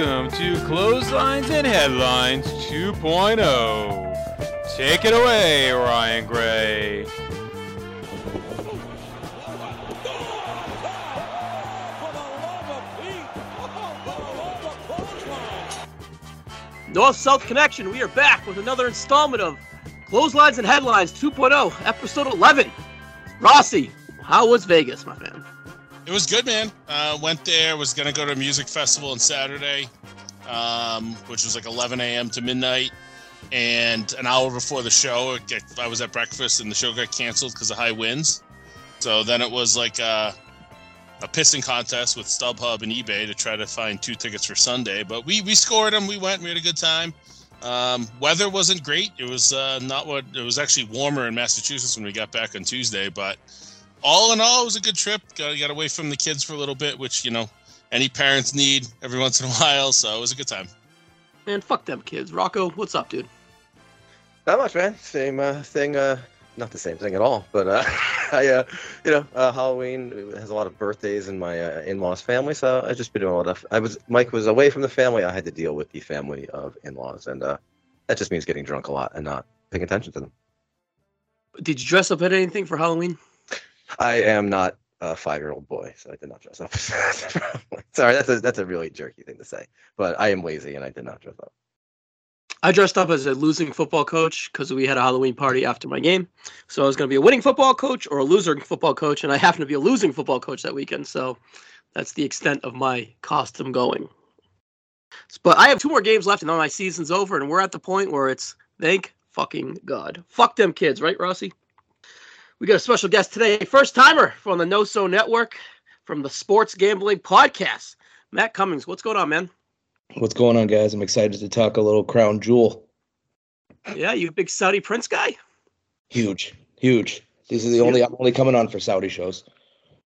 Welcome to Clotheslines and Headlines 2.0. Take it away, Ryan Gray. North South Connection, we are back with another installment of Clotheslines and Headlines 2.0, episode 11. Rossi, how was Vegas, my man? It was good, man. Uh, went there, was going to go to a music festival on Saturday, um, which was like 11 a.m. to midnight. And an hour before the show, I was at breakfast and the show got canceled because of high winds. So then it was like a, a pissing contest with StubHub and eBay to try to find two tickets for Sunday. But we, we scored them. We went. We had a good time. Um, weather wasn't great. It was uh, not what it was actually warmer in Massachusetts when we got back on Tuesday. But all in all, it was a good trip. Got, got away from the kids for a little bit, which you know any parents need every once in a while. So it was a good time. Man, fuck them kids. Rocco, what's up, dude? Not much, man. Same uh, thing. Uh, not the same thing at all. But uh, I, uh, you know, uh, Halloween has a lot of birthdays in my uh, in-laws family, so I just been doing a lot of. I was Mike was away from the family. I had to deal with the family of in-laws, and uh, that just means getting drunk a lot and not paying attention to them. Did you dress up at anything for Halloween? I am not a five-year-old boy, so I did not dress up. Sorry, that's a that's a really jerky thing to say, but I am lazy and I did not dress up. I dressed up as a losing football coach because we had a Halloween party after my game. So I was going to be a winning football coach or a loser football coach, and I happened to be a losing football coach that weekend. So that's the extent of my costume going. But I have two more games left, and then my season's over, and we're at the point where it's thank fucking God. Fuck them kids, right, Rossi? We got a special guest today, first timer from the NoSo Network, from the Sports Gambling Podcast, Matt Cummings. What's going on, man? What's going on, guys? I'm excited to talk a little crown jewel. Yeah, you a big Saudi Prince guy? Huge, huge. These are the only I'm only coming on for Saudi shows.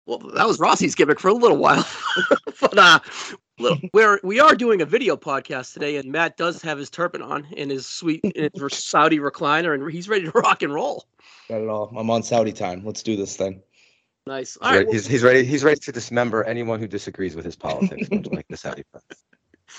Well, that was Rossi's gimmick for a little while, but uh, little, we're we are doing a video podcast today, and Matt does have his turban on in his sweet in his Saudi recliner, and he's ready to rock and roll. Got it all. I'm on Saudi time. Let's do this thing. Nice. He's, ready, he's, he's ready. He's ready to dismember anyone who disagrees with his politics, much like the Saudi president.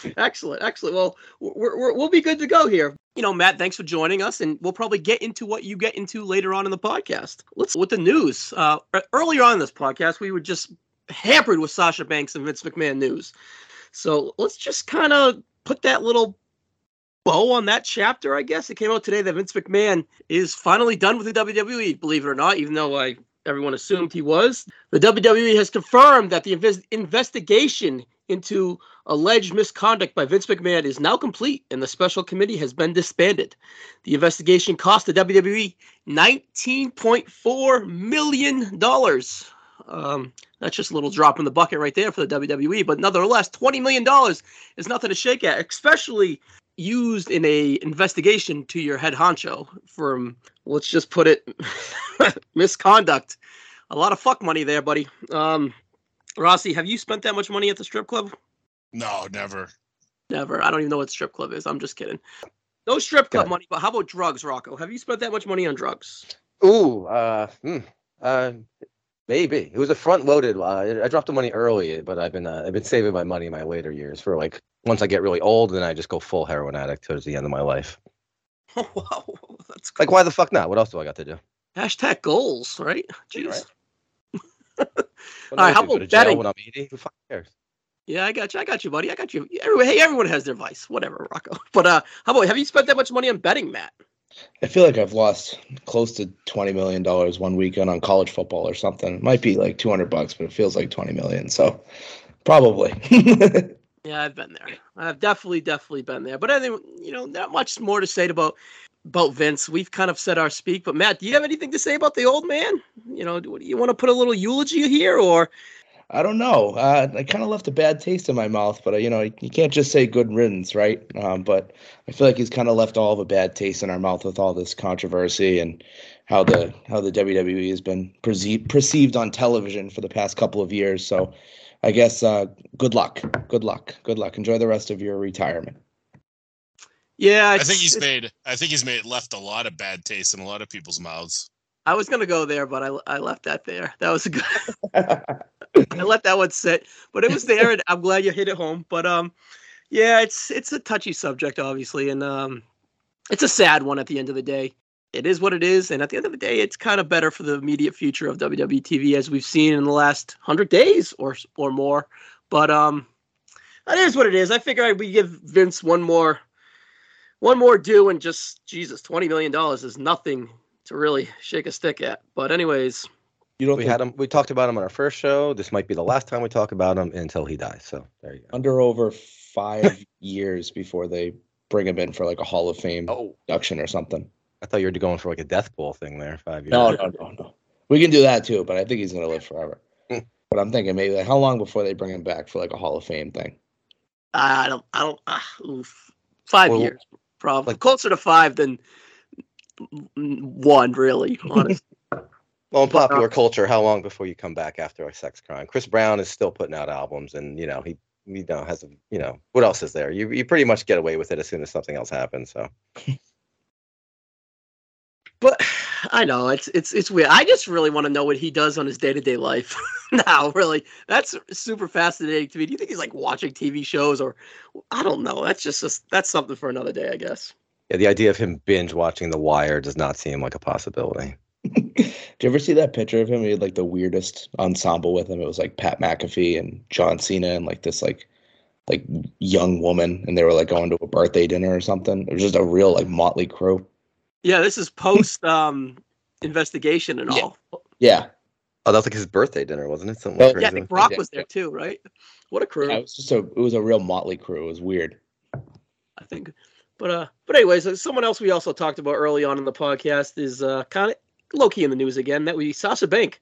Excellent, excellent. Well, we're, we're, we'll be good to go here. You know, Matt, thanks for joining us, and we'll probably get into what you get into later on in the podcast. Let's with the news. Uh, earlier on in this podcast, we were just hampered with Sasha Banks and Vince McMahon news. So let's just kind of put that little bow on that chapter. I guess it came out today that Vince McMahon is finally done with the WWE. Believe it or not, even though I everyone assumed he was, the WWE has confirmed that the inv- investigation into alleged misconduct by Vince McMahon is now complete and the special committee has been disbanded. The investigation cost the WWE $19.4 million. Um, that's just a little drop in the bucket right there for the WWE, but nonetheless, $20 million is nothing to shake at, especially used in a investigation to your head honcho from let's just put it misconduct. A lot of fuck money there, buddy. Um, Rossi, have you spent that much money at the strip club? No, never. Never. I don't even know what strip club is. I'm just kidding. No strip club money, but how about drugs, Rocco? Have you spent that much money on drugs? Ooh, uh, hmm, uh, maybe it was a front loaded. Uh, I dropped the money early, but I've been uh, I've been saving my money in my later years for like once I get really old, then I just go full heroin addict towards the end of my life. Oh wow, that's cool. like why the fuck not? What else do I got to do? Hashtag goals, right? Jeez. Right. All right, how about betting? When I'm eating, who fuck cares? Yeah, I got you. I got you, buddy. I got you. Everyone, hey, everyone has their vice. Whatever, Rocco. But uh, how about have you spent that much money on betting, Matt? I feel like I've lost close to twenty million dollars one weekend on college football or something. It might be like two hundred bucks, but it feels like twenty million. So probably. Yeah, I've been there. I've definitely, definitely been there. But I think you know, not much more to say about about Vince. We've kind of said our speak. But Matt, do you have anything to say about the old man? You know, do you want to put a little eulogy here, or I don't know. Uh, I kind of left a bad taste in my mouth, but uh, you know, you can't just say good riddance, right? Um, but I feel like he's kind of left all of a bad taste in our mouth with all this controversy and how the how the WWE has been perceived perceived on television for the past couple of years. So, I guess uh, good luck, good luck, good luck. Enjoy the rest of your retirement. Yeah, I think he's made. I think he's made left a lot of bad taste in a lot of people's mouths. I was gonna go there, but I I left that there. That was a good. I let that one sit, but it was there, and I'm glad you hit it home. But um, Yeah, it's it's a touchy subject, obviously, and um, it's a sad one at the end of the day. It is what it is, and at the end of the day, it's kind of better for the immediate future of WWE TV as we've seen in the last hundred days or or more. But um, it is what it is. I figure we give Vince one more one more due, and just Jesus, twenty million dollars is nothing to really shake a stick at. But anyways, You don't We think had him. We talked about him on our first show. This might be the last time we talk about him until he dies. So there you go. under over five years before they bring him in for like a Hall of Fame Oh, induction or something. I thought you were going for like a death pool thing there. Five years. No, no, no, no. We can do that too, but I think he's gonna live forever. Hmm. but I'm thinking maybe like how long before they bring him back for like a Hall of Fame thing? I don't, I don't, ah, oof. five Well, years probably like- closer to five than one, really. Honestly. Well, in uh, popular culture, how long before you come back after a sex crime? Chris Brown is still putting out albums, and you know he, you know, has a, you know, what else is there? You you pretty much get away with it as soon as something else happens. So But I know it's it's it's weird. I just really want to know what he does on his day to day life now. Really, that's super fascinating to me. Do you think he's like watching TV shows or I don't know? That's just a, that's something for another day, I guess. yeah, the idea of him binge watching The Wire does not seem like a possibility. Did you ever see that picture of him? He had like the weirdest ensemble with him. It was like Pat McAfee and John Cena and like this like like young woman, and they were like going to a birthday dinner or something. It was just a real like motley crew. Yeah, this is post um investigation and all. Yeah, Oh, that was like his birthday dinner, wasn't it? Something Yeah, Yeah, I think Brock was there too, right? What a crew. yeah, it was just a it was a real motley crew. It was weird. I think. But uh, but anyways, uh, someone else we also talked about early on in the podcast is uh, kind of low key in the news again. That we Sasha Bank.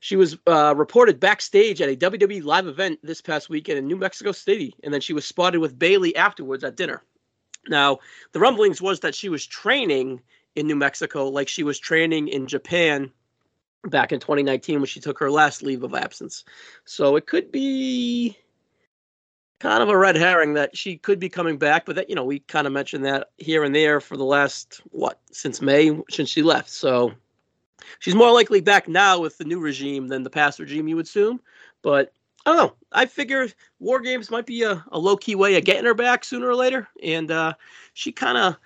She was uh, reported backstage at a WWE live event this past weekend in New Mexico City, and then she was spotted with Bayley afterwards at dinner. Now, the rumblings was that she was training in New Mexico, like she was training in Japan back in 2019 when she took her last leave of absence. So it could be kind of a red herring that she could be coming back, but that you know we kind of mentioned that here and there for the last what since May since she left. So she's more likely back now with the new regime than the past regime, you would assume. But I don't know. I figure War Games might be a, a low key way of getting her back sooner or later, and uh, she kind of.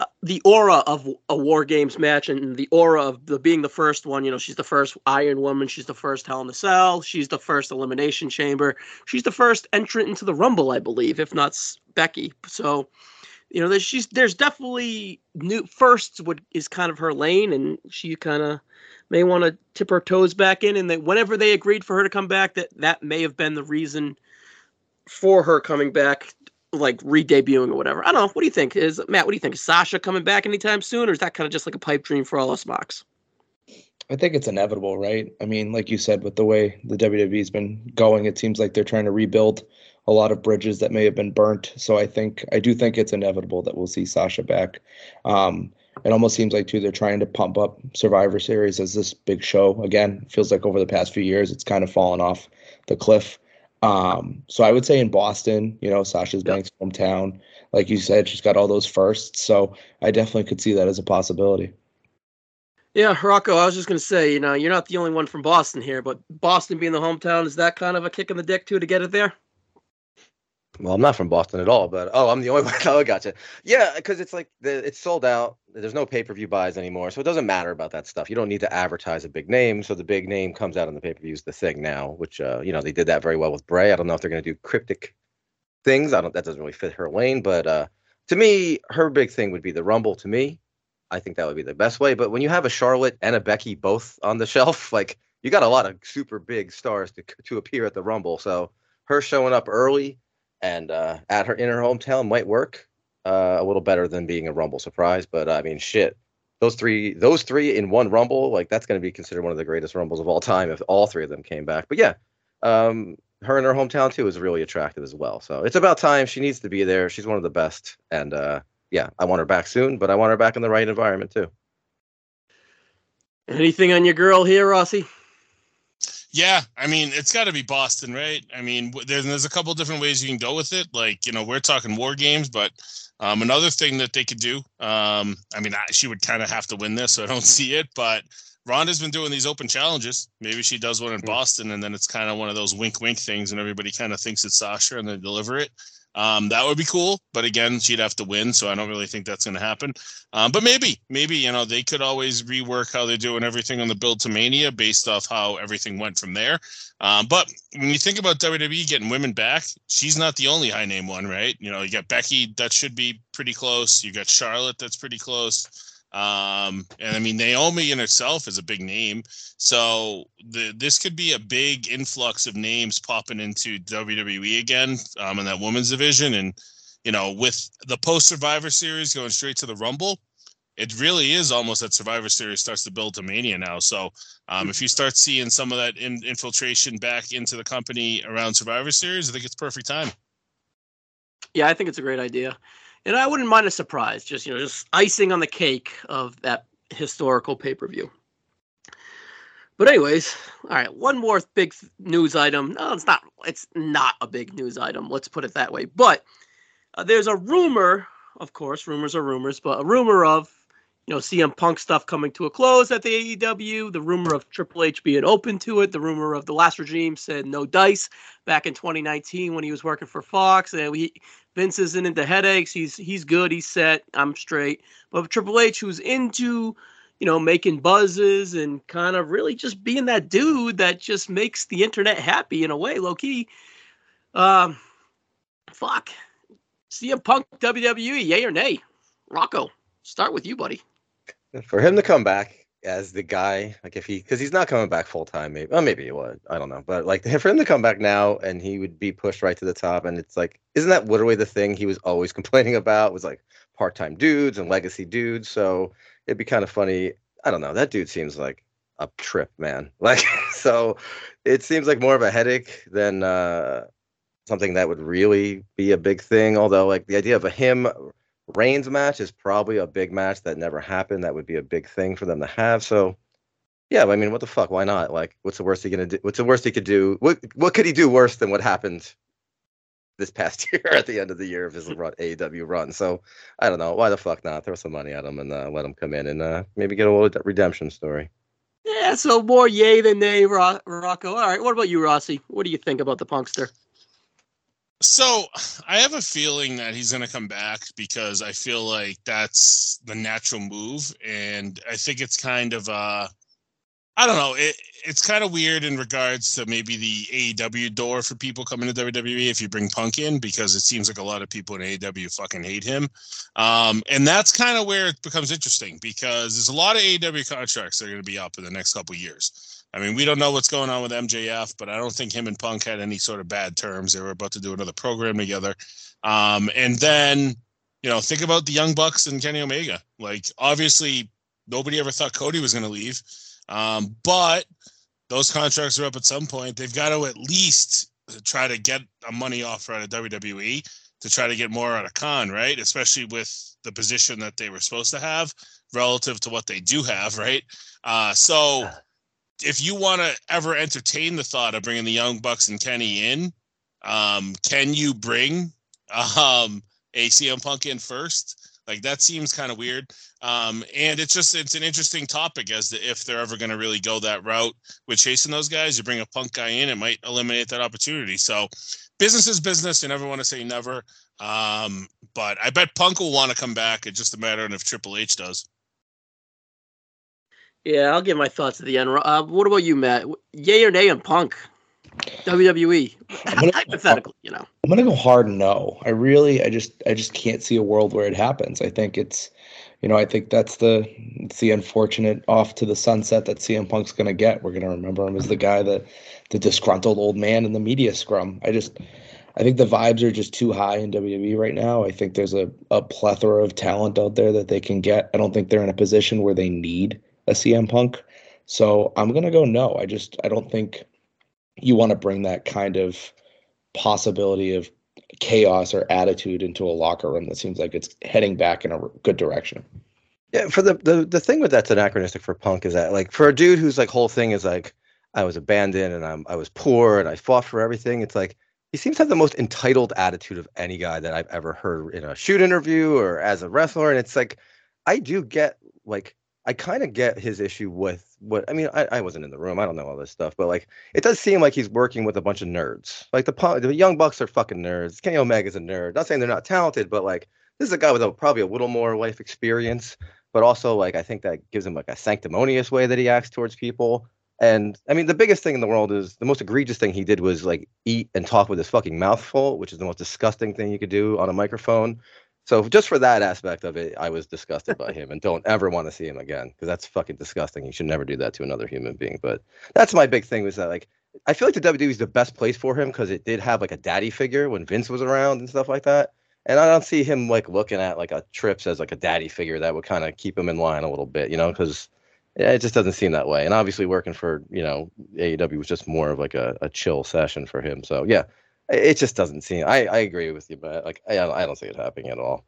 Uh, the aura of a war games match and the aura of the being the first one you know she's the first iron woman she's the first hell in the cell she's the first elimination chamber she's the first entrant into the Rumble, I believe, if not Becky. So, you know, there's she's there's definitely new firsts what is kind of her lane, and she kind of may want to tip her toes back in. And that whenever they agreed for her to come back, that that may have been the reason for her coming back, like re-debuting or whatever. I don't know. What do you think? Is Matt? What do you think? Is Sasha coming back anytime soon, or is that kind of just like a pipe dream for all us mocks? I think it's inevitable, right? I mean, like you said, with the way the WWE's been going, it seems like they're trying to rebuild a lot of bridges that may have been burnt. So I think I do think it's inevitable that we'll see Sasha back. Um, it almost seems like too they're trying to pump up Survivor Series as this big show again. Feels like over the past few years it's kind of fallen off the cliff. Um, so I would say in Boston, you know, Sasha's. Banks' hometown. Like you said, she's got all those firsts. So I definitely could see that as a possibility. Yeah, Rocco, I was just going to say, you know, you're not the only one from Boston here, but Boston being the hometown, is that kind of a kick in the dick, too, to get it there? Well, I'm not from Boston at all, but oh, I'm the only one. Oh, gotcha. Yeah, because it's like the, it's sold out. There's no pay per view buys anymore, so it doesn't matter about that stuff. You don't need to advertise a big name, so the big name comes out on the pay per view is the thing now. Which uh, you know they did that very well with Bray. I don't know if they're going to do cryptic things. I don't. That doesn't really fit her lane, but uh, to me, her big thing would be the Rumble. To me, I think that would be the best way. But when you have a Charlotte and a Becky both on the shelf, like you got a lot of super big stars to to appear at the Rumble. So her showing up early and uh, at her in her hometown might work uh, a little better than being a Rumble surprise. But I mean, shit, those three, those three in one Rumble, like that's going to be considered one of the greatest Rumbles of all time if all three of them came back. But yeah, um, her in her hometown too is really attractive as well. So it's about time she needs to be there. She's one of the best, and uh, yeah, I want her back soon. But I want her back in the right environment too. Anything on your girl here, Rossi? Yeah, I mean, it's got to be Boston, right? I mean, w- there, there's a couple different ways you can go with it. Like, you know, we're talking war games, but um, another thing that they could do, um, I mean, I, she would kind of have to win this, so I don't see it, but Ronda's been doing these open challenges. Maybe she does one in Hmm. Boston, and then it's kind of one of those wink wink things, and everybody kind of thinks it's Sasha and they deliver it. Um, that would be cool, but again, she'd have to win, so I don't really think that's going to happen. Um, but maybe, maybe you know they could always rework how they're doing everything on the build to Mania based off how everything went from there. Um, but when you think about WWE getting women back, she's not the only high name one, right? You know, you got Becky that should be pretty close. You got Charlotte that's pretty close. Um, and I mean, Naomi in herself is a big name. So the, this could be a big influx of names popping into WWE again um, in that women's division. And, you know, with the post Survivor Series going straight to the Rumble, it really is almost that Survivor Series starts to build to Mania now. So um, if you start seeing some of that in, infiltration back into the company around Survivor Series, I think it's perfect time. Yeah, I think it's a great idea and I wouldn't mind a surprise, just you know, just icing on the cake of that historical pay per view. But anyways, all right, one more big news item. No, it's not. It's not a big news item. Let's put it that way. But uh, there's a rumor, of course, rumors are rumors, but a rumor of you know CM Punk stuff coming to a close at the AEW. The rumor of Triple H being open to it. The rumor of the last regime said no dice back in 2019 when he was working for Fox. And we Vince isn't into headaches. He's he's good. He's set. I'm straight. But Triple H, who's into, you know, making buzzes and kind of really just being that dude that just makes the internet happy in a way, low key. Um, fuck. CM Punk WWE, yay or nay? Rocco, start with you, buddy. For him to come back as the guy, like if he, because he's not coming back full time, maybe, well, maybe he would, I don't know, but like for him to come back now and he would be pushed right to the top, and it's like, isn't that literally the thing he was always complaining about? Was like part time dudes and legacy dudes. So it'd be kind of funny. I don't know. That dude seems like a trip, man. Like, so it seems like more of a headache than uh, something that would really be a big thing. Although, like the idea of a him Reigns match is probably a big match that never happened. That would be a big thing for them to have. So, yeah, I mean, what the fuck? Why not? Like, what's the worst he gonna do? What's the worst he could do? What what could he do worse than what happened this past year at the end of the year of his run, AEW run? So, I don't know. Why the fuck not? Throw some money at him and uh, let him come in and uh, maybe get a little redemption story. Yeah, so more yay than nay, Rocco. All right, what about you, Rossi? What do you think about the Punkster? So I have a feeling that he's going to come back because I feel like that's the natural move, and I think it's kind of uh, I don't know. It it's kind of weird in regards to maybe the AEW door for people coming to WWE if you bring Punk in because it seems like a lot of people in AEW fucking hate him, um, and that's kind of where it becomes interesting because there's a lot of AEW contracts that are going to be up in the next couple years. I mean, we don't know what's going on with MJF, but I don't think him and Punk had any sort of bad terms. They were about to do another program together. Um, and then, you know, think about the Young Bucks and Kenny Omega. Like, obviously, nobody ever thought Cody was going to leave. Um, but those contracts are up at some point. They've got to at least try to get a money offer out of WWE to try to get more out of Khan, right? Especially with the position that they were supposed to have relative to what they do have, right? Uh, so if you want to ever entertain the thought of bringing the Young Bucks and Kenny in, um, can you bring um, a CM Punk in first? Like that seems kind of weird. Um, and it's just it's an interesting topic as to if they're ever going to really go that route with chasing those guys. You bring a Punk guy in, it might eliminate that opportunity. So business is business. You never want to say never. Um, but I bet Punk will want to come back. It's just a matter of if Triple H does. Yeah, I'll give my thoughts at the end. Uh, what about you, Matt? Yay or nay on Punk? WWE, gonna, hypothetically, you know. I'm gonna go hard no. I really, I just, I just can't see a world where it happens. I think it's, you know, I think that's the, it's the unfortunate off to the sunset that CM Punk's gonna get. We're gonna remember him as the guy that, the disgruntled old man in the media scrum. I just, I think the vibes are just too high in WWE right now. I think there's a, a plethora of talent out there that they can get. I don't think they're in a position where they need a CM Punk. So I'm gonna go no. I just I don't think you want to bring that kind of possibility of chaos or attitude into a locker room that seems like it's heading back in a good direction. Yeah, for the the the thing with that's anachronistic for Punk is that like for a dude whose like whole thing is like I was abandoned and I'm I was poor and I fought for everything. It's like he seems to have the most entitled attitude of any guy that I've ever heard in a shoot interview or as a wrestler. And it's like I do get like I kind of get his issue with what I mean. I, I wasn't in the room. I don't know all this stuff, but like it does seem like he's working with a bunch of nerds. Like the the young bucks are fucking nerds. Kenny Omega's a nerd. Not saying they're not talented, but like this is a guy with a, probably a little more life experience. But also like I think that gives him like a sanctimonious way that he acts towards people. And I mean, the biggest thing in the world is the most egregious thing he did was like eat and talk with his fucking mouth full, which is the most disgusting thing you could do on a microphone. So just for that aspect of it, I was disgusted by him and don't ever want to see him again because that's fucking disgusting. You should never do that to another human being. But that's my big thing was that like I feel like the WWE is the best place for him because it did have like a daddy figure when Vince was around and stuff like that. And I don't see him like looking at like a Trips as like a daddy figure that would kind of keep him in line a little bit, you know, because it just doesn't seem that way. And obviously working for, you know, AEW was just more of like a, a chill session for him. So yeah, it just doesn't seem. I, I agree with you, but like I I don't see it happening at all.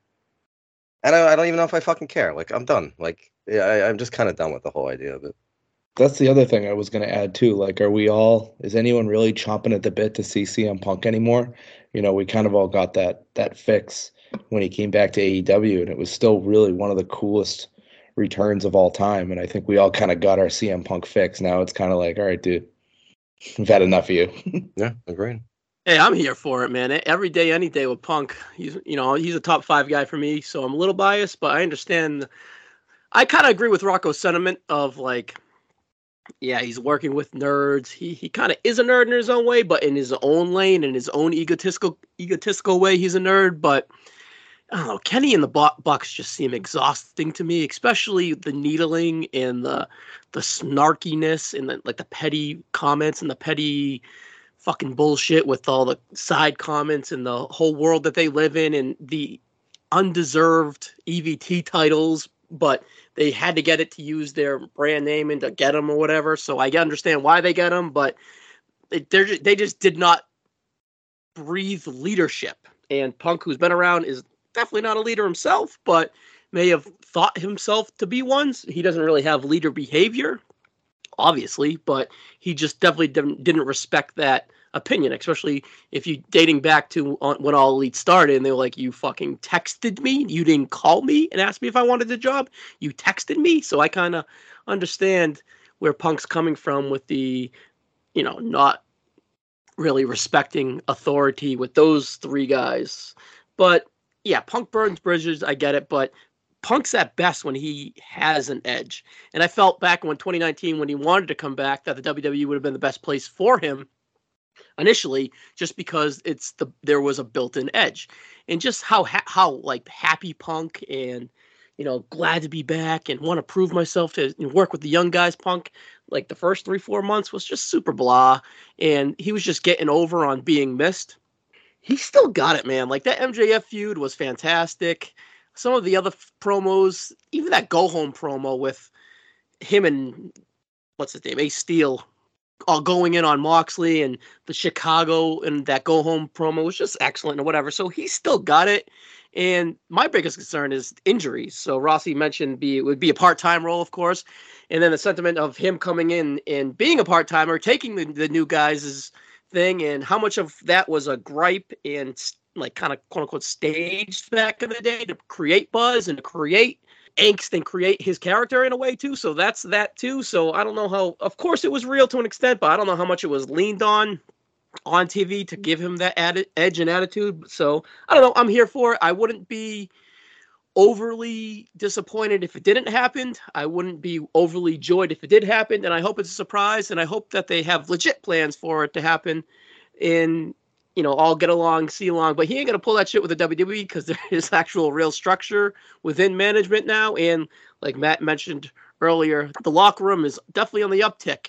And I, I don't even know if I fucking care. Like I'm done. Like yeah, I, I'm just kind of done with the whole idea of it. That's the other thing I was going to add too. Like, are we all? Is anyone really chomping at the bit to see CM Punk anymore? You know, we kind of all got that that fix when he came back to AEW, and it was still really one of the coolest returns of all time. And I think we all kind of got our CM Punk fix. Now it's kind of like, all right, dude, we've had enough of you. yeah, agreed. Hey, I'm here for it, man. Every day, any day with Punk. He's, you know, he's a top five guy for me, so I'm a little biased, but I understand. I kind of agree with Rocco's sentiment of like, yeah, he's working with nerds. He he kind of is a nerd in his own way, but in his own lane, in his own egotistical egotistical way, he's a nerd. But I don't know. Kenny and the Bucks just seem exhausting to me, especially the needling and the the snarkiness and the like the petty comments and the petty fucking bullshit with all the side comments and the whole world that they live in and the undeserved EVP titles, but they had to get it to use their brand name and to get them or whatever. So I understand why they get them, but they they just did not breathe leadership. And Punk, who's been around, is definitely not a leader himself, but may have thought himself to be one. He doesn't really have leader behavior, obviously, but he just definitely didn't, didn't respect that opinion, especially if you dating back to when All Elite started and they were like, "You fucking texted me, you didn't call me and ask me if I wanted the job, you texted me." So I kind of understand where Punk's coming from with the, you know, not really respecting authority with those three guys. But yeah, Punk burns bridges, I get it, but Punk's at best when he has an edge. And I felt back when 2019 when he wanted to come back that the WWE would have been the best place for him initially just because it's the there was a built-in edge. And just how ha- how like happy punk and you know glad to be back and want to prove myself to work with the young guys. Punk like the first three four months was just super blah and he was just getting over on being missed. He still got it man. Like that mjf feud was fantastic. Some of the other f- promos even that go home promo with him and what's his name ace steel all going in on Moxley and the Chicago and that go home promo was just excellent and whatever. So he still got it. And my biggest concern is injuries. So Rossi mentioned be it would be a part time role, of course, and then the sentiment of him coming in and being a part timer, taking the, the new guys' thing, and how much of that was a gripe and like kind of quote unquote staged back in the day to create buzz and to create angst and create his character in a way too. So that's that too. So I don't know how. Of course, it was real to an extent, but I don't know how much it was leaned on on TV to give him that edge and attitude. So I don't know. I'm here for it. I wouldn't be overly disappointed if it didn't happen. I wouldn't be overly joyed if it did happen. And I hope it's a surprise. And I hope that they have legit plans for it to happen in you know, all get along, see along. But he ain't gonna pull that shit with the WWE because there is actual real structure within management now. And like Matt mentioned earlier, the locker room is definitely on the uptick.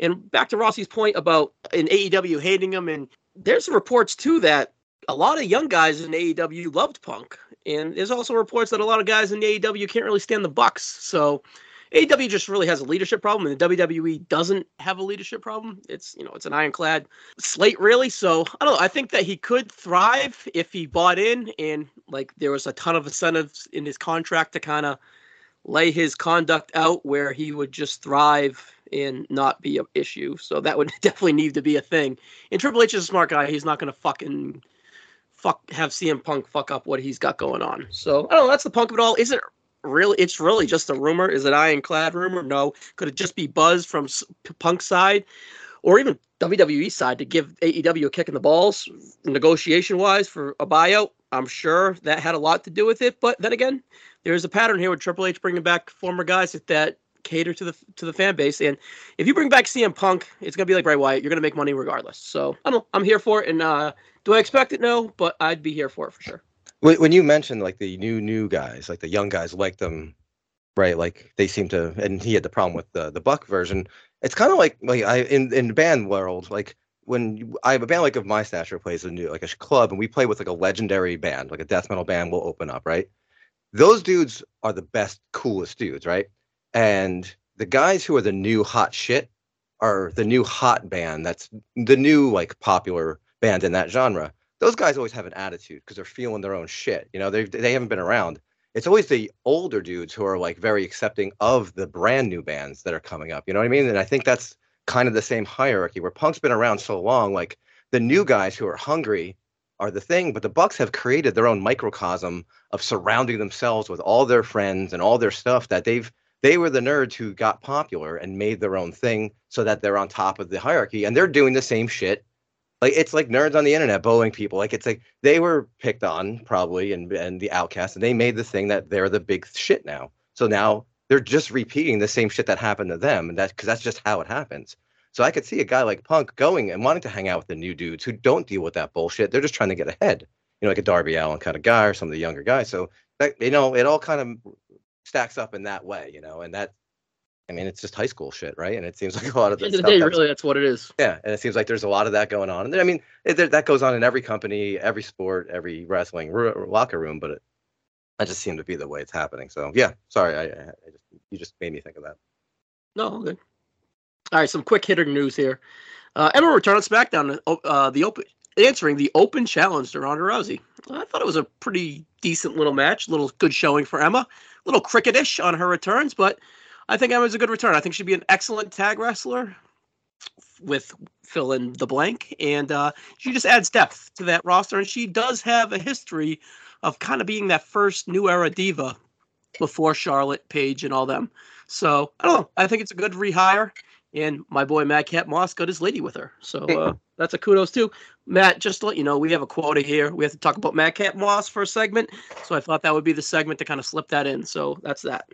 And back to Rossi's point about in AEW hating him, and there's reports too that a lot of young guys in AEW loved Punk, and there's also reports that a lot of guys in AEW can't really stand the Bucks. So AEW just really has a leadership problem, and the WWE doesn't have a leadership problem. It's you know it's an ironclad slate really. So I don't know. I think that he could thrive if he bought in, and like there was a ton of incentives in his contract to kind of lay his conduct out where he would just thrive and not be an issue. So that would definitely need to be a thing. And Triple H is a smart guy. He's not going to fucking fuck have CM Punk fuck up what he's got going on. So I don't know. That's the punk of it all. Is it really it's really just a rumor. Is it ironclad rumor? No. Could it just be buzz from Punk side, or even WWE side to give AEW a kick in the balls, negotiation wise for a buyout? I'm sure that had a lot to do with it. But then again, there's a pattern here with Triple H bringing back former guys that, that cater to the to the fan base. And if you bring back CM Punk, it's gonna be like Bray Wyatt. You're gonna make money regardless. So I don't. I'm here for it. And uh, do I expect it? No, but I'd be here for it for sure. When you mentioned like the new new guys, like the young guys, like them, right? Like they seem to, and he had the problem with the the Buck version. It's kind of like like I in in the band world, like when I have a band like of my stature plays a new like a club, and we play with like a legendary band, like a death metal band, will open up, right? Those dudes are the best, coolest dudes, right? And the guys who are the new hot shit are the new hot band. That's the new like popular band in that genre those guys always have an attitude because they're feeling their own shit. You know, they they haven't been around. It's always the older dudes who are like very accepting of the brand new bands that are coming up. You know what I mean? And I think that's kind of the same hierarchy where Punk's been around so long. Like the new guys who are hungry are the thing, but the Bucks have created their own microcosm of surrounding themselves with all their friends and all their stuff that they've they were the nerds who got popular and made their own thing so that they're on top of the hierarchy and they're doing the same shit like it's like nerds on the internet bullying people like it's like they were picked on probably and and the outcasts and they made the thing that they're the big shit now. So now they're just repeating the same shit that happened to them and that's because that's just how it happens. So i could see a guy like punk going and wanting to hang out with the new dudes who don't deal with that bullshit. They're just trying to get ahead you know like a Darby Allin kind of guy or some of the younger guys. So that you know it all kind of stacks up in that way you know and that I mean, it's just high school shit, right? And it seems like a lot of the the end of the day, that's- really, that's what it is. yeah, and it seems like there's a lot of that going on. And I mean, it, there- that goes on in every company, every sport, every wrestling ro- locker room. But it, that just seemed to be the way it's happening. So yeah, sorry, I, I just you just made me think of that. No, okay. All right, some quick hitter news here. Uh, Emma returned on SmackDown, uh, the open answering the open challenge to Ronda Rousey. I thought it was a pretty decent little match, a little good showing for Emma. A little cricketish on her returns, but I think Emma's a good return. I think she'd be an excellent tag wrestler with fill in the blank, and uh, she just adds depth to that roster. And she does have a history of kind of being that first new era diva before Charlotte, Paige, and all them. So I don't know. I think it's a good rehire, and my boy Madcap Moss got his lady with her. So uh, that's a kudos too. Matt, just to let you know, we have a quota here. We have to talk about Madcap Moss for a segment, so I thought that would be the segment to kind of slip that in. So that's that.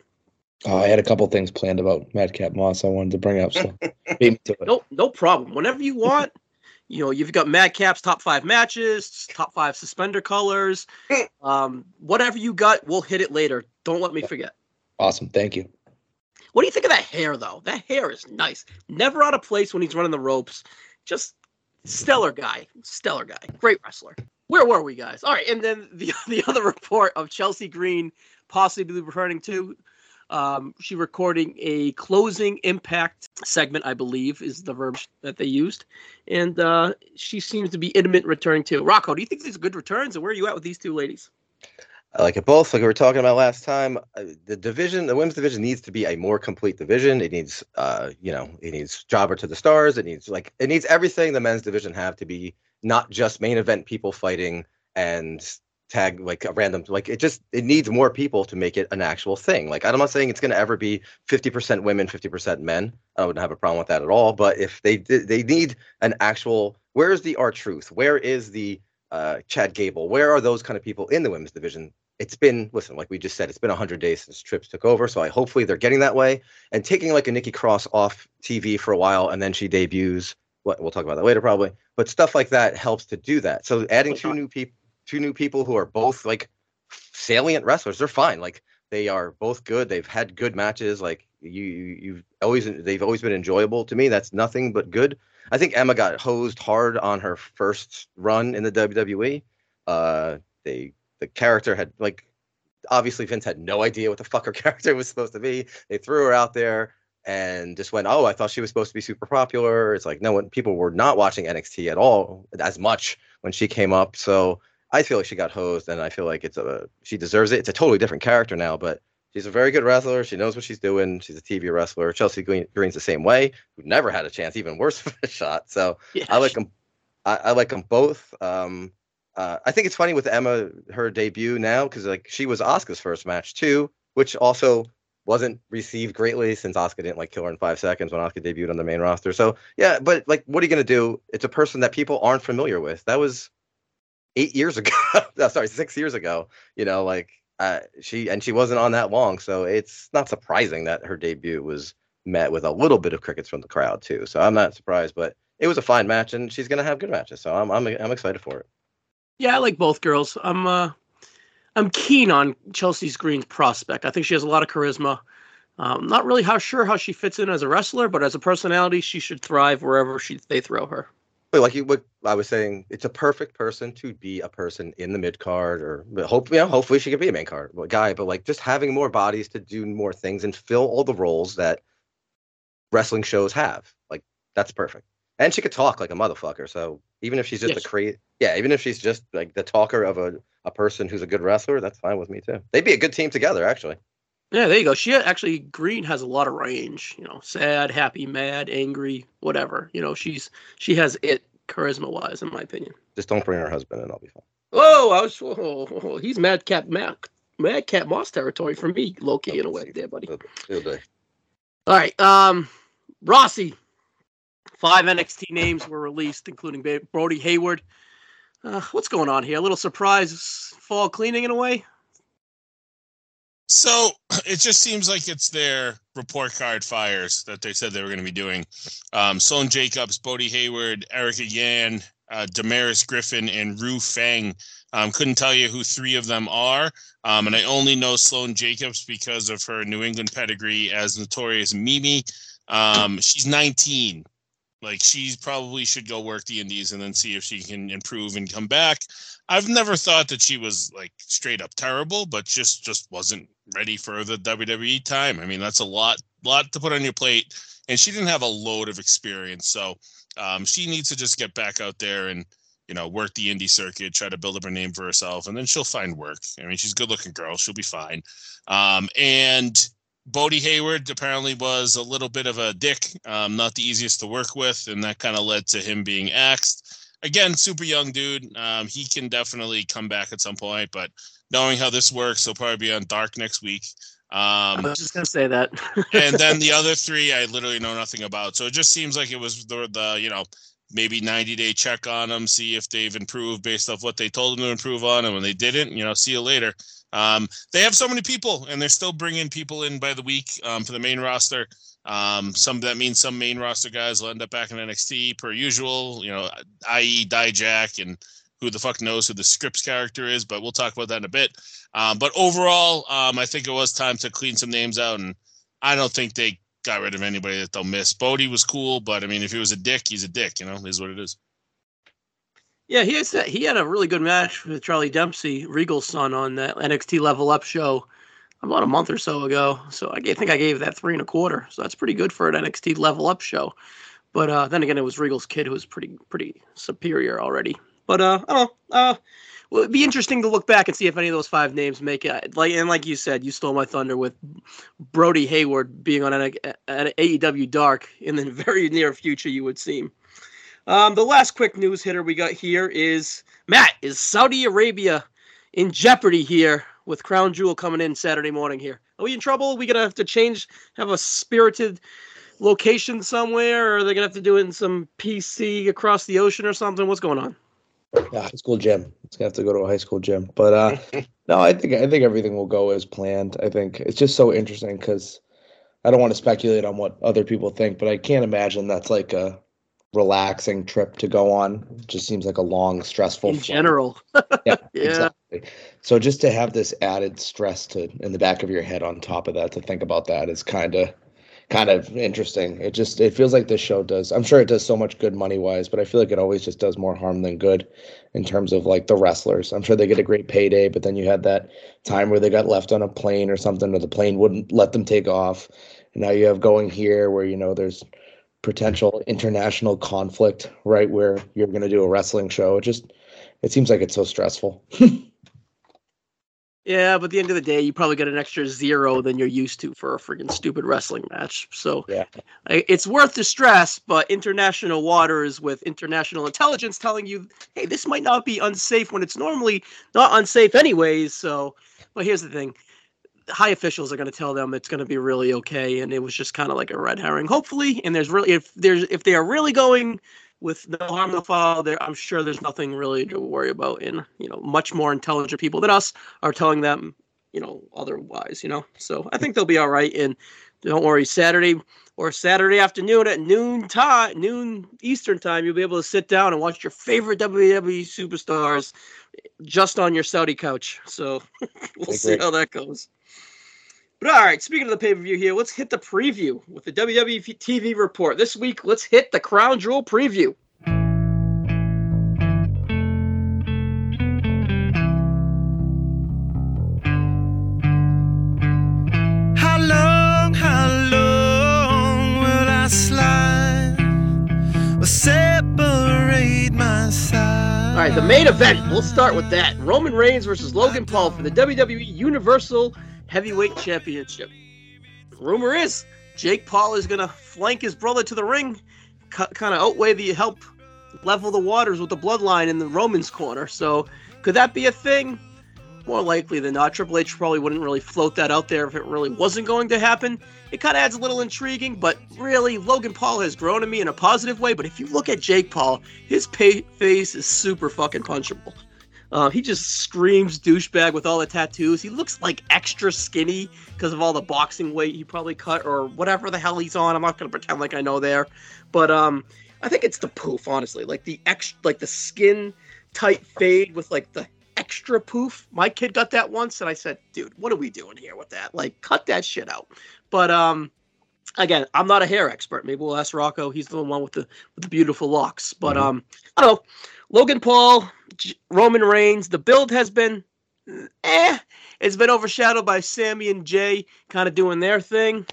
Oh, I had a couple things planned about Madcap Moss I wanted to bring up, so beat me to it. No, no problem. Whenever you want, you know, you've got Madcap's top five matches, top five suspender colors, um, whatever you got, we'll hit it later. Don't let me forget. Awesome, thank you. What do you think of that hair, though? That hair is nice. Never out of place when he's running the ropes. Just stellar guy. Stellar guy. Great wrestler. Where were we, guys? All right, and then the the other report of Chelsea Green possibly returning to. Um, she recording a closing impact segment, I believe, is the verb that they used, and uh, she seems to be intimate returning too. Rocco, do you think these are good returns, and where are you at with these two ladies? I like it both. Like we were talking about last time, uh, the division, the women's division needs to be a more complete division. It needs, uh, you know, it needs jobber to the stars. It needs like it needs everything the men's division have to be not just main event people fighting and tag like a random like it just it needs more people to make it an actual thing. Like I'm not saying it's going to ever be 50% women, 50% men. I wouldn't have a problem with that at all. But if they they need an actual, where is the R Truth? Where is the uh, Chad Gable? Where are those kind of people in the women's division? it's been listen like we just said it's been 100 days since trips took over so i hopefully they're getting that way and taking like a nikki cross off tv for a while and then she debuts what we'll talk about that later probably but stuff like that helps to do that so adding two new people two new people who are both like salient wrestlers. They're fine. Like they are both good. They've had good matches. Like you you- you've always they've always been enjoyable to me. That's nothing but good. I think emma got hosed hard on her first run in the wwe uh they the character had like obviously Vince had no idea what the fuck her character was supposed to be. They threw her out there and just went, "Oh, I thought she was supposed to be super popular." It's like no one people were not watching NXT at all as much when she came up. So I feel like she got hosed, and I feel like it's a she deserves it. It's a totally different character now, but she's a very good wrestler. She knows what she's doing. She's a TV wrestler. Chelsea Green, Green's the same way, who never had a chance, even worse of a shot. So Yeah, I like them. I, I like them both. Um, uh, I think it's funny with Emma her debut now because like she was Asuka's first match too, which also wasn't received greatly since Asuka didn't like kill her in five seconds when Asuka debuted on the main roster. So yeah, but like, what are you gonna do? It's a person that people aren't familiar with. That was eight years ago. no, sorry, six years ago. You know, like uh, she and she wasn't on that long, so it's not surprising that her debut was met with a little bit of crickets from the crowd too. So I'm not surprised, but it was a fine match, and she's gonna have good matches. So I'm I'm I'm excited for it. Yeah, I like both girls. I'm uh, I'm keen on Chelsea Green's prospect. I think she has a lot of charisma. Um, not really how sure how she fits in as a wrestler, but as a personality, she should thrive wherever she they throw her. But like you, what I was saying, it's a perfect person to be a person in the mid card, or hope you know, hopefully she can be a main card guy. But like just having more bodies to do more things and fill all the roles that wrestling shows have, like that's perfect. And she could talk like a motherfucker. So even if she's just yes. a crazy, yeah, even if she's just like the talker of a, a person who's a good wrestler, that's fine with me too. They'd be a good team together, actually. Yeah, there you go. She actually Green has a lot of range. You know, sad, happy, mad, angry, whatever. You know, she's she has it charisma wise, in my opinion. Just don't bring her husband, and I'll be fine. Oh, I was. Oh, oh, he's Madcap Mac, Madcap Moss territory for me, Loki in a way, there, buddy. All right, um, Rossi. Five NXT names were released, including Brody Hayward. Uh, what's going on here? A little surprise fall cleaning in a way. So it just seems like it's their report card fires that they said they were going to be doing. Um, Sloane Jacobs, Bodhi Hayward, Erica Yan, uh, Damaris Griffin, and Ru Feng. Um, couldn't tell you who three of them are. Um, and I only know Sloane Jacobs because of her New England pedigree as notorious Mimi. Um, she's 19. Like she probably should go work the Indies and then see if she can improve and come back. I've never thought that she was like straight up terrible, but just just wasn't ready for the WWE time. I mean, that's a lot lot to put on your plate, and she didn't have a load of experience, so um, she needs to just get back out there and you know work the indie circuit, try to build up her name for herself, and then she'll find work. I mean, she's a good looking girl; she'll be fine. Um, and Bodhi Hayward apparently was a little bit of a dick, um, not the easiest to work with, and that kind of led to him being axed again, super young dude. Um, he can definitely come back at some point, but knowing how this works, he'll probably be on Dark next week. Um, I was just gonna say that. and then the other three, I literally know nothing about. So it just seems like it was the, the you know maybe 90 day check on them, see if they've improved based off what they told them to improve on, and when they didn't, you know, see you later. Um, they have so many people, and they're still bringing people in by the week um, for the main roster. Um, some that means some main roster guys will end up back in NXT per usual, you know, i.e. Dijak and who the fuck knows who the Scrypts character is, but we'll talk about that in a bit. Um, but overall, um, I think it was time to clean some names out, and I don't think they got rid of anybody that they'll miss. Bodhi was cool, but I mean, if he was a dick, he's a dick, you know, is what it is. Yeah, he that. He had a really good match with Charlie Dempsey, Regal's son, on that NXT Level Up show about a month or so ago. So I think I gave that three and a quarter. So that's pretty good for an NXT level up show. But uh, then again, it was Regal's kid who was pretty pretty superior already. But uh, I don't know. Uh, it'd be interesting to look back and see if any of those five names make it. Like and like you said, you stole my thunder with Brody Hayward being on an, an AEW Dark in the very near future. You would seem. Um, the last quick news hitter we got here is Matt. Is Saudi Arabia in jeopardy here with Crown Jewel coming in Saturday morning here. Are we in trouble? Are we gonna have to change, have a spirited location somewhere, or are they gonna have to do it in some PC across the ocean or something? What's going on? Yeah, high school gym. It's gonna have to go to a high school gym. But uh no, I think I think everything will go as planned. I think it's just so interesting because I don't want to speculate on what other people think, but I can't imagine that's like a relaxing trip to go on. It just seems like a long, stressful. In flight. general. yeah, yeah. Exactly. So just to have this added stress to in the back of your head on top of that to think about that is kind of kind of interesting. It just it feels like this show does. I'm sure it does so much good money wise, but I feel like it always just does more harm than good in terms of like the wrestlers. I'm sure they get a great payday, but then you had that time where they got left on a plane or something, or the plane wouldn't let them take off. And now you have going here where you know there's potential international conflict, right? Where you're going to do a wrestling show. It just it seems like it's so stressful. yeah, but at the end of the day, you probably get an extra zero than you're used to for a freaking stupid wrestling match. So yeah, it's worth the stress. But international waters with international intelligence telling you, hey, this might not be unsafe when it's normally not unsafe anyways. So, but here's the thing high officials are going to tell them it's going to be really okay, and it was just kind of like a red herring. Hopefully, and there's really if there's if they are really going with no harm no foul, there I'm sure there's nothing really to worry about. And you know, much more intelligent people than us are telling them, you know, otherwise. You know, so I think they'll be all right. And don't worry, Saturday or Saturday afternoon at noon time, noon Eastern time, you'll be able to sit down and watch your favorite WWE superstars just on your Saudi couch. So we'll see how that goes. But all right, speaking of the pay per view here, let's hit the preview with the WWE TV report. This week, let's hit the Crown Jewel preview. How long, how long will I slide or separate my side? All right, the main event. We'll start with that. Roman Reigns versus Logan Paul for the WWE Universal Heavyweight Championship. Rumor is Jake Paul is going to flank his brother to the ring, kind of outweigh the help level the waters with the bloodline in the Romans corner. So, could that be a thing? More likely than not. Triple H probably wouldn't really float that out there if it really wasn't going to happen. It kind of adds a little intriguing, but really, Logan Paul has grown to me in a positive way. But if you look at Jake Paul, his pay- face is super fucking punchable. Uh, he just screams douchebag with all the tattoos. He looks like extra skinny because of all the boxing weight he probably cut or whatever the hell he's on. I'm not gonna pretend like I know there, but um, I think it's the poof, honestly. Like the ex, like the skin tight fade with like the extra poof. My kid got that once, and I said, "Dude, what are we doing here with that? Like, cut that shit out." But um, again, I'm not a hair expert. Maybe we'll ask Rocco. He's the one with the with the beautiful locks. But Mhm. um, I don't know. Logan Paul, Roman Reigns. The build has been, eh. It's been overshadowed by Sami and Jay kind of doing their thing.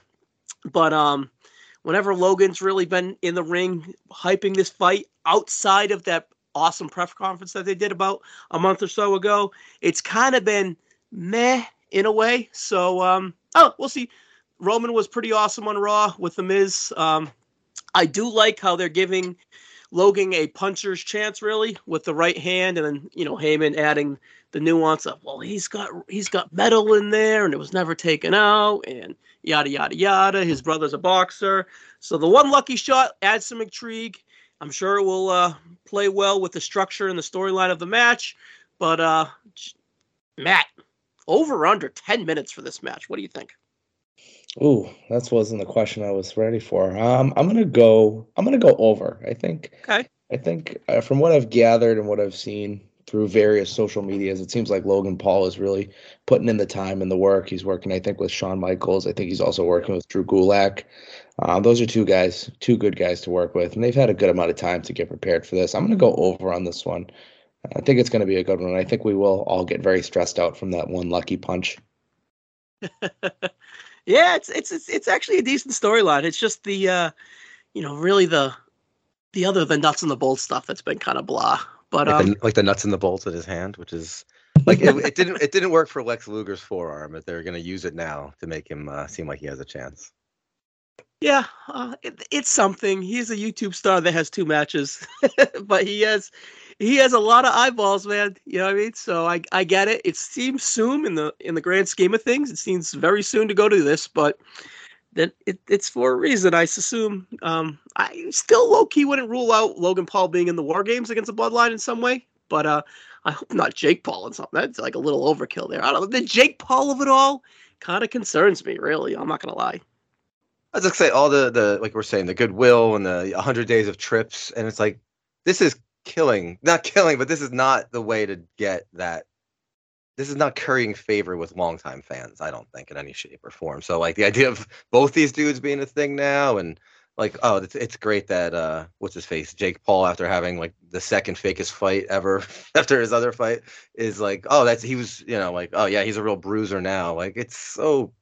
But um, whenever Logan's really been in the ring hyping this fight outside of that awesome press conference that they did about a month or so ago, it's kind of been meh in a way. So um, oh, we'll see. Roman was pretty awesome on Raw with the Miz. Um, I do like how they're giving Logan a puncher's chance, really, with the right hand, and then you know Heyman adding the nuance of well, he's got he's got metal in there, and it was never taken out, and yada yada yada. His brother's a boxer, so the one lucky shot adds some intrigue. I'm sure it will uh, play well with the structure and the storyline of the match. But uh, Matt, over under 10 minutes for this match. What do you think? Ooh, that wasn't the question I was ready for. Um, I'm gonna go. I'm gonna go over. I think. Okay. I think uh, from what I've gathered and what I've seen through various social medias, it seems like Logan Paul is really putting in the time and the work. He's working, I think, with Shawn Michaels. I think he's also working with Drew Gulak. Uh, those are two guys, two good guys to work with, and they've had a good amount of time to get prepared for this. I'm going to go over on this one. I think it's going to be a good one. I think we will all get very stressed out from that one lucky punch. yeah, it's it's it's, it's actually a decent storyline. It's just the uh, you know, really the the other the nuts and the bolts stuff that's been kind of blah. But like, um, the, like the nuts and the bolts in his hand, which is like it, it didn't it didn't work for Lex Luger's forearm, but they're gonna use it now to make him uh, seem like he has a chance. Yeah, uh, it, it's something. He's a YouTube star that has two matches, but he has he has a lot of eyeballs, man. You know what I mean? So I I get it. It seems soon in the in the grand scheme of things. It seems very soon to go to this, but that it, it's for a reason. I assume. Um, I still low key wouldn't rule out Logan Paul being in the War Games against the Bloodline in some way, but uh, I hope not Jake Paul and something. That's like a little overkill there. I don't know. The Jake Paul of it all kind of concerns me. Really, I'm not gonna lie. I was just say all the the like we're saying the goodwill and the 100 days of trips, and it's like this is killing, not killing, but this is not the way to get that. This is not currying favor with longtime fans. I don't think in any shape or form. So like the idea of both these dudes being a thing now, and like oh, it's, it's great that uh what's his face Jake Paul after having like the second fakest fight ever after his other fight is like oh that's he was you know like oh yeah he's a real bruiser now. Like it's so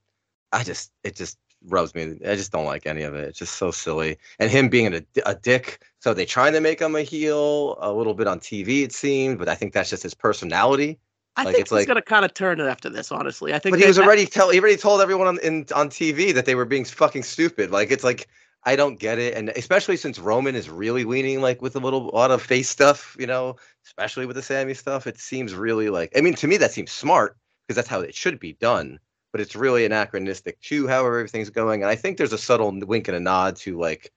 I just it just rubs me. I just don't like any of it. It's just so silly. And him being a, a dick. So they trying to make him a heel a little bit on TV, it seemed, but I think that's just his personality. I Like, think it's he's like- gonna kind of turn it after this. Honestly, I think. But he was that- already tell he already told everyone on in on TV that they were being fucking stupid. Like it's like I don't get it, and especially since Roman is really leaning like with a little a lot of face stuff, you know, especially with the Sami stuff. It seems really like I mean to me that seems smart because that's how it should be done. But it's really anachronistic to however everything's going. And I think there's a subtle wink and a nod to like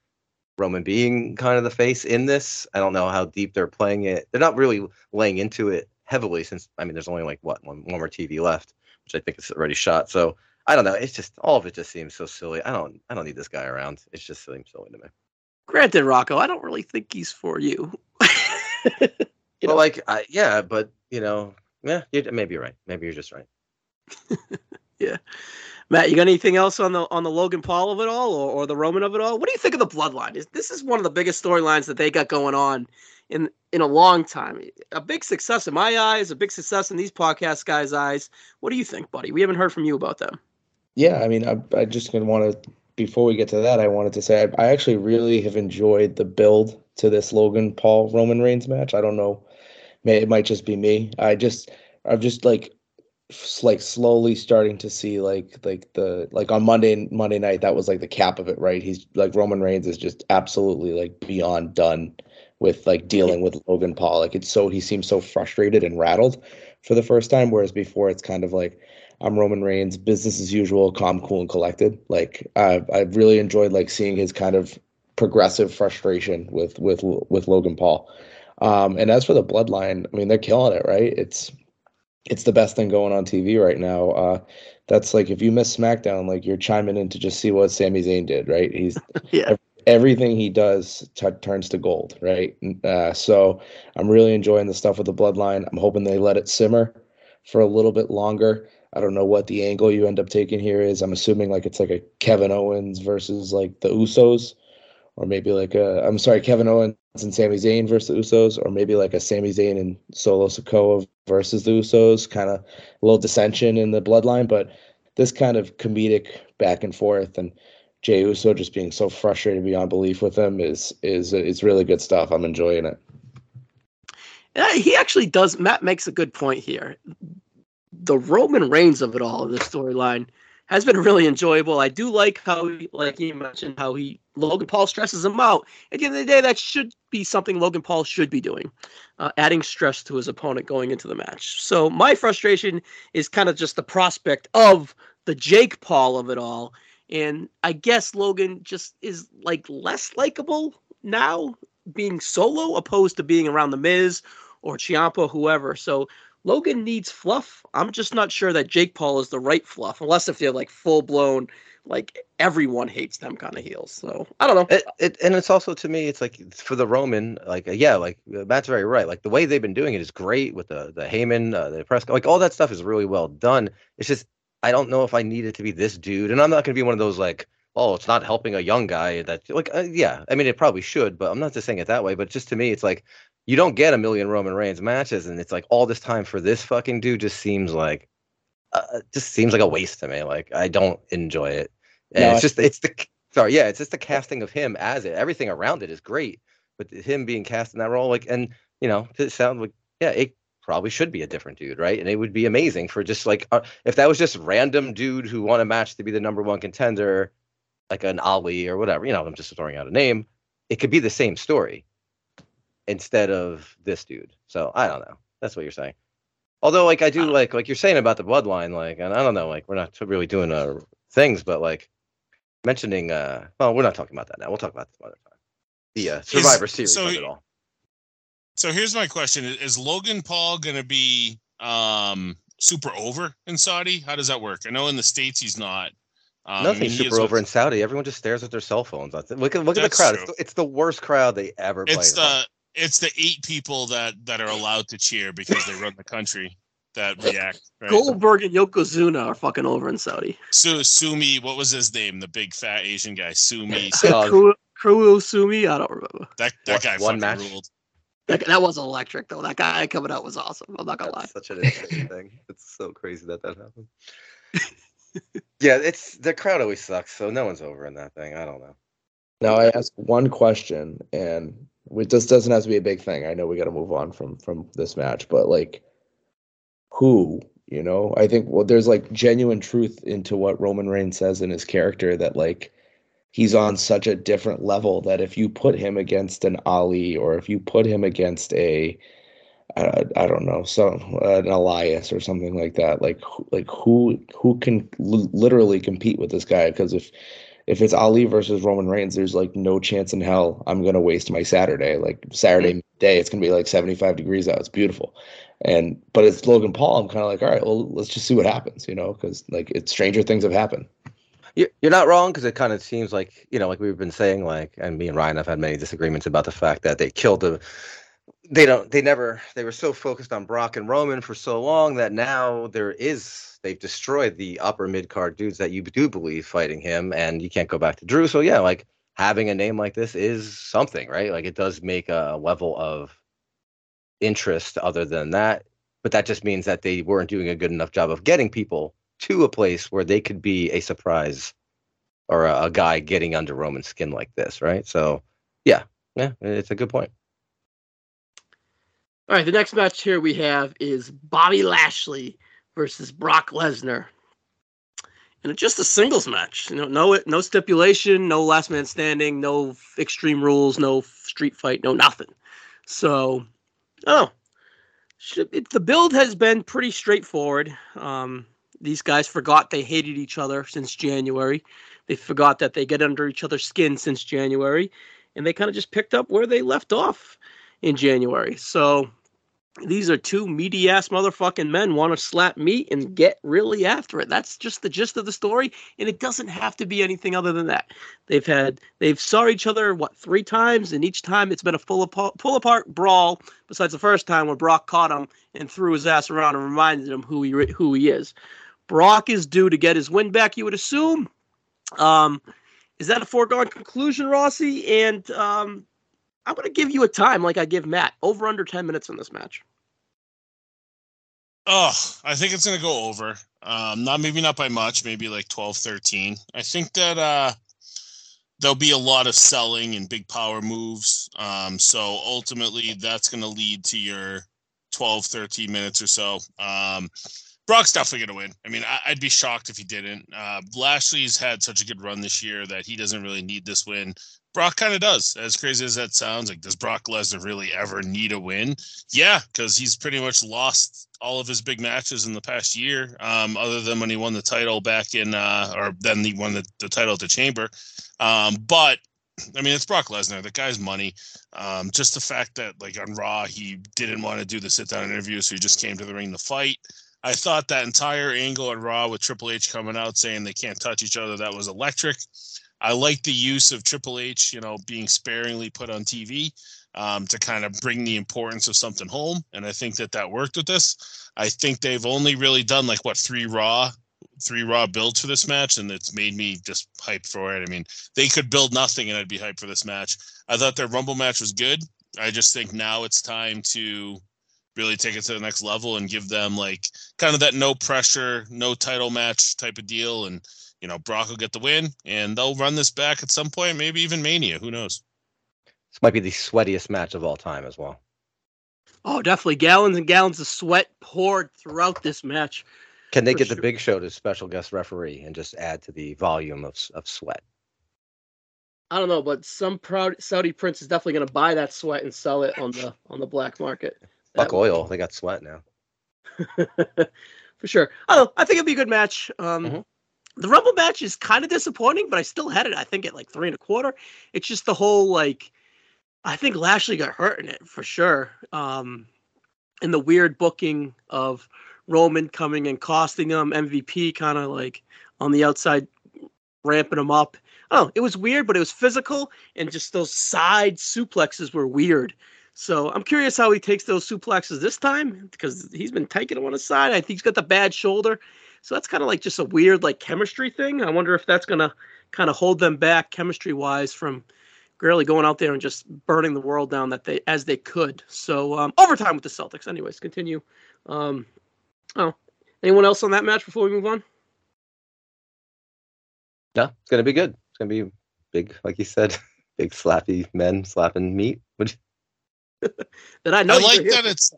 Roman being kind of the face in this. I don't know how deep they're playing it. They're not really laying into it heavily since I mean there's only like what one, one more TV left, which I think is already shot. So I don't know. It's just all of it just seems so silly. I don't I don't need this guy around. It just seems silly to me. Granted, Rocco, I don't really think he's for you. you Well, like I, yeah, but you know, yeah, you, maybe you're right. Maybe you're just right. Matt, you got anything else on the on the Logan Paul of it all, or, or the Roman of it all? What do you think of the Bloodline? Is this is one of the biggest storylines that they got going on in in a long time? A big success in my eyes, a big success in these podcast guys' eyes. What do you think, buddy? We haven't heard from you about them. Yeah, I mean, I, I just gonna want to. Before we get to that, I wanted to say I, I actually really have enjoyed the build to this Logan Paul Roman Reigns match. I don't know, it might just be me. I just I've just like like slowly starting to see like like the like on Monday Monday night that was like the cap of it, right? He's like Roman Reigns is just absolutely like beyond done with like dealing with Logan Paul. Like it's so he seems so frustrated and rattled for the first time, whereas before it's kind of like I'm Roman Reigns, business as usual, calm, cool, and collected. Like I I really enjoyed like seeing his kind of progressive frustration with with with Logan Paul. Um, and as for the bloodline, I mean they're killing it, right? It's it's the best thing going on TV right now. Uh, that's like if you miss SmackDown, like you're chiming in to just see what Sami Zayn did, right? He's Yeah. everything he does t- turns to gold, right? Uh, so I'm really enjoying the stuff with the bloodline. I'm hoping they let it simmer for a little bit longer. I don't know what the angle you end up taking here is. I'm assuming like it's like a Kevin Owens versus like the Usos, or maybe like a I'm sorry, Kevin Owens and Sami Zayn versus the Usos, or maybe like a Sami Zayn and Solo Sikoa versus the Usos, kind of a little dissension in the bloodline. But this kind of comedic back and forth and Jay Uso just being so frustrated beyond belief with him is is it's really good stuff. I'm enjoying it. Yeah, he actually does. Matt makes a good point here. The Roman Reigns of it all, this storyline, has been really enjoyable. I do like how, like you mentioned, how he Logan Paul stresses him out. At the end of the day, that should be something Logan Paul should be doing, uh, adding stress to his opponent going into the match. So my frustration is kind of just the prospect of the Jake Paul of it all, and I guess Logan just is like less likable now, being solo opposed to being around the Miz or Ciampa, whoever. So Logan needs fluff. I'm just not sure that Jake Paul is the right fluff, unless if they're like full blown, like everyone hates them kind of heels. So I don't know. It, it and it's also to me, it's like for the Roman, like uh, yeah, like uh, Matt's very right. Like the way they've been doing it is great with the the Heyman, uh, the press, like all that stuff is really well done. It's just I don't know if I need it to be this dude, and I'm not going to be one of those like, oh, it's not helping a young guy. That like uh, yeah, I mean it probably should, but I'm not just saying it that way. But just to me, it's like you don't get a million Roman Reigns matches, and it's like all this time for this fucking dude just seems like just seems like a waste to me. Like I don't enjoy it. And No, it's I- just it's the sorry, yeah, it's just the casting of him as it. Everything around it is great, but him being cast in that role, like, and you know, it sounds like yeah, it probably should be a different dude, right? And it would be amazing for just like uh, if that was just random dude who won a match to be the number one contender, like an Ali or whatever. You know, I'm just throwing out a name. It could be the same story instead of this dude. So I don't know. That's what you're saying. Although, like, I do like like you're saying about the bloodline, like, and I don't know, like, we're not really doing uh things, but like mentioning, uh, well, we're not talking about that now. We'll talk about this some other time. The uh, Survivor Series so of he- it all. So here's my question: Is- Is Logan Paul going to be um, super over in Saudi? How does that work? I know in the states he's not. Um, Nothing super over in Saudi. Everyone just stares at their cell phones. Look at look at the crowd. It's the, it's the worst crowd they ever played. It's the it's the eight people that that are allowed to cheer because they run the country that react. Right? Goldberg and Yokozuna are fucking over in Saudi. Su Sumi, what was his name? The big fat Asian guy, Sumi. Kru- Kru Sumi, I don't remember. That that guy One fucking match. ruled. That, that was electric though. That guy coming out was awesome. I'm not gonna lie. Such an insane thing. It's so crazy that that happened. yeah, it's the crowd always sucks, so no one's over in that thing. I don't know. Now I ask one question, and it just doesn't have to be a big thing. I know we got to move on from from this match, but like, who? You know, I think well, there's like genuine truth into what Roman Reigns says in his character that like he's on such a different level that if you put him against an Ali or if you put him against a I, don't know, so uh, an Elias or something like that. Like like who who can l- literally compete with this guy? Because if if it's Ali versus Roman Reigns, there's like no chance in hell I'm gonna waste my Saturday. Like Saturday mm-hmm. day, it's gonna be like 75 degrees out. It's beautiful. And but it's Logan Paul. I'm kind of like, all right, well, let's just see what happens, you know, because like it's stranger things have happened. You- You're not wrong because it kind of seems like you know, like we've been saying, like, and me and Ryan have had many disagreements about the fact that they killed the. They don't. They never. They were so focused on Brock and Roman for so long that now there is. They've destroyed the upper mid card dudes that you do believe fighting him, and you can't go back to Drew. So yeah, like having a name like this is something, right? Like it does make a level of interest other than that. But that just means that they weren't doing a good enough job of getting people to a place where they could be a surprise or a, a guy getting under Roman skin like this, right? So, yeah, yeah, it's a good point. All right, the next match here we have is Bobby Lashley versus Brock Lesnar. And it's just a singles match. You know, no no stipulation, no last man standing, no extreme rules, no street fight, no nothing. So, oh, it, the build has been pretty straightforward. Um, these guys forgot they hated each other since January. They forgot that they get under each other's skin since January, and they kind of just picked up where they left off in January. So these are two meaty ass motherfucking men want to slap meat and get really after it. That's just the gist of the story, and it doesn't have to be anything other than that. They've had they've saw each other what three times, and each time it's been a full apart, pull apart brawl. Besides the first time when Brock caught him and threw his ass around and reminded him who he who he is. Brock is due to get his win back, you would assume. Um, is that a foregone conclusion, Rossi? And um, I'm going to give you a time like I give Matt. Over under 10 minutes in this match. Oh, I think it's gonna go over. Um, not maybe not by much, maybe like 12, 13. I think that uh there'll be a lot of selling and big power moves. Um, so ultimately that's gonna lead to your 12, 13 minutes or so. Um Brock's definitely gonna win. I mean, I, I'd be shocked if he didn't. Uh Lashley's had such a good run this year that he doesn't really need this win. Brock kind of does. As crazy as that sounds, like does Brock Lesnar really ever need a win? Yeah, because he's pretty much lost all of his big matches in the past year, um, other than when he won the title back in, uh, or then he won the, the title at the Chamber. Um, but I mean, it's Brock Lesnar. The guy's money. Um, just the fact that, like on Raw, he didn't want to do the sit down interview, so he just came to the ring to fight. I thought that entire angle on Raw with Triple H coming out saying they can't touch each other, that was electric. I like the use of Triple H, you know, being sparingly put on TV um, to kind of bring the importance of something home. And I think that that worked with this. I think they've only really done like what three Raw, three Raw builds for this match, and it's made me just hyped for it. I mean, they could build nothing, and I'd be hyped for this match. I thought their Rumble match was good. I just think now it's time to really take it to the next level and give them like kind of that no pressure, no title match type of deal. And you know, Brock will get the win, and they'll run this back at some point, maybe even Mania. Who knows? This might be the sweatiest match of all time as well. Oh, definitely. Gallons and gallons of sweat poured throughout this match. Can they For get the. Big Show to special guest referee and just add to the volume of of sweat? I don't know, but some proud Saudi prince is definitely going to buy that sweat and sell it on the on the black market. Fuck That- oil. They got sweat now. for sure. I don't know. I think it'd be a good match. Um, Mhm. The Rumble match is kind of disappointing, but I still had it. I think at like three and a quarter. It's just the whole like, I think Lashley got hurt in it for sure. Um, and the weird booking of Roman coming and costing him MVP, kind of like on the outside, ramping him up. Oh, it was weird, but it was physical, and just those side suplexes were weird. So I'm curious how he takes those suplexes this time because he's been taking them on his side. I think he's got the bad shoulder. So that's kind of like just a weird like chemistry thing. I wonder if that's gonna kind of hold them back chemistry wise from really going out there and just burning the world down that they as they could. So um, overtime with the Celtics. Anyways, continue. Um, oh, anyone else on that match before we move on? No, it's gonna be good. It's gonna be big, like you said, big slappy men slapping meat. Would That I know. I like were here that for. it's.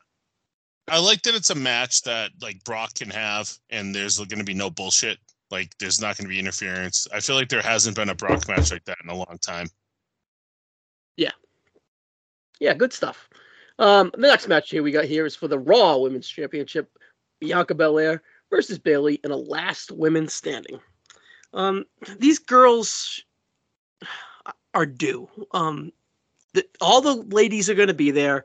I like that it's a match that like Brock can have, and there's going to be no bullshit. Like there's not going to be interference. I feel like there hasn't been a Brock match like that in a long time. Yeah, Yeah, good stuff. Um, the next match here we got here is for the Raw Women's Championship: Bianca Belair versus Bayley in a last women standing. Um, these girls are due. Um, the, all the ladies are going to be there.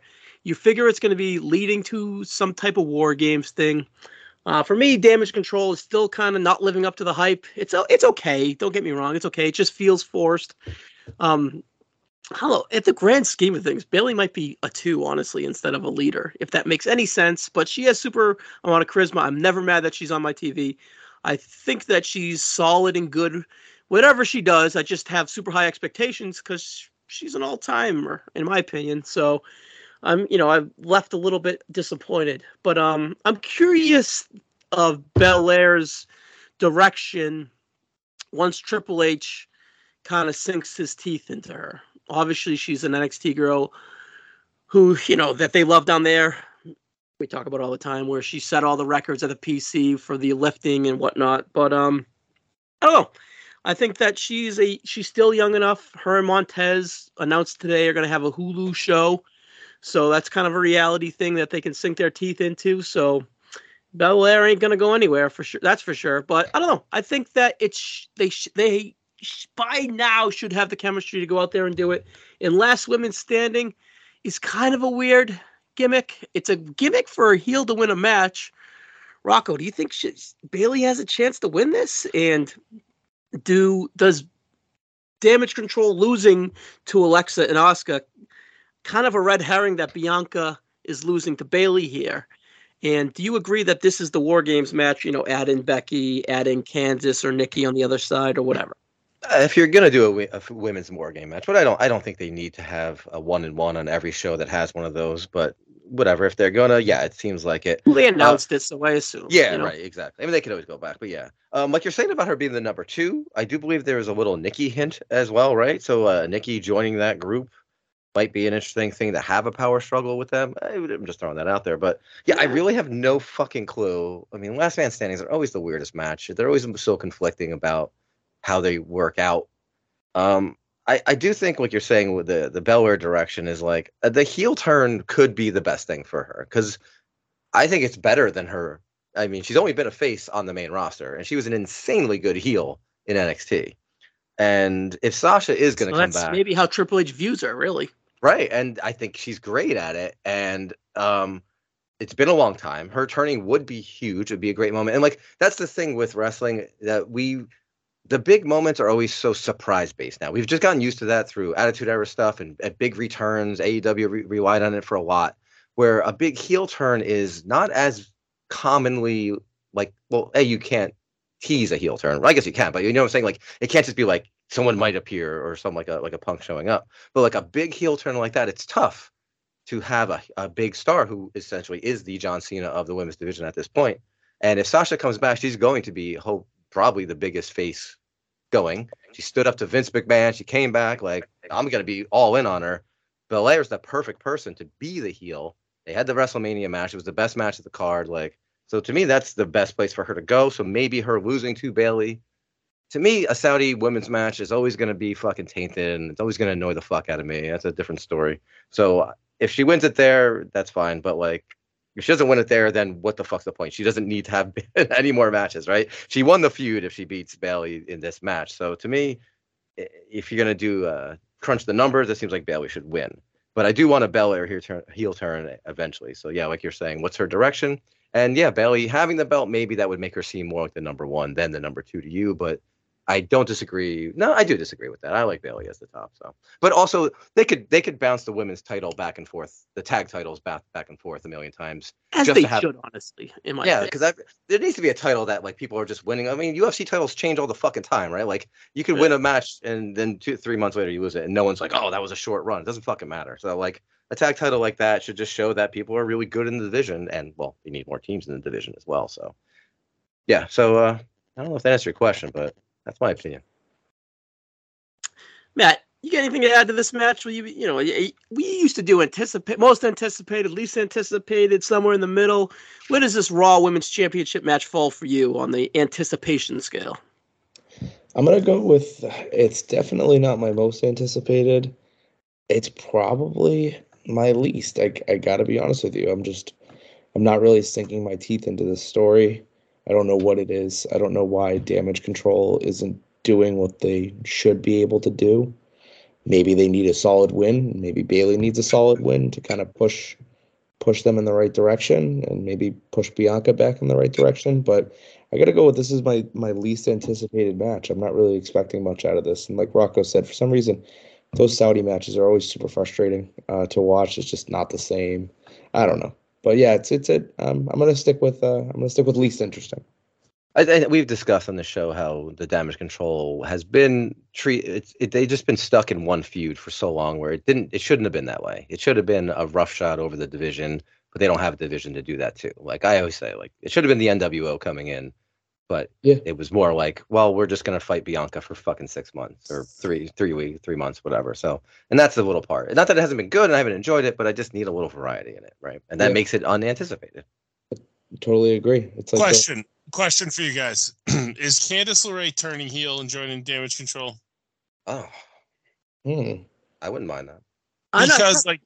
You figure it's going to be leading to some type of war games thing. Uh, for me, Damage Control is still kind of not living up to the hype. It's it's okay. Don't get me wrong. It's okay. It just feels forced. Um, hello, at the grand scheme of things, Bayley might be a two, honestly, instead of a leader, if that makes any sense. But she has super amount of charisma. I'm never mad that she's on my TV. I think that she's solid and good. Whatever she does, I just have super high expectations because she's an all timer, in my opinion. So I'm, you know, I've left a little bit disappointed. But um, I'm curious of Belair's direction once Triple H kind of sinks his teeth into her. Obviously, she's an NXT girl who, you know, that they love down there. We talk about all the time where she set all the records at the PC for the lifting and whatnot. But um, I don't know. I think that she's a she's still young enough. Her and Montez announced today are going to have a Hulu show, so that's kind of a reality thing that they can sink their teeth into. So Belair ain't going to go anywhere for sure. That's for sure. But I don't know. I think that it's they they by now should have the chemistry to go out there and do it. And last women standing is kind of a weird gimmick. It's a gimmick for a heel to win a match. Rocco, do you think she, Bayley has a chance to win this? And do does damage control losing to Alexa and Asuka kind of a red herring that Bianca is losing to Bayley here? And do you agree that this is the War Games match? You know, add in Becky, add in Candice or Nikki on the other side or whatever. Uh, if you're gonna do a, a women's war game match, but I don't, I don't think they need to have a one and one on every show that has one of those. But whatever, if they're gonna, yeah, it seems like it. Well, they announced it, so I assume. Yeah, you know? right, exactly. I mean, they could always go back, but yeah, um, like you're saying about her being the number two, I do believe there is a little Nikki hint as well, right? So uh, Nikki joining that group might be an interesting thing to have a power struggle with them. I, am just throwing that out there, but yeah, I really have no fucking clue. I mean, last man standings are always the weirdest match. They're always so conflicting about how they work out. Um, I, I do think what you're saying with the the Belair direction is like uh, the heel turn could be the best thing for her because I think it's better than her. I mean, she's only been a face on the main roster, and she was an insanely good heel in NXT. And if Sasha is going to So come back, maybe how Triple H views her, really. Right. And I think she's great at it. And um it's been a long time. Her turning would be huge. It'd be a great moment. And like that's the thing with wrestling that we the big moments are always so surprise based now. We've just gotten used to that through Attitude Era stuff and at big returns. AEW re- relied on it for a lot. Where a big heel turn is not as commonly like, well, A, you can't tease a heel turn. Well, I guess you can, but you know what I'm saying? Like it can't just be like someone might appear or some like a like a punk showing up. But like a big heel turn like that, it's tough to have a, a big star who essentially is the John Cena of the women's division at this point. And if Sasha comes back, she's going to be hope probably the biggest face going. She stood up to Vince McMahon. She came back like I'm gonna be all in on her. Belair's the perfect person to be the heel. They had the WrestleMania match. It was the best match of the card. Like so to me, that's the best place for her to go. So maybe her losing to Bayley. To me, a Saudi women's match is always going to be fucking tainted, and it's always going to annoy the fuck out of me. That's a different story. So if she wins it there, that's fine. But like, if she doesn't win it there, then what the fuck's the point? She doesn't need to have any more matches, right? She won the feud if she beats Bayley in this match. So to me, if you're gonna do uh, crunch the numbers, it seems like Bayley should win. But I do want a Belair heel turn, heel turn eventually. So yeah, like you're saying, what's her direction? And yeah, Bayley having the belt, maybe that would make her seem more like the number one than the number two to you. But I don't disagree. No, I do disagree with that. I like Bayley as the top. So, but also they could they could bounce the women's title back and forth, the tag titles back back and forth a million times. As Just they have- should, honestly, in my yeah, because there needs to be a title that like people are just winning. I mean, UFC titles change all the fucking time, right? Like you could win a match and then two three months later you lose it, and no one's like, oh, that was a short run. It doesn't fucking matter. So like a tag title like that should just show that people are really good in the division, and well, you need more teams in the division as well. So yeah, so uh, I don't know if that answers your question, but that's my opinion. Matt, you got anything to add to this match? Well, you, you know, we used to do anticipate, most anticipated, least anticipated, somewhere in the middle. Where does this Raw Women's Championship match fall for you on the anticipation scale? I'm gonna go with it's definitely not my most anticipated. It's probably my least. I I gotta be honest with you. I'm just I'm not really sinking my teeth into this story. I don't know what it is. I don't know why damage control isn't doing what they should be able to do. Maybe they need a solid win. Maybe Bayley needs a solid win to kind of push push them in the right direction and maybe push Bianca back in the right direction. But I got to go with this is my my least anticipated match. I'm not really expecting much out of this. And like Rocco said, for some reason, those Saudi matches are always super frustrating uh, to watch. It's just not the same. I don't know, but yeah, it's it's it. Um, I'm gonna stick with uh, I'm gonna stick with least interesting. I, I, we've discussed on the show how the damage control has been treat. It's it, they just been stuck in one feud for so long where it didn't. It shouldn't have been that way. It should have been a rough shot over the division, but they don't have a division to do that too. Like I always say, like it should have been the NWO coming in, but Yeah. it was more like, well, we're just gonna fight Bianca for fucking six months or three three weeks, three months, whatever. So, and that's the little part. Not that it hasn't been good and I haven't enjoyed it, but I just need a little variety in it, right? And that Yeah. makes it unanticipated. Totally agree. It's like the- Question. Question for you guys: Is Candice LeRae turning heel and joining Damage Control? Oh, hmm. I wouldn't mind that. I'm because like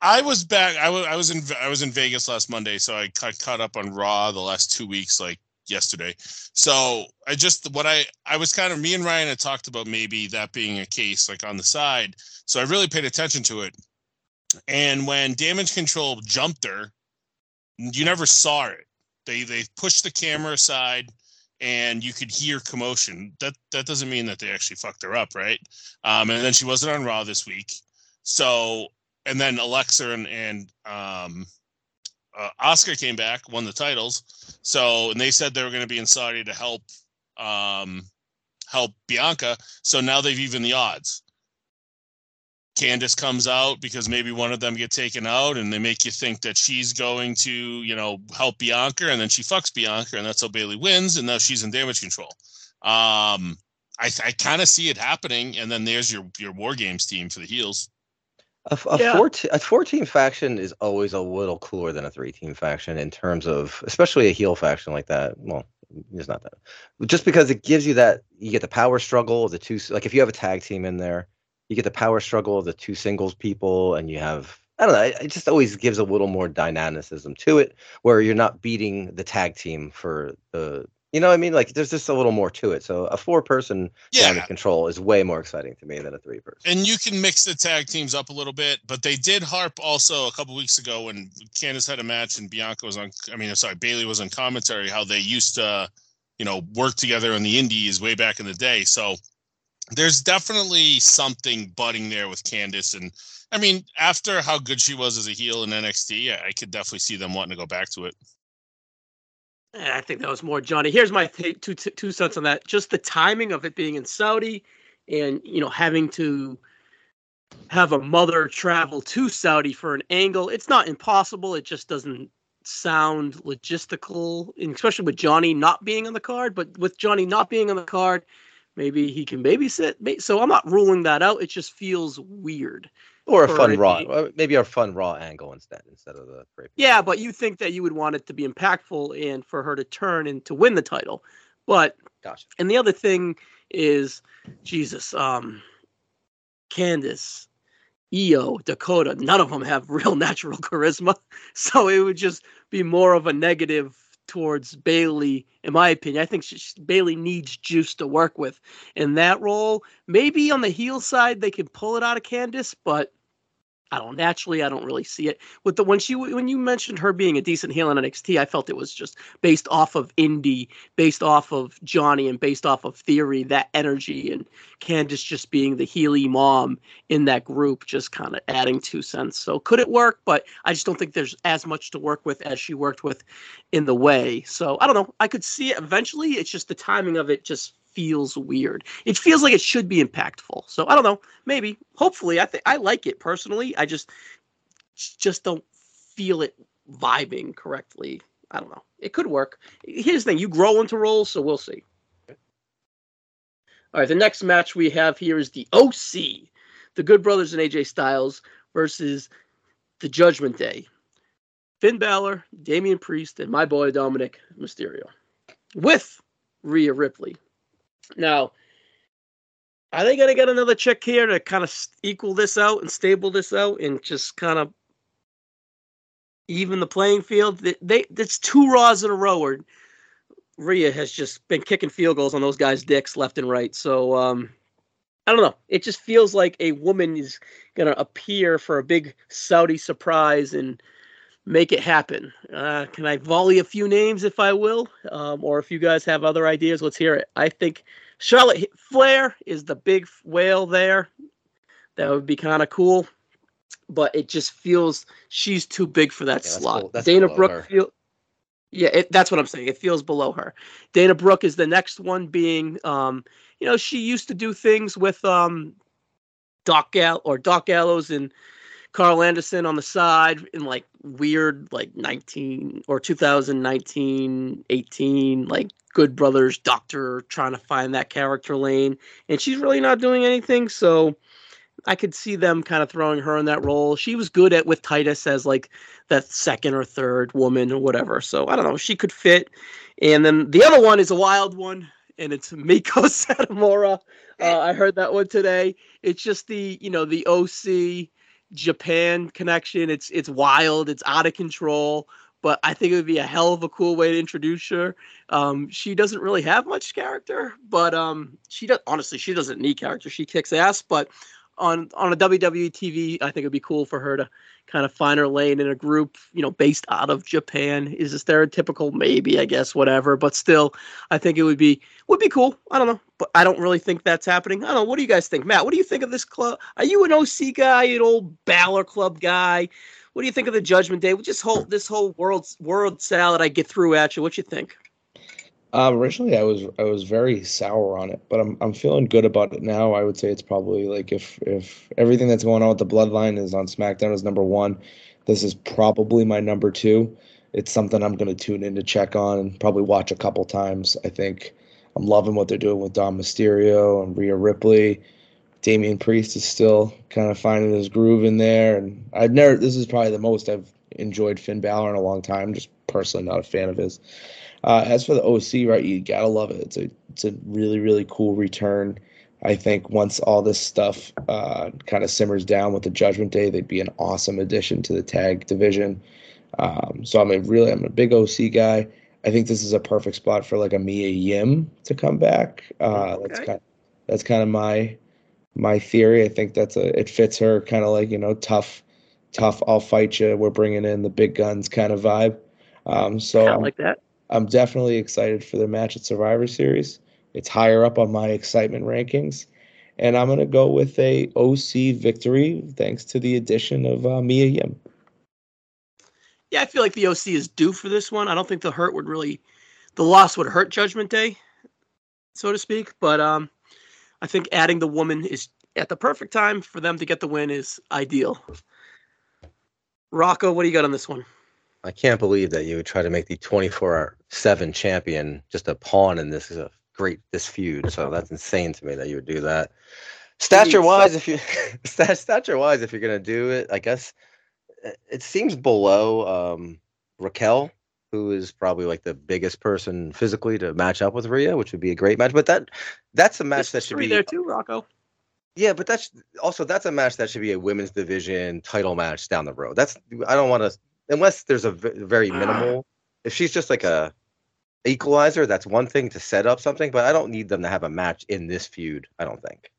I was back. I was I was in I was in Vegas last Monday, so I got caught up on Raw the last two weeks, like yesterday. So I just what I I was kind of me and Ryan had talked about maybe that being a case like on the side. So I really paid attention to it. And when Damage Control jumped her, you never saw it. They they pushed the camera aside and you could hear commotion. That that doesn't mean that they actually fucked her up, right? Um, and then she wasn't on Raw this week. So and then Alexa and, and um, uh, Asuka came back, won the titles. So and they said they were going to be in Saudi to help um, help Bianca. So now they've even the odds. Candice comes out because maybe one of them get taken out, and they make you think that she's going to, you know, help Bianca, and then she fucks Bianca, and that's how Bayley wins, and now she's in damage control. Um, I, I kind of see it happening, and then there's your your war games team for the heels. A, a Yeah. four te- a four team faction is always a little cooler than a three team faction in terms of especially a heel faction like that. Well, it's not that. Just because it gives you that you get the power struggle of the two like if you have a tag team in there, you get the power struggle of the two singles people and you have I don't know, it, it just always gives a little more dynamicism to it where you're not beating the tag team for the you know what I mean? Like there's just a little more to it. So a four person Yeah, damage control is way more exciting to me than a three person. and you can mix the tag teams up a little bit, but they did harp also a couple weeks ago when Candice had a match and Bianca was on. I mean, I'm sorry, Bayley was on commentary. How they used to, you know, work together in the Indies way back in the day. So there's definitely something budding there with Candice, and I mean, after how good she was as a heel in NXT, I, I could definitely see them wanting to go back to it. Eh, I think that was more Johnny. Here's my th- two, two two cents on that. Just the timing of it being in Saudi, and you know having to have a mother travel to Saudi for an angle. It's not impossible. It just doesn't sound logistical, especially with Johnny not being on the card. But with Johnny not being on the card, maybe he can babysit. So I'm not ruling that out. It just feels weird. Or a fun raw, uh, maybe a fun raw angle instead, instead of the great. Yeah, but you think that you would want it to be impactful and for her to turn and to win the title. But Gotcha. and the other thing is, Jesus, um, Candice, Io, Dakota, none of them have real natural charisma. So it would just be more of a negative towards Bayley, in my opinion. I think she, she- Bayley needs juice to work with in that role. Maybe on the heel side they can pull it out of Candice, but I don't naturally. I don't really see it with the when she when you mentioned her being a decent heel in NXT. I felt it was just based off of Indi, based off of Johnny, and based off of Theory. That energy and Candice just being the Healy mom in that group, just kind of adding two cents. So could it work? But I just don't think there's as much to work with as she worked with in the way. So I don't know. I could see it eventually. It's just the timing of it just feels weird. It feels like it should be impactful. So I don't know. Maybe. Hopefully. I think I like it personally. I just just don't feel it vibing correctly. I don't know. It could work. Here's the thing: you grow into roles, so we'll see. All right, the next match we have here is the OC, the Good Brothers and AJ Styles versus the Judgment Day. Finn Balor, Damian Priest, and my boy Dominic Mysterio, with Rhea Ripley. Now, Are they gonna get another chick here to kind of equal this out and stable this out and just kind of even the playing field? They, they it's two Raws in a row where Rhea has just been kicking field goals on those guys' dicks left and right. So um, I don't know. It just feels like a woman is gonna appear for a big Saudi surprise and make it happen. Uh, can I volley a few names if I will, um, or if you guys have other ideas? Let's hear it. I think Charlotte Flair is the big whale there. That would be kind of cool, but it just feels she's too big for that Yeah, slot. that's Dana Brooke feel. Yeah, it, that's what I'm saying. It feels below her. Dana Brooke is the next one being, um, you know, she used to do things with um, Doc Gal or Doc Gallows and Karl Anderson on the side in like weird like 19 or 2019 18 like Good Brothers Doctor trying to find that character lane and she's really not doing anything so I could see them kind of throwing her in that role. She was good at with Titus as like that second or third woman or whatever. So I don't know, she could fit. And then the other one is a wild one and it's Meiko Satomura. Uh, I heard that one today. It's just the, you know, the OC Japan connection. It's it's wild. It's out of control. But I think it would be a hell of a cool way to introduce her. Um, she doesn't really have much character, but um, she does. Honestly, she doesn't need character. She kicks ass. But on on a WWE TV, I think it'd be cool for her to kind of find her lane in a group, you know, based out of Japan. Is a stereotypical, maybe I guess, whatever. But still, I think it would be would be cool. I don't know, but I don't really think that's happening. I don't know. What do you guys think, Matt? What do you think of this club? Are you an OC guy, an old Balor Club guy? What do you think of the Judgment Day? Just whole this whole world world salad I get through at you. What you think? Um, originally, I was I was very sour on it, but I'm I'm feeling good about it now. I would say it's probably like if if everything that's going on with the Bloodline is on SmackDown is number one, this is probably my number two. It's something I'm going to tune in to check on and probably watch a couple times. I think I'm loving what they're doing with Dom Mysterio and Rhea Ripley. Damian Priest is still kind of finding his groove in there, and I've never. This is probably the most I've enjoyed Finn Balor in a long time. Just personally not a fan of his. Uh, as for the OC, right, you gotta love it. It's a it's a really really cool return. I think once all this stuff uh, kind of simmers down with the Judgment Day, they'd be an awesome addition to the tag division. Um, so I'm a really I'm a big OC guy. I think this is a perfect spot for like a Mia Yim to come back. Uh, That's Okay. kind that's kind of my my theory. I think that's a it fits her kind of like you know tough tough. I'll fight you. We're bringing in the big guns kind of vibe. Um, so I like that. I'm definitely excited for the match at Survivor Series. It's higher up on my excitement rankings. And I'm going to go with a OC victory thanks to the addition of uh, Mia Yim. Yeah, I feel like the OC is due for this one. I don't think the hurt would really, the loss would hurt Judgment Day, so to speak. But um, I think adding the woman is at the perfect time for them to get the win is ideal. Rocco, what do you got on this one? I can't believe that you would try to make the 24/7 champion just a pawn in this uh, great this feud. So that's insane to me that you would do that. Stature wise, if you stature wise, if you're gonna do it, I guess uh, it seems below um, Raquel, who is probably like the biggest person physically to match up with Rhea, which would be a great match. But that that's a match There's that should be there too, Rocco. yeah, but that's also that's a match that should be a women's division title match down the road. That's I don't want to unless there's a v- very minimal. If she's just like a equalizer, that's one thing to set up something, but I don't need them to have a match in this feud. I don't think.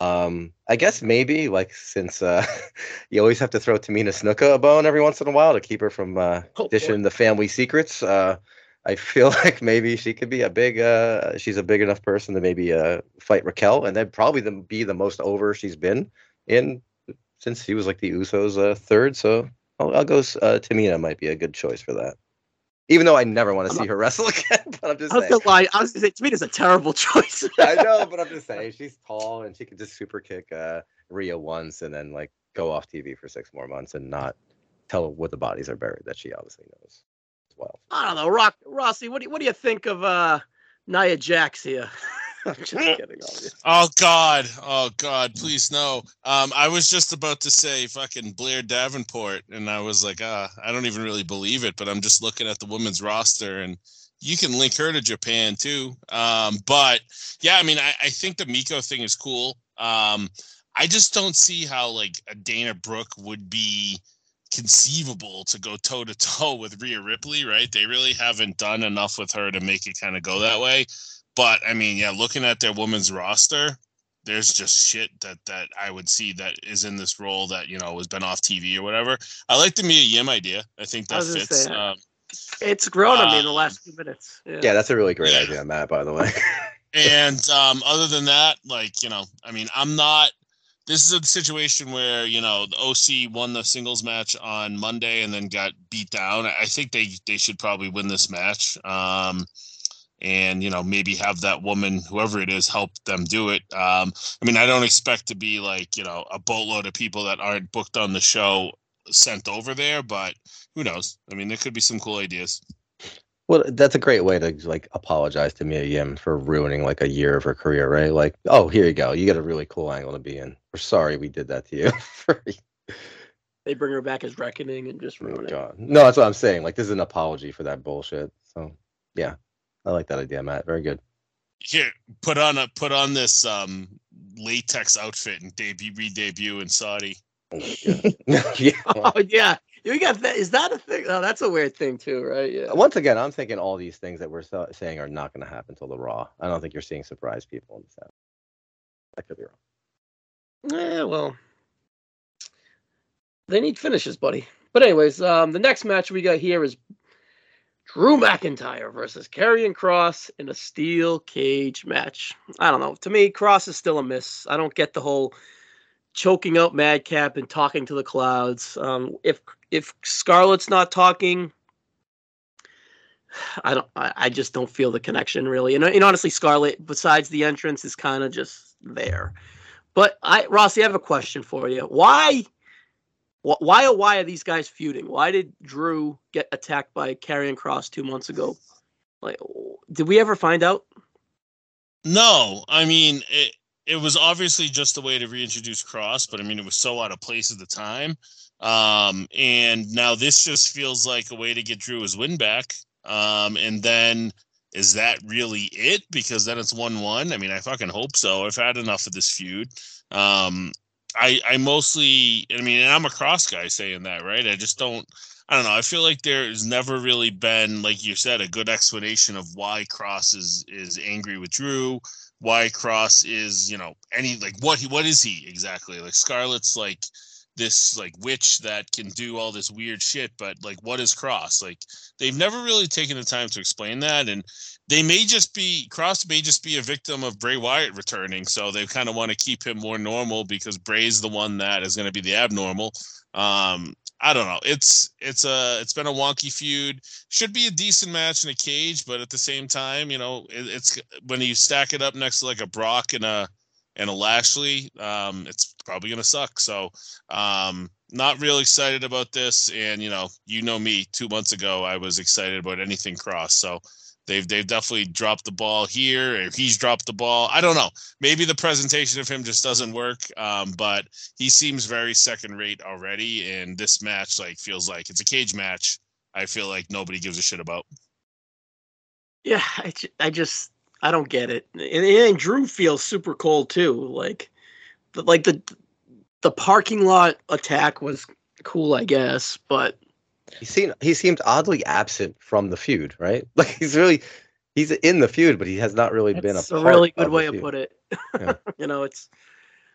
Um, I guess maybe like since uh, you always have to throw Tamina Snuka a bone every once in a while to keep her from uh, Oh, boy. dishing the family secrets. Uh, I feel like maybe she could be a big. Uh, she's a big enough person to maybe uh, fight Raquel, and then probably the, be the most over she's been in since she was like the Usos' uh, third. So I'll, I'll go. Uh, Tamina might be a good choice for that. Even though I never want to see her wrestle again, but I'm just I was saying. gonna lie. I was gonna say Tamina's a terrible choice. I know, but I'm just saying she's tall and she could just super kick uh, Rhea once and then like go off TV for six more months and not tell where the bodies are buried that she obviously knows as well. I don't know, Rock Rossi. What do you, what do you think of uh, Nia Jax here? I'm just kidding. Oh God! Oh God! Please no. Um, I was just about to say fucking Blair Davenport, and I was like, ah, I don't even really believe it, but I'm just looking at the women's roster, and you can link her to Japan too. Um, but yeah, I mean, I, I think the Meiko thing is cool. Um, I just don't see how like a Dana Brooke would be conceivable to go toe to toe with Rhea Ripley, right? They really haven't done enough with her to make it kind of go that way. But I mean, yeah, looking at their women's roster, there's just shit that that I would see that is in this role that you know has been off TV or whatever. I like the Mia Yim idea. I think that was gonna fits. say, Um, It's grown on me in the Um, last few minutes. Yeah. Yeah, that's a really great Yeah. idea, Matt. By the way. and um, other than that, like you know, I mean, I'm not. This is a situation where you know the OC won the singles match on Monday and then got beat down. I think they they should probably win this match. Um, and you know maybe have that woman, whoever it is, help them do it. Um, I mean, I don't expect to be like you know a boatload of people that aren't booked on the show sent over there, but who knows? I mean, there could be some cool ideas. Well, that's a great way to like apologize to Mia Yim for ruining like a year of her career, right? Like, oh, here you go. You got a really cool angle to be in. We're sorry we did that to you. They bring her back as Reckoning and just oh ruin it. No, that's what I'm saying. Like, this is an apology for that bullshit. So, yeah, I like that idea, Matt. Very good. here put on a put on this um latex outfit and debut re-debut in Saudi. yeah. Oh yeah, we got that. Is that a thing? Oh, that's a weird thing too, right? Yeah. Once again, I'm thinking all these things that we're so- saying are not going to happen till the Raw. I don't think you're seeing surprise people in the South. I could be wrong. Yeah, well, they need finishes, buddy. But anyways, um, the next match we got here is Drew McIntyre versus Karrion Kross in a steel cage match. I don't know. To me, Kross is still a miss. I don't get the whole choking out Madcap and talking to the clouds. Um, if if Scarlett's not talking, I don't. I, I just don't feel the connection really. And, and honestly, Scarlett, besides the entrance, is kind of just there. But I, Rossi, I have a question for you. Why, wh- why, oh, why are these guys feuding? Why did Drew get attacked by Karrion Kross two months ago? Like, did we ever find out? No, I mean it. It was obviously just a way to reintroduce Kross, but I mean it was so out of place at the time. Um, and now this just feels like a way to get Drew his win back. Um, and then is that really it? Because then it's one one. I mean, I fucking hope so. I've had enough of this feud. Um, I I mostly, I mean, and I'm a Kross guy saying that, right? I just don't. I don't know. I feel like there's never really been, like you said, a good explanation of why Kross is is angry with Drew, why Kross is, you know, any like what he what is he exactly? Like Scarlett's like this like witch that can do all this weird shit, but like what is Kross? Like they've never really taken the time to explain that and they may just be Kross may just be a victim of Bray Wyatt returning, so they kind of want to keep him more normal because Bray's the one that is going to be the abnormal. Um, I don't know. It's it's a it's been a wonky feud. Should be a decent match in a cage, but at the same time, you know, it, it's when you stack it up next to like a Brock and a and a Lashley, um, it's probably gonna suck. So, um, not real excited about this. And you know, you know me. Two months ago, I was excited about anything Kross. So, they've they've definitely dropped the ball here. He's dropped the ball. I don't know. Maybe the presentation of him just doesn't work. Um, but he seems very second rate already. And this match like feels like it's a cage match. I feel like nobody gives a shit about. Yeah, I, I just I don't get it. And, and Drew feels super cold too. Like, the, like the the parking lot attack was cool, I guess, but He seemed he seemed oddly absent from the feud, right? Like he's really he's in the feud, but he has not really been a. A really good way to put it. Yeah. you know, it's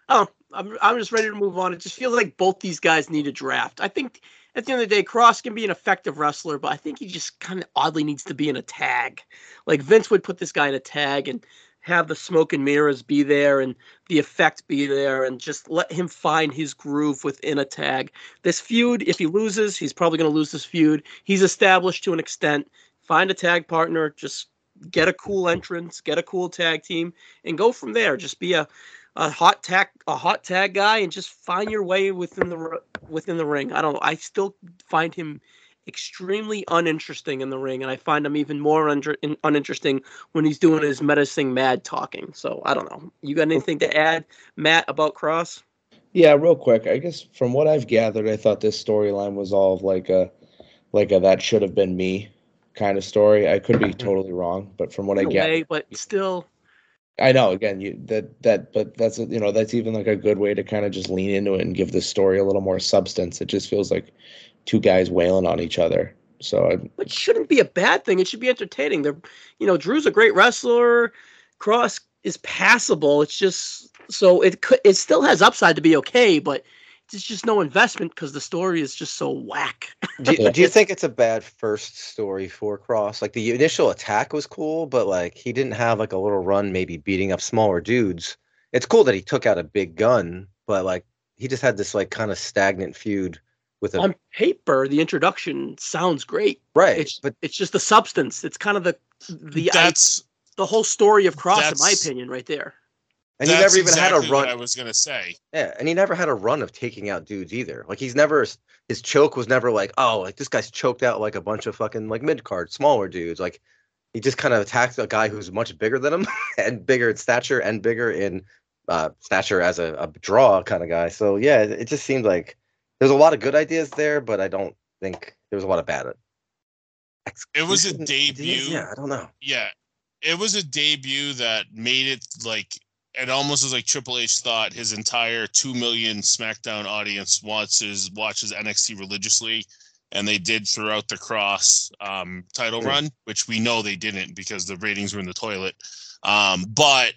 oh, I'm I'm just ready to move on. It just feels like both these guys need a draft. I think at the end of the day, Kross can be an effective wrestler, but I think he just kind of oddly needs to be in a tag. Like Vince would put this guy in a tag and have the smoke and mirrors be there and the effect be there and just let him find his groove within a tag. This feud, if he loses, he's probably going to lose this feud. He's established to an extent. Find a tag partner, just get a cool entrance, get a cool tag team, and go from there. Just be a, a hot tag a hot tag guy and just find your way within the within the ring. I don't know. I still find him extremely uninteresting in the ring, and I find him even more un- uninteresting when he's doing his medicine mad talking. So I don't know. You got anything to add, Matt, about Kross? Yeah, real quick. I guess from what I've gathered, I thought this storyline was all of like a like a that should have been me kind of story. I could be mm-hmm. totally wrong, but from what I In a get, way, but still, I know again you that that but that's you know that's even like a good way to kind of just lean into it and give the story a little more substance. It just feels like two guys wailing on each other. So I, it shouldn't be a bad thing. It should be entertaining. They're, you know, Drew's a great wrestler. Kross is passable. It's just so it could it still has upside to be okay, but it's just no investment because the story is just so whack. Do you, do you think it's a bad first story for Kross? Like the initial attack was cool, but like he didn't have like a little run, maybe beating up smaller dudes. It's cool that he took out a big gun, but like he just had this like kind of stagnant feud with a On paper, the introduction sounds great. right, It's but it's just the substance. It's kind of the the I- That's the whole story of Kross, in my opinion, right there. And he never even exactly had a run. I was gonna say. Yeah, and he never had a run of taking out dudes either. Like he's never his choke was never like, oh, like this guy's choked out like a bunch of fucking like mid card smaller dudes. Like he just kind of attacked a guy who's much bigger than him and bigger in stature and bigger in uh, stature as a, a draw kind of guy. So yeah, it, it just seemed like there's a lot of good ideas there, but I don't think there was a lot of bad. It was a debut. Yeah, I don't know. Yeah, it was a debut that made it like it almost was like Triple H thought his entire two million SmackDown audience watches watches NXT religiously, and they did throughout the Kross um, title Hmm. run, which we know they didn't because the ratings were in the toilet. Um, but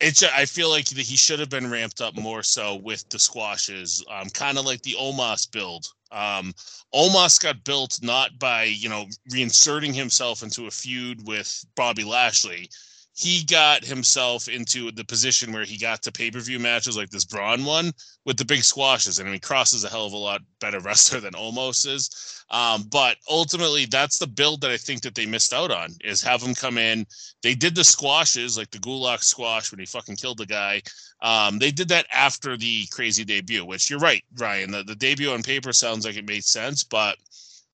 it's I feel like that he should have been ramped up more so with the squashes, um, kind of like the Omos build. Um, Omos got built not by you know reinserting himself into a feud with Bobby Lashley. He got himself into the position where he got to pay per view matches like this Braun one with the big squashes. And I mean, Kross is a hell of a lot better wrestler than Omos is. Um, but ultimately, that's the build that I think that they missed out on is have him come in. They did the squashes like the Gulak squash when he fucking killed the guy. Um, they did that after the crazy debut, which you're right, Ryan. The, the debut on paper sounds like it made sense, but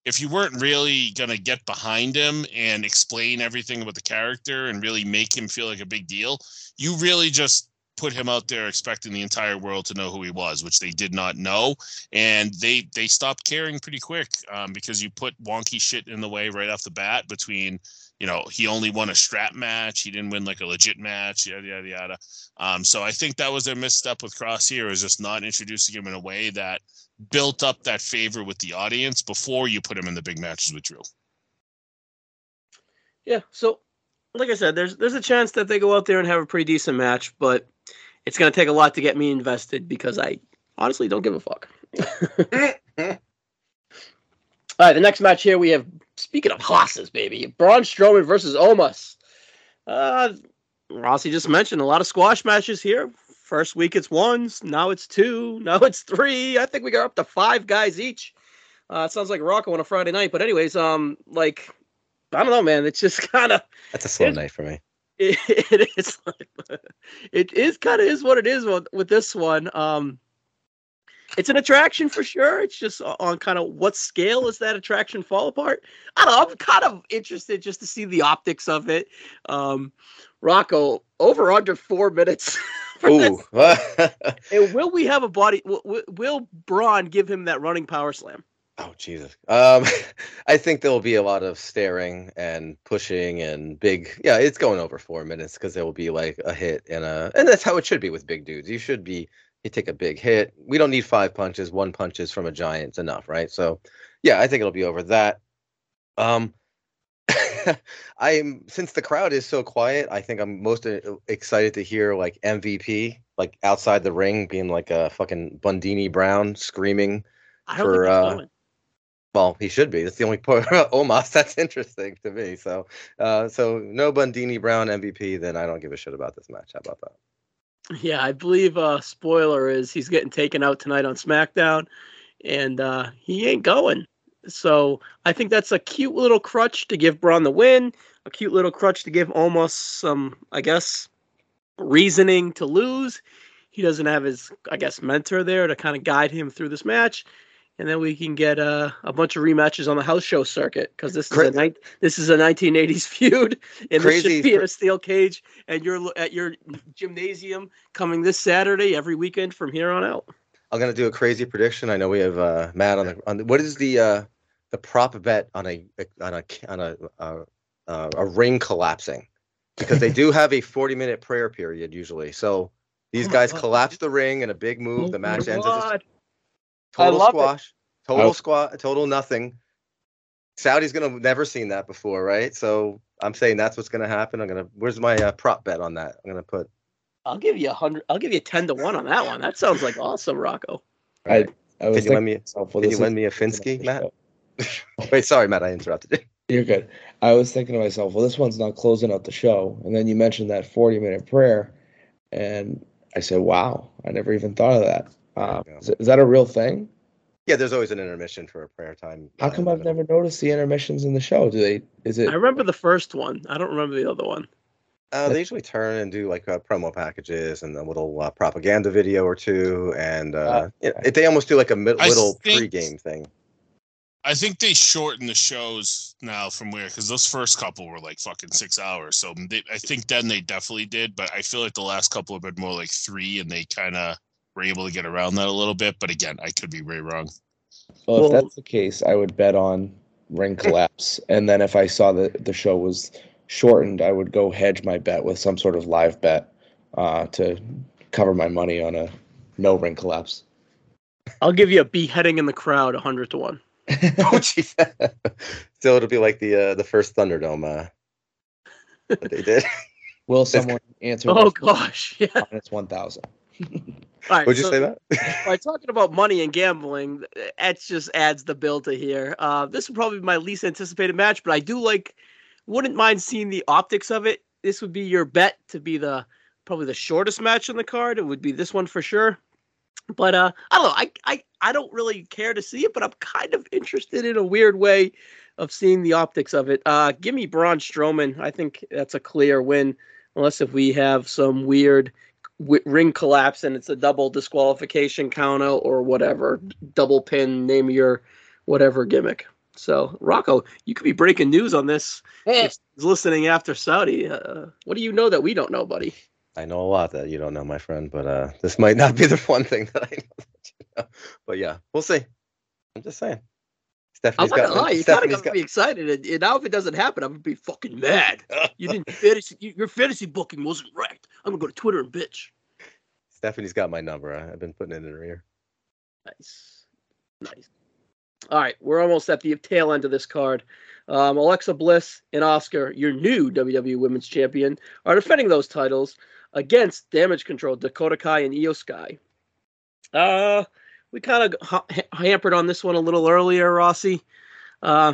if you weren't really going to get behind him and explain everything about the character and really make him feel like a big deal, you really just put him out there expecting the entire world to know who he was, which they did not know, and they they stopped caring pretty quick um, because you put wonky shit in the way right off the bat between. You know, he only won a strap match. He didn't win like a legit match. Yada yada yada. Um, so I think that was their misstep with Kross here, is just not introducing him in a way that built up that favor with the audience before you put him in the big matches with Drew. Yeah. So, like I said, there's there's a chance that they go out there and have a pretty decent match, but it's gonna take a lot to get me invested because I honestly don't give a fuck. All right, the next match here we have. Speaking of hosses, baby, Braun Strowman versus Omos. Uh, Rossi just mentioned a lot of squash matches here. First week it's ones, now it's two, now it's three. I think we got up to five guys each. Uh, it sounds like Rocco on a Friday night, but anyways, um, like I don't know, man. It's just kind of That's a slow night for me. it, it is it is kind of is what it is with, with this one. Um, it's an attraction for sure. It's just on kind of what scale does that attraction fall apart? I don't know. I'm kind of interested just to see the optics of it. Um, Rocco over under four minutes. Ooh. And will we have a body? Will, will- Braun give him that running power slam? Oh Jesus. Um, I think there will be a lot of staring and pushing and big. Yeah, it's going over four minutes because there will be like a hit and a, and that's how it should be with big dudes. You should be you take a big hit. We don't need five punches. One punches from a giant's enough, right? So, yeah, I think it'll be over that. Um, I'm since the crowd is so quiet. I think I'm most uh, excited to hear like MVP like outside the ring being like a fucking Bundini Brown screaming I don't For, think uh, going. well, he should be. That's the only part Omos that's interesting to me. So, uh, so no Bundini Brown MVP, then I don't give a shit about this match. How about that? Yeah, I believe uh spoiler is he's getting taken out tonight on SmackDown and uh he ain't going. So I think that's a cute little crutch to give Braun the win, a cute little crutch to give Omos some, I guess, reasoning to lose. He doesn't have his, I guess, mentor there to kind of guide him through this match. and then we can get uh, a bunch of rematches on the house show circuit because this is Cra- a ni- this is a 1980s feud, and this should be in a steel cage, and you're at your gymnasium coming this Saturday every weekend from here on out. I'm gonna do a crazy prediction. I know we have uh, Matt on the on. The, what is the uh, the prop bet on a on a on a uh, uh, a ring collapsing? Because they do have a 40 minute prayer period usually. So these Oh guys God. collapse the ring in a big move. The match ends as a God. total love it. squash, total Oh. squat, total nothing. Saudi's gonna never seen that before, right? So I'm saying that's what's gonna happen. I'm gonna. Where's my uh, prop bet on that? I'm gonna put. I'll give you a hundred. I'll give you ten to one on that one. That sounds like awesome, Rocco. I, I was Can you lend me? to Can you lend me a Finsky, Matt? Wait, sorry, Matt. I interrupted you. You're good. I was thinking to myself, well, this one's not closing out the show. And then you mentioned that 40 minute prayer. And I said, wow, I never even thought of that. Uh, There you go. is, is that a real thing? Yeah, there's always an intermission for a prayer time. How come I've never noticed the intermissions in the show? Do they, is it, I remember the first one. I don't remember the other one. Uh, they usually turn and do like uh, promo packages and a little uh, propaganda video or two, and uh, you know, they almost do like a mid- little think- pre-game thing. I think they shorten the shows now from where because those first couple were like fucking six hours. So they, I think then they definitely did, but I feel like the last couple have been more like three, and they kind of were able to get around that a little bit. But again, I could be way wrong. well, Well- if that's the case, I would bet on ring collapse. and then if I saw that the show was shortened, I would go hedge my bet with some sort of live bet uh, to cover my money on a no ring collapse. I'll give you a beheading in the crowd, a hundred to one. Oh, jeez. so it'll be like the uh, the first Thunderdome uh, that they did. Will someone answer? Oh gosh, yeah. All Minus 1,000. right, Would you so- say that? By talking about money and gambling, that just adds the bill to here. Uh, this would probably be my least anticipated match, but I do like, wouldn't mind seeing the optics of it. This would be your bet to be the probably the shortest match on the card. It would be this one for sure. But uh, I don't know. I, I I don't really care to see it, but I'm kind of interested in a weird way of seeing the optics of it. Uh, give me Braun Strowman. I think that's a clear win, unless if we have some weird w- ring collapse and it's a double disqualification counter or whatever, double pin, name your whatever gimmick. So Rocco, you could be breaking news on this. if he's listening after Saudi. Uh, what do you know that we don't know, buddy? I know a lot that you don't know, my friend, but uh, this might not be the one thing that I know. That you know. But yeah, we'll see. I'm just saying. Stephanie. I'm not gonna got. lie, you kind of Stephanie's got me excited. And, and now if it doesn't happen, I'm gonna be fucking mad. You didn't fantasy. you- Your fantasy booking wasn't right. I'm gonna go to Twitter and bitch. Stephanie's got my number. I've been putting it in her ear. Nice. Nice. All right, we're almost at the tail end of this card. Um, Alexa Bliss and Asuka, your new WWE Women's Champion, are defending those titles against Damage Control, Dakota Kai, and Iyo Sky. Uh, we kind of ha- hampered on this one a little earlier, Rossi. Uh,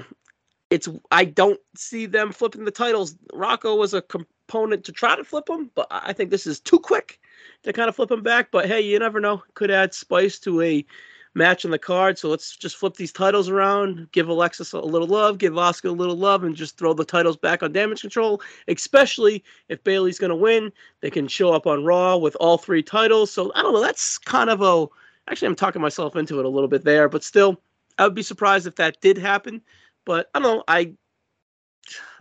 it's I don't see them flipping the titles. Rocco was a component to try to flip them, but I I think this is too quick to kind of flip them back. But hey, you never know. Could add spice to a match on the card. So let's just flip these titles around, give Alexis a little love, give Asuka a little love, and just throw the titles back on damage control. Especially if Bayley's going to win, they can show up on Raw with all three titles. So I don't know. That's kind of a. Actually, I'm talking myself into it a little bit there, but still, I would be surprised if that did happen. But I don't know. I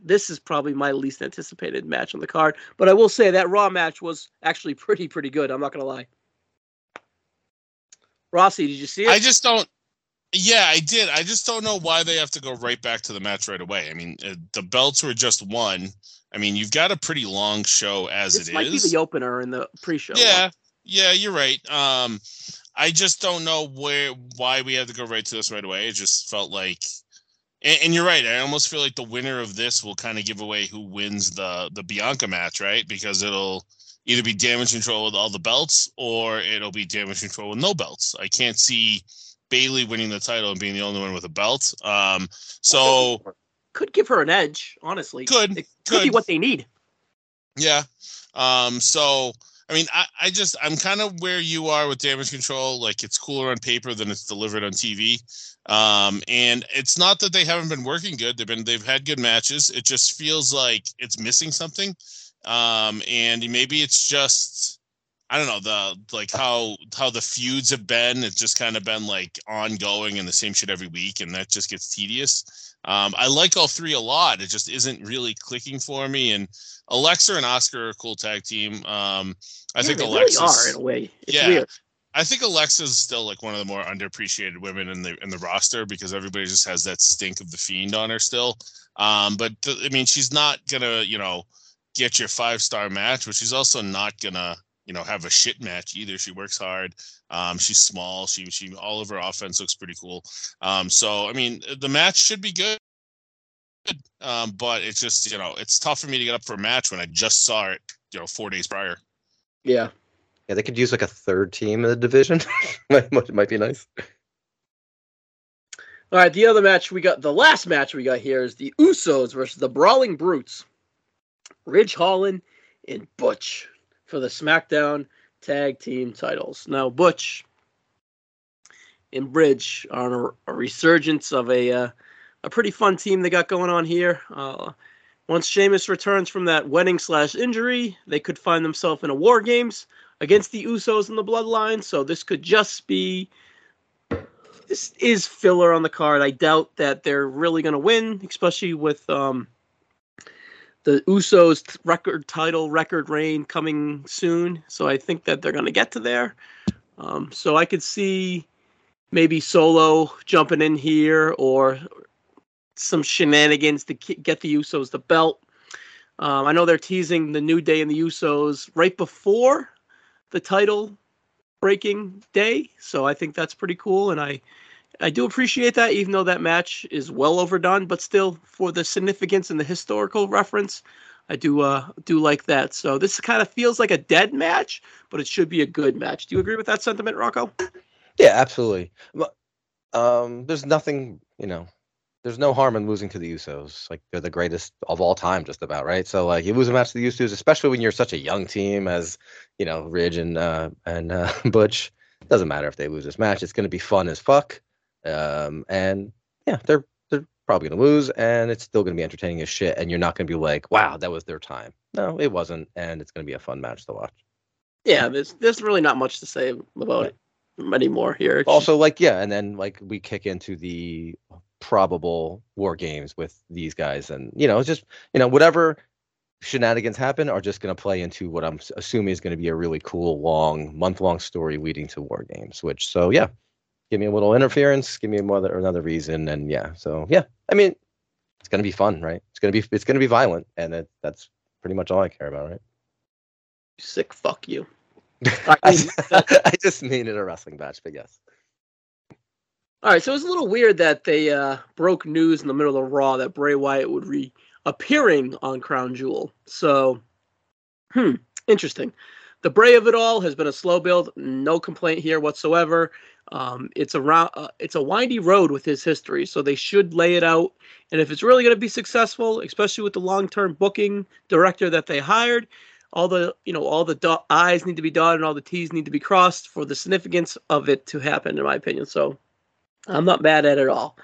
this is probably my least anticipated match on the card. But I will say that Raw match was actually pretty pretty good. I'm not gonna lie. Rossi, did you see it? I just don't. Yeah, I did. I just don't know why they have to go right back to the match right away. I mean, uh, the belts were just won. I mean, you've got a pretty long show as it is. this it might is. be the opener in the pre-show. Yeah, yeah, you're right. Um, I just don't know where why we had to go right to this right away. It just felt like, and, and you're right. I almost feel like the winner of this will kind of give away who wins the the Bianca match, right? Because it'll either be damage control with all the belts, or it'll be damage control with no belts. I can't see Bayley winning the title and being the only one with a belt. Um, so could give her an edge. Honestly, Could, it could be what they need. Yeah. Um, so I mean, I, I just I'm kind of where you are with damage control. Like it's cooler on paper than it's delivered on TV. Um, and it's not that they haven't been working good. They've been they've had good matches. It just feels like it's missing something. Um, and maybe it's just I don't know the like how how the feuds have been. It's just kind of been like ongoing and the same shit every week, and that just gets tedious. Um, I like all three a lot. It just isn't really clicking for me. And Alexa and Asuka are a cool tag team. Um, I Yeah, think they Alexa's really are in a way. It's Yeah. weird. I think Alexa's still like one of the more underappreciated women in the in the roster because everybody just has that stink of the fiend on her still. Um, but th- I mean, she's not gonna you know get your five star match, but she's also not gonna you know have a shit match either. She works hard. Um, she's small. She she all of her offense looks pretty cool. Um, so I mean, the match should be good. Um, but it's just you know it's tough for me to get up for a match when I just saw it you know four days prior. Yeah. Yeah, they could use like a third team in the division. might, might might be nice. All right, the other match we got, the last match we got here is the Usos versus the Brawling Brutes, Ridge Holland and Butch for the SmackDown Tag Team titles. Now, Butch and Bridge are on a, a resurgence of a uh, a pretty fun team they got going on here. Uh, once Sheamus returns from that wedding slash injury, they could find themselves in a War Games against the Usos and the Bloodline. So this could just be this is filler on the card. I doubt that they're really going to win, especially with um, the Usos record title record reign coming soon. So I think that they're going to get to there. Um, so I could see maybe Solo jumping in here or some shenanigans to get the Usos the belt. Um, I know they're teasing the New Day and the Usos right before the title breaking day, so I think that's pretty cool, and I I do appreciate that, even though that match is well overdone, but still for the significance and the historical reference, I do uh do like that. So this kind of feels like a dead match, but it should be a good match. Do you agree with that sentiment, Rocco? Yeah, absolutely. Um, there's nothing, you know, there's no harm in losing to the Usos. Like they're the greatest of all time, just about, right? So like you lose a match to the Usos, especially when you're such a young team as, you know, Ridge and uh and uh Butch. Doesn't matter if they lose this match. It's gonna be fun as fuck. Um, and yeah, they're they're probably gonna lose, and it's still gonna be entertaining as shit. And you're not gonna be like, wow, that was their time. No, it wasn't, and it's gonna be a fun match to watch. Yeah, there's there's really not much to say about it anymore here. It's also like yeah and then like we kick into the probable war games with these guys and you know it's just you know whatever shenanigans happen are just going to play into what i'm assuming is going to be a really cool long month long story leading to war games which so yeah give me a little interference give me another another reason and yeah so yeah i mean it's going to be fun right it's going to be it's going to be violent and it, that's pretty much all i care about right sick. Fuck you. I mean, I just mean in a wrestling match but yes All right, so it's a little weird that they uh, broke news in the middle of the Raw that Bray Wyatt would be appearing on Crown Jewel. So, hmm, interesting. The Bray of it all has been a slow build, no complaint here whatsoever. Um, it's a ro- uh, it's a windy road with his history, so they should lay it out. And if it's really going to be successful, especially with the long term booking director that they hired, all the you know all the do- I's need to be dotted and all the T's need to be crossed for the significance of it to happen, in my opinion. So I'm not mad at it at all.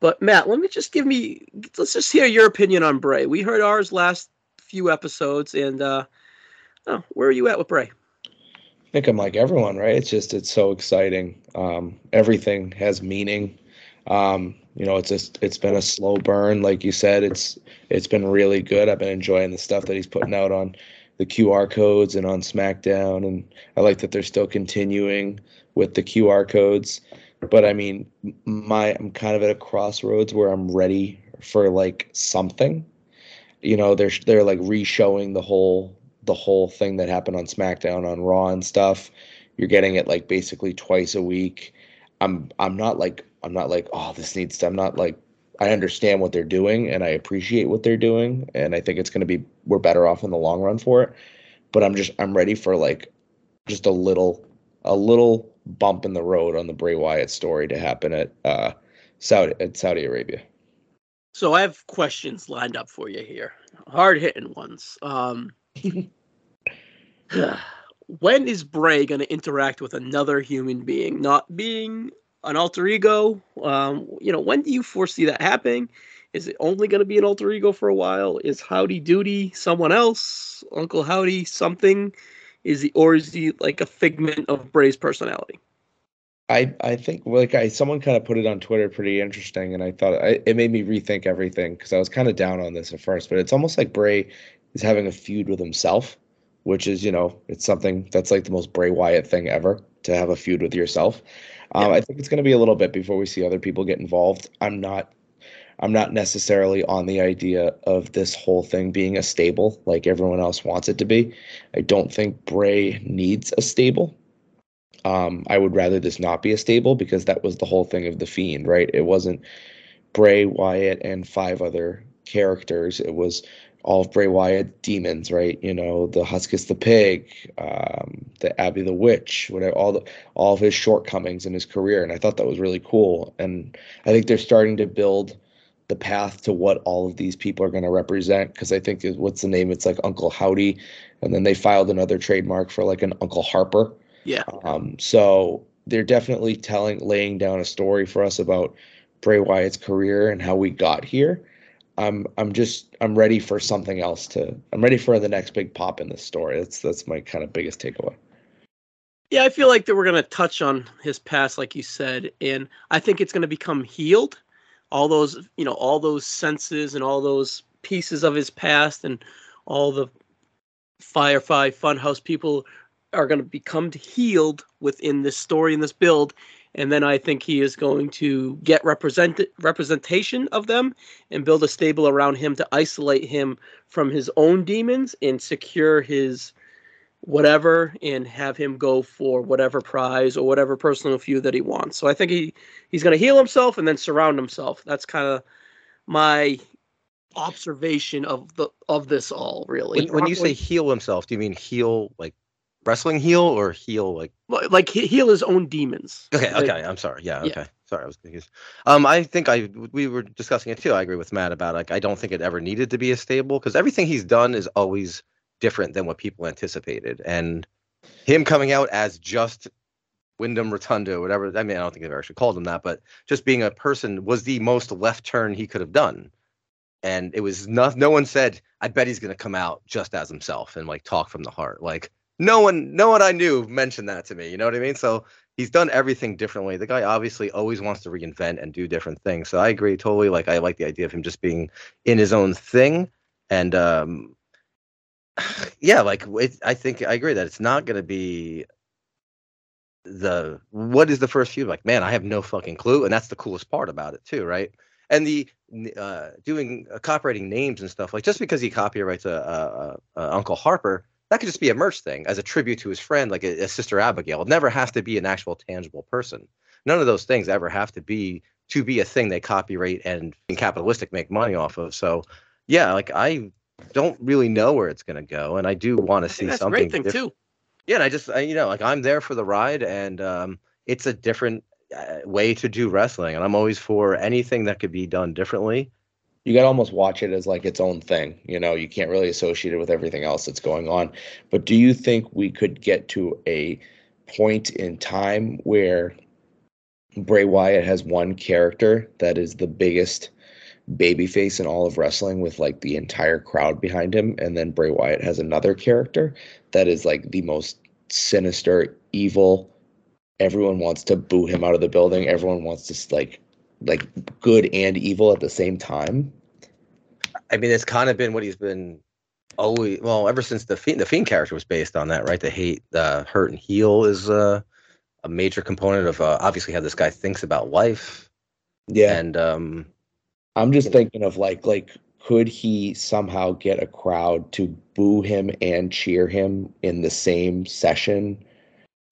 But Matt, let me just give me let's just hear your opinion on Bray. We heard ours last few episodes, and uh oh, where are you at with Bray? I think I'm like everyone, right? It's just it's so exciting. Um, everything has meaning. Um, you know, it's just it's been a slow burn, like you said. It's it's been really good. I've been enjoying the stuff that he's putting out on the QR codes and on SmackDown, and I like that they're still continuing with the QR codes. But I mean, my I'm kind of at a crossroads where I'm ready for like something. You know, they're they're like re-showing the whole the whole thing that happened on SmackDown on Raw and stuff. You're getting it like basically twice a week. I'm I'm not like I'm not like oh this needs to I'm not like I understand what they're doing and I appreciate what they're doing and I think it's going to be we're better off in the long run for it. But I'm just I'm ready for like just a little a little bump in the road on the Bray Wyatt story to happen at uh Saudi at Saudi Arabia. So I have questions lined up for you here, hard hitting ones. Um, when is Bray going to interact with another human being, not being an alter ego? Um, you know, when do you foresee that happening? Is it only going to be an alter ego for a while? Is Howdy Doody someone else? Uncle Howdy something? Is he or is he like a figment of Bray's personality? I I think like I someone kind of put it on Twitter pretty interesting, and I thought I, it made me rethink everything because I was kind of down on this at first, but it's almost like Bray is having a feud with himself, which is you know it's something that's like the most Bray Wyatt thing ever to have a feud with yourself. Um, I think it's going to be a little bit before we see other people get involved. I'm not I'm not necessarily on the idea of this whole thing being a stable like everyone else wants it to be. I don't think Bray needs a stable. Um, I would rather this not be a stable because that was the whole thing of the Fiend, right? It wasn't Bray Wyatt and five other characters. It was all of Bray Wyatt demons, right? You know, the Huskus the pig, um, the Abby the witch, whatever, all the all of his shortcomings in his career, and I thought that was really cool. And I think they're starting to build the path to what all of these people are going to represent. Because I think what's the name? It's like Uncle Howdy, and then they filed another trademark for like an Uncle Harper. Yeah. Um, so they're definitely telling, laying down a story for us about Bray Wyatt's career and how we got here. I'm, I'm just, I'm ready for something else to. I'm ready for the next big pop in this story. That's, that's my kind of biggest takeaway. Yeah, I feel like that we're gonna touch on his past, like you said, and I think it's gonna become healed. All those, you know, all those senses and all those pieces of his past and all the Firefly Funhouse people are going to become healed within this story and this build and then I think he is going to get represent representation of them and build a stable around him to isolate him from his own demons and secure his whatever and have him go for whatever prize or whatever personal feud that he wants. So I think he he's going to heal himself and then surround himself. That's kind of my observation of the of this all really. When, when you say heal himself, do you mean heal like wrestling heel or heel like like heal his own demons? Okay, Like- okay, I'm sorry. Yeah, Yeah. okay. Sorry, I was confused. Um, I think I we were discussing it too. I agree with Matt about like I don't think it ever needed to be a stable because everything he's done is always different than what people anticipated, and him coming out as just Wyndham Rotunda, whatever. I mean, I don't think they've actually called him that, but just being a person was the most left turn he could have done. And it was not. No one said, "I bet he's going to come out just as himself and like talk from the heart." Like no one, no one I knew mentioned that to me. You know what I mean? So he's done everything differently. The guy obviously always wants to reinvent and do different things. So I agree totally. Like I like the idea of him just being in his own thing. And um, yeah, like it, I think I agree that it's not going to be the what is the first feud like man i have no fucking clue and that's the coolest part about it too right and the uh doing uh, copyrighting names and stuff like just because he copyrights a, a, a uncle harper that could just be a merch thing as a tribute to his friend like a, a sister abigail it never has to be an actual tangible person none of those things ever have to be to be a thing they copyright and being capitalistic make money off of so yeah like i don't really know where it's going to go and i do want to see think that's a something great thing different too. yeah, and I just I, you know like I'm there for the ride, and um, it's a different uh, way to do wrestling, and I'm always for anything that could be done differently. You got to almost watch it as like its own thing. You know, you can't really associate it with everything else that's going on. But do you think we could get to a point in time where Bray Wyatt has one character that is the biggest babyface in all of wrestling with like the entire crowd behind him, and then Bray Wyatt has another character that is like the most sinister, evil. Everyone wants to boo him out of the building. Everyone wants to like like good and evil at the same time. I mean, it's kind of been what he's been always well ever since the fiend the fiend character was based on that, right? The hate, uh, hurt, and heal is uh, a major component of uh, obviously how this guy thinks about life, Yeah. and um, I'm just thinking of like like could he somehow get a crowd to boo him and cheer him in the same session?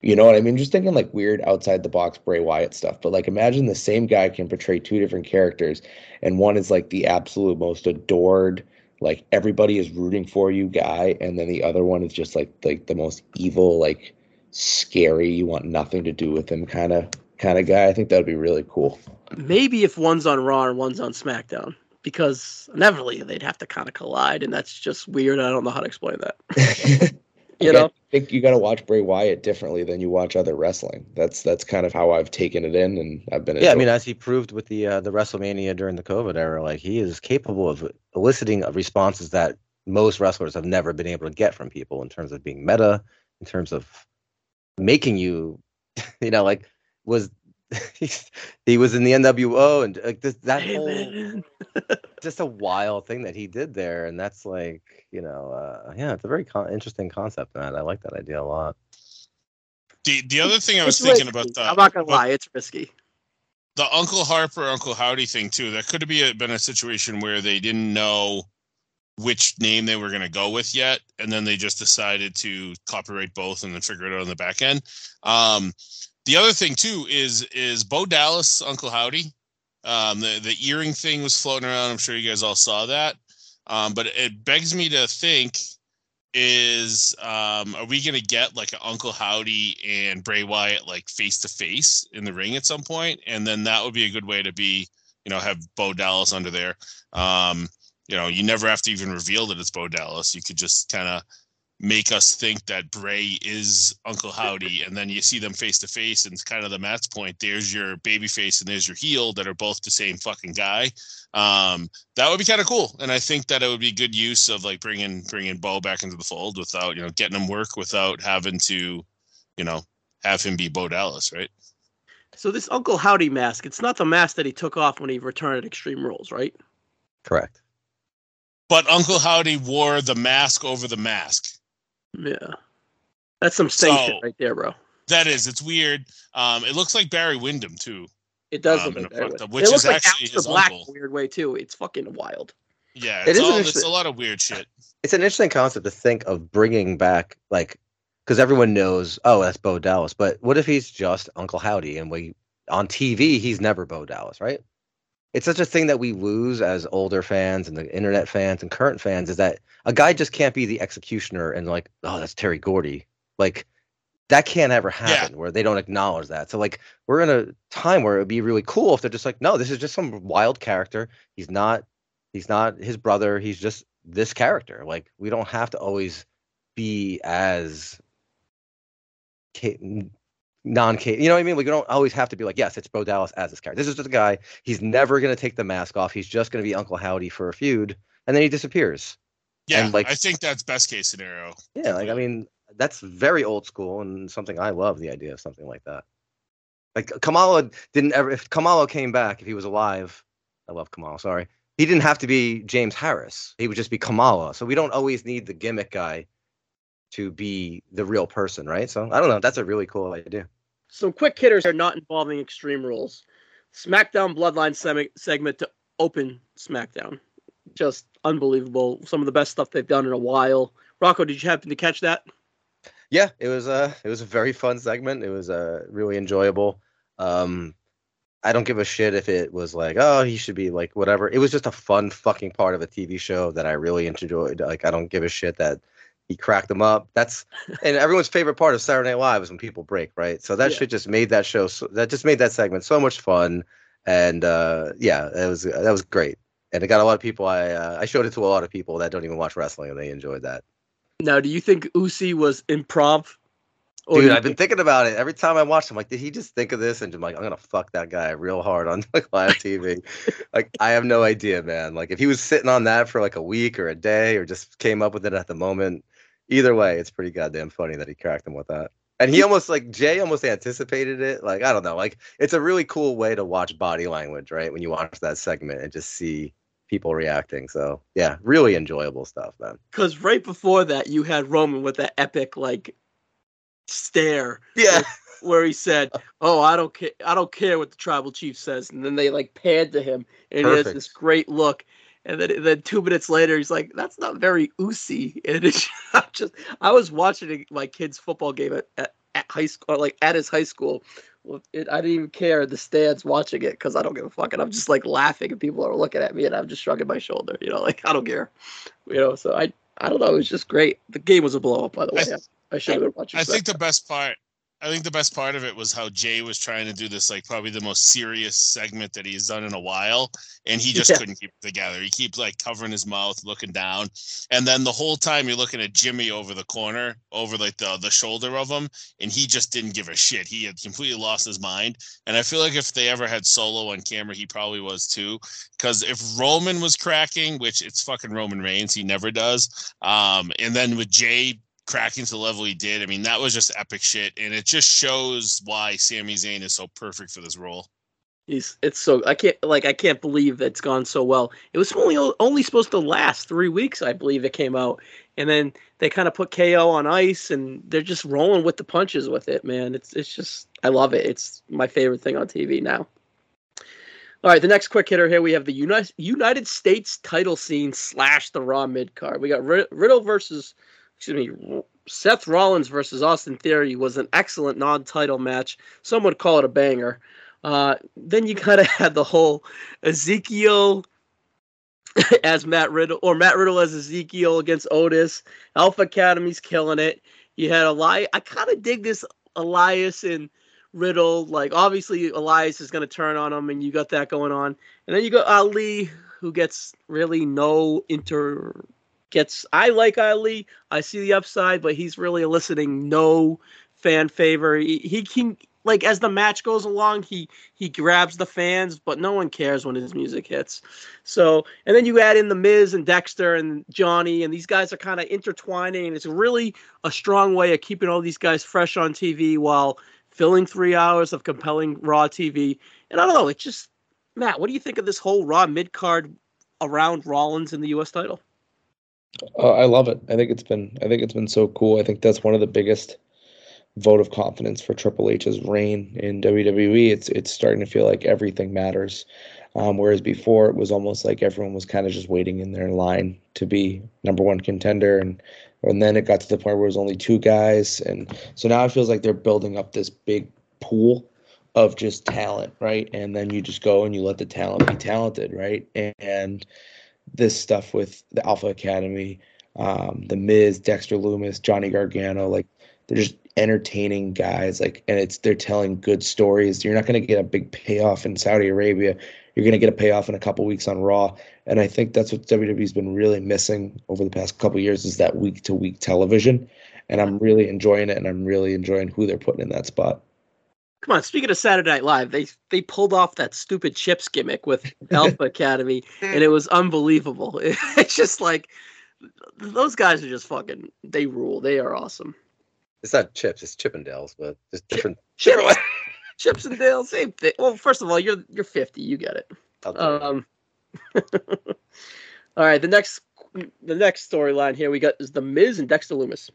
You know what I mean? Just thinking like weird outside the box Bray Wyatt stuff. But like imagine the same guy can portray two different characters and one is like the absolute most adored, like everybody is rooting for you guy, and then the other one is just like like the most evil, like scary, you want nothing to do with him kind of kind of guy. I think that'd be really cool. Maybe if one's on Raw and one's on SmackDown, because inevitably they'd have to kind of collide, and that's just weird. I don't know how to explain that. You Again, know, I think you got to watch Bray Wyatt differently than you watch other wrestling. That's that's kind of how I've taken it in, and I've been. yeah, I mean, as he proved with the uh, the WrestleMania during the COVID era, like he is capable of eliciting responses that most wrestlers have never been able to get from people in terms of being meta in terms of making you, you know, like was he was in the NWO and like this, that Hey, whole just a wild thing that he did there, and that's like you know, uh, yeah, it's a very con- interesting concept, man. I like that idea a lot. The the other thing I was It's thinking risky. about the I'm not gonna about lie, it's risky. the Uncle Harper Uncle Howdy thing too. That could have be been a situation where they didn't know which name they were going to go with yet, and then they just decided to copyright both and then figure it out on the back end. Um, the other thing too is is Bo Dallas Uncle Howdy. Um, the the earring thing was floating around. I'm sure you guys all saw that. Um, but it begs me to think: is um, are we going to get like an Uncle Howdy and Bray Wyatt like face to face in the ring at some point? And then that would be a good way to be, you know, have Bo Dallas under there. Um, you know, you never have to even reveal that it's Bo Dallas. You could just kind of make us think that Bray is Uncle Howdy, and then you see them face to face, and it's kind of the Matt's point. There's your baby face and there's your heel that are both the same fucking guy. Um, that would be kind of cool, and I think that it would be good use of like bringing bringing Bo back into the fold without you know getting him work without having to, you know, have him be Bo Dallas, right? So this Uncle Howdy mask, it's not the mask that he took off when he returned at Extreme Rules, right? Correct. But Uncle Howdy wore the mask over the mask. Yeah. That's some sting So- right there, bro. That is, it's weird. Um, it looks like Barry Windham too. It does Um, look like a that. fucked way. up- which it is looks like actually Aleister his Black uncle. in a weird way too. It's fucking wild. Yeah, It it's, is all, it's a lot of weird shit. It's an interesting concept to think of bringing back, like, because everyone knows, oh, that's Bo Dallas. But what if he's just Uncle Howdy, and we on TV he's never Bo Dallas, right? It's such a thing that we lose as older fans and the internet fans and current fans is that a guy just can't be the executioner and like, oh, that's Terry Gordy. Like that can't ever happen where they don't acknowledge that. So like we're in a time where it would be really cool if they're just like, no, this is just some wild character. He's not he's not his brother. He's just this character. Like we don't have to always be as non you know what I mean? Like we don't always have to be like, yes, it's Bo Dallas as this character. This is just a guy. He's never gonna take the mask off. He's just gonna be Uncle Howdy for a feud, and then he disappears. Yeah, And, like- I think that's best case scenario. Yeah, like I mean, that's very old school and something I love the idea of something like that. Like Kamala didn't ever if Kamala came back, if he was alive, I love Kamala, sorry. He didn't have to be James Harris. He would just be Kamala. So we don't always need the gimmick guy to be the real person, right? So I don't know. That's a really cool idea. Some quick hitters are not involving Extreme Rules. SmackDown Bloodline seg- segment to open SmackDown. Just unbelievable. Some of the best stuff they've done in a while. Rocco, did you happen to catch that? Yeah, it was a it was a very fun segment. It was uh, really enjoyable. Um, I don't give a shit if it was like, oh, he should be like whatever. It was just a fun fucking part of a TV show that I really enjoyed. Like, I don't give a shit that he cracked them up. That's and everyone's favorite part of Saturday Night Live is when people break, right? So that Yeah. shit just made that show. So, that just made that segment so much fun. And uh, yeah, it was that was great. And it got a lot of people. I uh, I showed it to a lot of people that don't even watch wrestling, and they enjoyed that. Now, do you think Usi was improv? Dude, I've been thinking about it every time I watch. him. like, did he just think of this? And I'm like, I'm gonna fuck that guy real hard on like live TV. like, I have no idea, man. Like, if he was sitting on that for like a week or a day, or just came up with it at the moment, either way, it's pretty goddamn funny that he cracked him with that. And he almost like Jay almost anticipated it. Like, I don't know. Like, it's a really cool way to watch body language, right? When you watch that segment and just see people reacting. So yeah, really enjoyable stuff, man. Because right before that, you had Roman with that epic like stare Yeah. where he said, "Oh, I don't care. I don't care what the tribal chief says." And then they like panned to him, and he has this great look. And then, then two minutes later, he's like, "That's not very Usi." And it's just, I was watching my kid's football game at, at, at high school, like at his high school. Well, It, I didn't even care the stands watching it because I don't give a fuck, and I'm just like laughing, and people are looking at me, and I'm just shrugging my shoulder, you know, like I don't care, you know. So I, I don't know, it was just great. The game was a blow up, by the way. I- I, should have been watching. I think the best part I think the best part of it was how Jay was trying to do this like probably the most serious segment that he's done in a while and he just Yeah. couldn't keep it together. He keeps like covering his mouth, looking down. And then the whole time you're looking at Jimmy over the corner, over like the the shoulder of him, and he just didn't give a shit. He had completely lost his mind. And I feel like if they ever had solo on camera, he probably was too. Because if Roman was cracking, which it's fucking Roman Reigns, he never does. Um, and then with Jay cracking to the level he did. I mean, that was just epic shit, and it just shows why Sami Zayn is so perfect for this role. He's it's so I can't like I can't believe it's gone so well. It was only only supposed to last three weeks, I believe it came out, and then they kind of put KO on ice, and they're just rolling with the punches with it, man. It's it's just I love it. It's my favorite thing on TV now. All right, the next quick hitter here we have the United United States title scene slash the Raw mid card. We got Riddle versus excuse me Seth Rollins versus Austin Theory was an excellent non-title match. Some would call it a banger. Uh, then you kind of had the whole Ezekiel as Matt Riddle or Matt Riddle as Ezekiel against Otis. Alpha Academy's killing it. You had Elias. I kind of dig this Elias and Riddle. Like obviously Elias is going to turn on him, and you got that going on. And then you got Ali, who gets really no inter. Gets I like Ali. I see the upside, but he's really eliciting no fan favor. He, he can like as the match goes along, he he grabs the fans, but no one cares when his music hits. So, and then you add in the Miz and Dexter and Johnny, and these guys are kind of intertwining, and it's really a strong way of keeping all these guys fresh on TV while filling three hours of compelling Raw TV. And I don't know, it's just Matt, what do you think of this whole Raw mid card around Rollins in the U.S. title? Uh, I love it. I think it's been I think it's been so cool. I think that's one of the biggest vote of confidence for Triple H's reign in WWE. It's it's starting to feel like everything matters. Um, whereas before it was almost like everyone was kind of just waiting in their line to be number one contender, and and then it got to the point where it was only two guys, and so now it feels like they're building up this big pool of just talent, right? And then you just go and you let the talent be talented, right? And, and this stuff with the Alpha Academy, um, the Miz, Dexter Lumis, Johnny Gargano, like they're just entertaining guys like and it's they're telling good stories. You're not going to get a big payoff in saudi arabia. You're going to get a payoff in a couple weeks on raw. And i think that's what wwe's been really missing over the past couple years is that week to week television. And i'm really enjoying it and i'm really enjoying who they're putting in that spot Come on, speaking of Saturday Night Live, they they pulled off that stupid chips gimmick with Alpha Academy, and it was unbelievable. It's just like those guys are just fucking. They rule. They are awesome. It's not chips, it's Chippendales, but just different. Chips, chips and Dale, same thing. Well, first of all, you're you're 50, you get it. Um, all right, the next the next storyline here we got is the Miz and Dexter Lumis.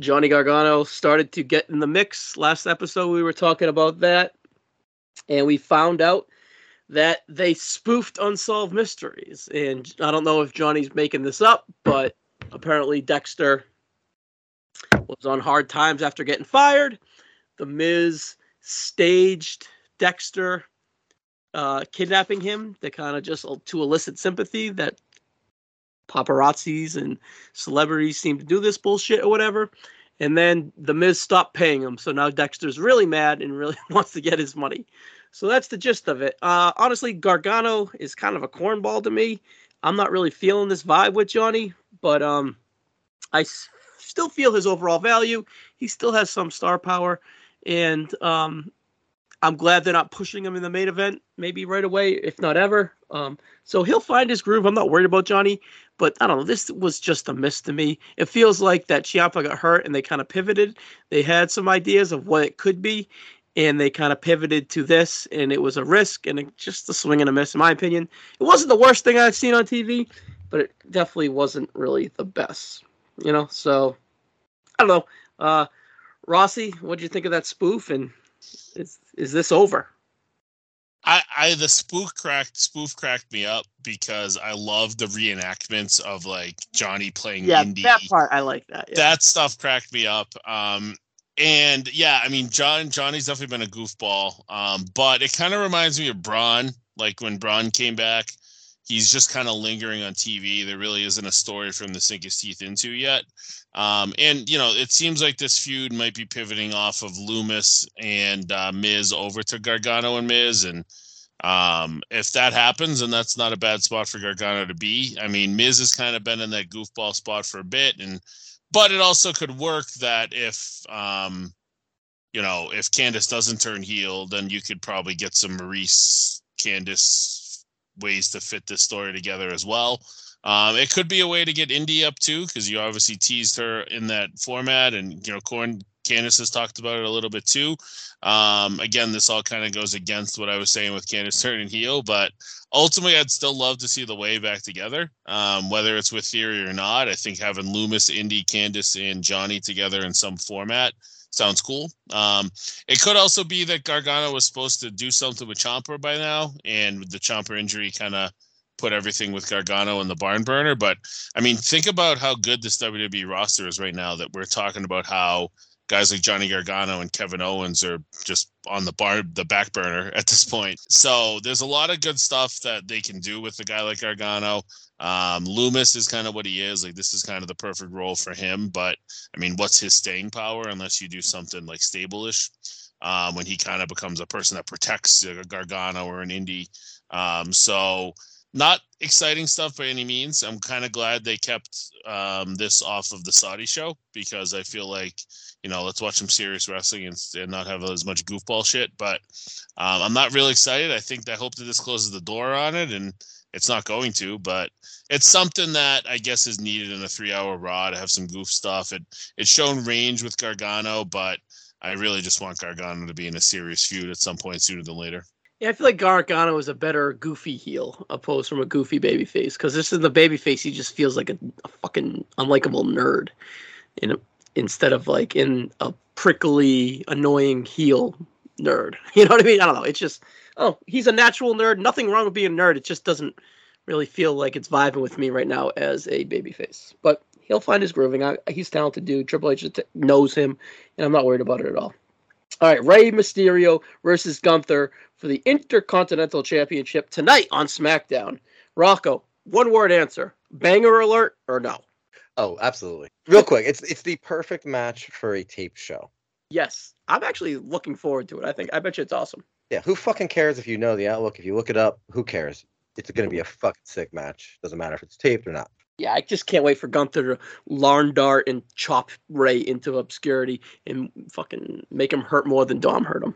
Johnny Gargano started to get in the mix. Last episode we were talking about that, and we found out that they spoofed Unsolved Mysteries. And I don't know if Johnny's making this up, but apparently Dexter was on hard times after getting fired. The Miz staged Dexter uh, kidnapping him to kind of just to elicit sympathy that paparazzis and celebrities seem to do this bullshit or whatever. And then the Miz stopped paying him, so now Dexter's really mad and really wants to get his money. So that's the gist of it. Uh, honestly, Gargano is kind of a cornball to me. I'm not really feeling this vibe with Johnny, but um, I still feel his overall value. He still has some star power, and um, I'm glad they're not pushing him in the main event, maybe right away, if not ever. Um, so he'll find his groove. I'm not worried about Johnny, but I don't know. This was just a miss to me. It feels like that Ciampa got hurt and they kind of pivoted. They had some ideas of what it could be, and they kind of pivoted to this, and it was a risk and it, just a swing and a miss, in my opinion. It wasn't the worst thing I've seen on TV, but it definitely wasn't really the best you know. So I don't know. Uh, Rossi, what do you think of that spoof? And is is this over? I, I the spoof cracked spoof cracked me up because I love the reenactments of like Johnny playing yeah, indie. that part I like that. Yeah. That stuff cracked me up. Um, and yeah, I mean John Johnny's definitely been a goofball. Um, but it kind of reminds me of Braun, like when Braun came back he's just kind of lingering on TV. There really isn't a story for him to sink his teeth into yet. Um, and you know, it seems like this feud might be pivoting off of Lumis and uh, Miz over to Gargano and Miz, and um, if that happens, and that's not a bad spot for Gargano to be. I mean, Miz has kind of been in that goofball spot for a bit, and but it also could work that if um, you know, if Candice doesn't turn heel, then you could probably get some Maurice Candice ways to fit this story together as well. Um, it could be a way to get Indi up too, because you obviously teased her in that format, and you know, Corn Candice has talked about it a little bit too. Um, again, this all kind of goes against what I was saying with Candice turning heel, but ultimately, I'd still love to see the way back together. Um, whether it's with Theory or not, I think having Lumis, Indi, Candice, and Johnny together in some format sounds cool. Um, it could also be that Gargano was supposed to do something with Ciampa by now, and the Ciampa injury kind of put everything with Gargano in the barn burner. But I mean, think about how good this WWE roster is right now. That we're talking about how guys like Johnny Gargano and Kevin Owens are just on the bar the back burner at this point. So there's a lot of good stuff that they can do with a guy like Gargano. Um, Lumis is kind of what he is. Like this is kind of the perfect role for him. But I mean, what's his staying power unless you do something like stable-ish? Um, when he kind of becomes a person that protects a Gargano or an Indi. Um, so not exciting stuff by any means. I'm kind of glad they kept um, this off of the Saudi show because I feel like you know let's watch some serious wrestling and, and not have as much goofball shit. But um, I'm not really excited. I think I hope that this closes the door on it, and it's not going to. But it's something that I guess is needed in a three-hour Raw to have some goof stuff. It it's shown range with Gargano, but I really just want Gargano to be in a serious feud at some point sooner than later. Yeah, I feel like Gargano is a better goofy heel opposed from a goofy babyface because this is the babyface. He just feels like a, a fucking unlikable nerd, in a, instead of like in a prickly, annoying heel nerd. You know what I mean? I don't know. It's just oh, he's a natural nerd. Nothing wrong with being a nerd. It just doesn't really feel like it's vibing with me right now as a babyface. But he'll find his grooving. I, he's talented dude. Triple H knows him, and I'm not worried about it at all. All right, Rey Mysterio versus Gunther for the Intercontinental Championship tonight on SmackDown. Rocco, one word answer: banger alert or no? Oh, absolutely. Real quick, it's it's the perfect match for a tape show. Yes, I'm actually looking forward to it. I think I bet you it's awesome. Yeah, who fucking cares if you know the outlook? If you look it up, who cares? It's going to be a fucking sick match. Doesn't matter if it's taped or not. Yeah, I just can't wait for Gunther to larn dart and chop Rey into obscurity and fucking make him hurt more than Dom hurt him.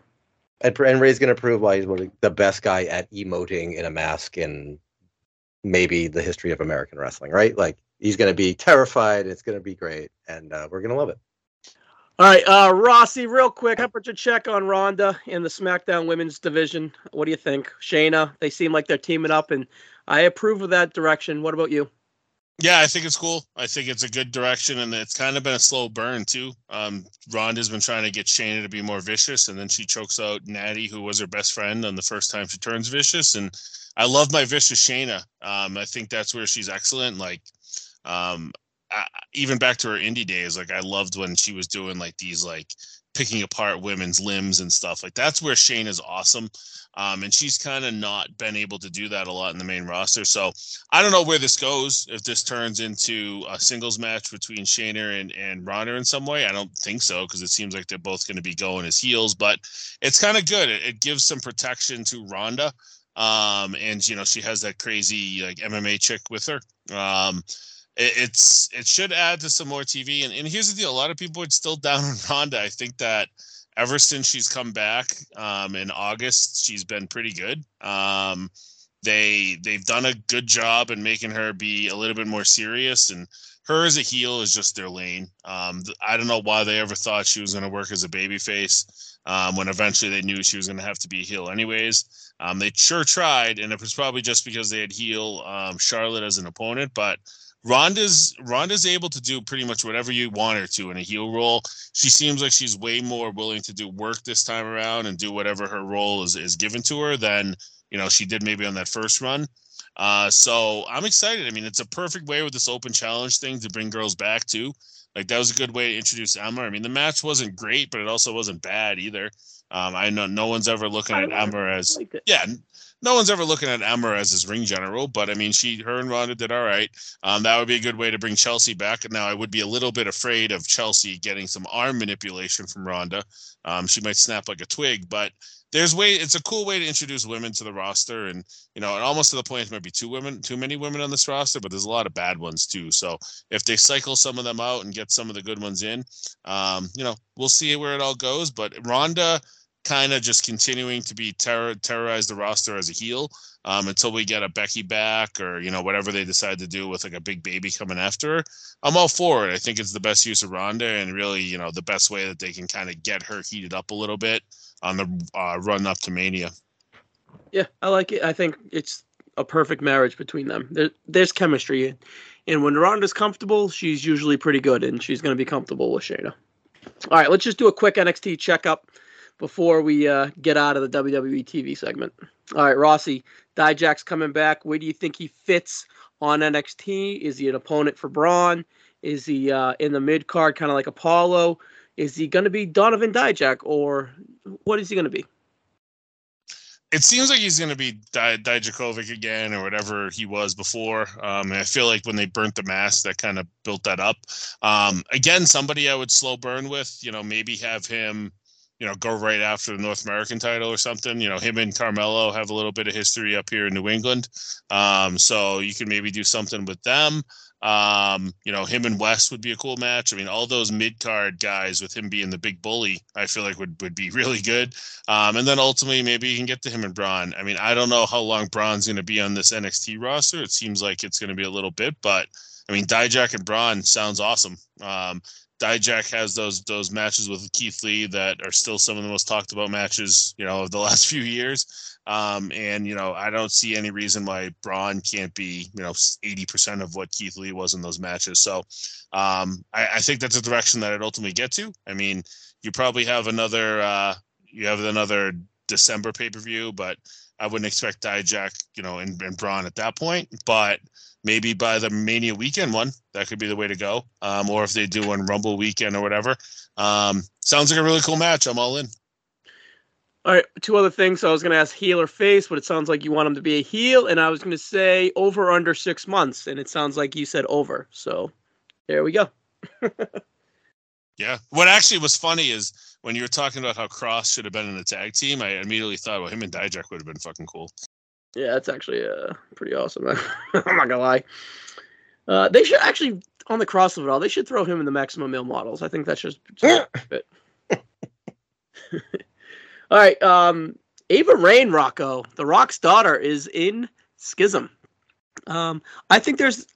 And, and Rey's going to prove why he's one of the best guy at emoting in a mask in maybe the history of American wrestling, right? Like he's going to be terrified. It's going to be great, and uh, we're going to love it. All right, uh, Rossi, real quick, temperature check on Ronda in the SmackDown Women's Division. What do you think, Shayna? They seem like they're teaming up, and I approve of that direction. What about you? Yeah, I think it's cool. I think it's a good direction, and it's kind of been a slow burn too. Um, Ronda's been trying to get Shayna to be more vicious, and then she chokes out Natty, who was her best friend, on the first time she turns vicious. And I love my vicious Shayna. Um, I think that's where she's excellent. Like, um, I, even back to her indie days, like I loved when she was doing like these like picking apart women's limbs and stuff. Like that's where Shane is awesome. Um, and she's kind of not been able to do that a lot in the main roster. So I don't know where this goes. If this turns into a singles match between Shayna and, and Ronda in some way, I don't think so because it seems like they're both going to be going as heels. But it's kind of good. It, it, gives some protection to Ronda. Um, and you know she has that crazy like MMA chick with her. Um, it, it's it should add to some more TV. And, and here's the deal: a lot of people are still down on Ronda. I think that ever since she's come back um, in August, she's been pretty good. Um, they they've done a good job in making her be a little bit more serious, and her as a heel is just their lane. Um, I don't know why they ever thought she was going to work as a babyface um, when eventually they knew she was going to have to be a heel anyways. Um, they sure tried, and it was probably just because they had heel um, Charlotte as an opponent, but Ronda's Ronda's able to do pretty much whatever you want her to in a heel role. She seems like she's way more willing to do work this time around and do whatever her role is, is given to her than you know she did maybe on that first run. Uh, so I'm excited. I mean, it's a perfect way with this open challenge thing to bring girls back too. Like that was a good way to introduce Emma. I mean, the match wasn't great, but it also wasn't bad either. Um, I know no one's ever looking at Emma as yeah, no one's ever looking at Emma as his ring general, but I mean, she, her and Ronda did all right. Um, that would be a good way to bring Chelsea back. Now, I would be a little bit afraid of Chelsea getting some arm manipulation from Ronda. Um, she might snap like a twig, but there's way. It's a cool way to introduce women to the roster, and you know, and almost to the point, there might be two women, too many women on this roster, but there's a lot of bad ones too. So if they cycle some of them out and get some of the good ones in, um, you know, we'll see where it all goes. But Ronda kind of just continuing to be terror terrorize the roster as a heel um, until we get a Becky back or you know whatever they decide to do with like a big baby coming after her. I'm all for it. I think it's the best use of Ronda and really you know the best way that they can kind of get her heated up a little bit on the uh, run up to Mania. Yeah, I like it. I think it's a perfect marriage between them. There, there's chemistry, and when Ronda's comfortable, she's usually pretty good, and she's going to be comfortable with Shayna. All right, let's just do a quick NXT checkup before we uh, get out of the WWE TV segment. All right, Rossi, Dijak's coming back. Where do you think he fits on NXT? Is he an opponent for Bron? Is he uh, in the mid card, kind of like Apollo? Is he going to be Donovan Dijak, or what is he going to be? it seems like he's going to be Di- Dijakovic again or whatever he was before. Um, I feel like when they burnt the mask, that kind of built that up. Um, again, somebody I would slow burn with, you know, maybe have him, you know, go right after the North American title or something. You know, him and Carmelo have a little bit of history up here in New England. Um, so you can maybe do something with them. Um, you know, him and West would be a cool match. I mean, all those mid card guys with him being the big bully, I feel like would, would be really good. Um, and then ultimately maybe you can get to him and Bron. I mean, I don't know how long Bron's going to be on this NXT roster. It seems like it's going to be a little bit, but I mean, Dijak and Bron sounds awesome. Um, Dijak has those those matches with Keith Lee that are still some of the most talked about matches, you know, of the last few years. Um, and you know, I don't see any reason why Bron can't be, you know, 80% of what Keith Lee was in those matches. So um, I, I think that's a direction that I'd ultimately get to. I mean, you probably have another uh, you have another December pay per view, but I wouldn't expect Dijak, you know, and, and Bron at that point. But maybe by the Mania weekend one, that could be the way to go. Um, or if they do one Rumble weekend or whatever. Um, sounds like a really cool match. I'm all in. All right, two other things. So I was going to ask heel or face, but it sounds like you want him to be a heel, and I was going to say over under six months, and it sounds like you said over. So there we go. yeah. What actually was funny is when you were talking about how Kross should have been in the tag team, I immediately thought, well, him and Dijak would have been fucking cool. Yeah, that's actually uh, pretty awesome. I'm not gonna lie. Uh, they should actually on the Kross of it all. They should throw him in the maximum male models. I think that's just, just all right, um, Ava Raine, Rocco, the Rock's daughter, is in Schism. Um, I think there's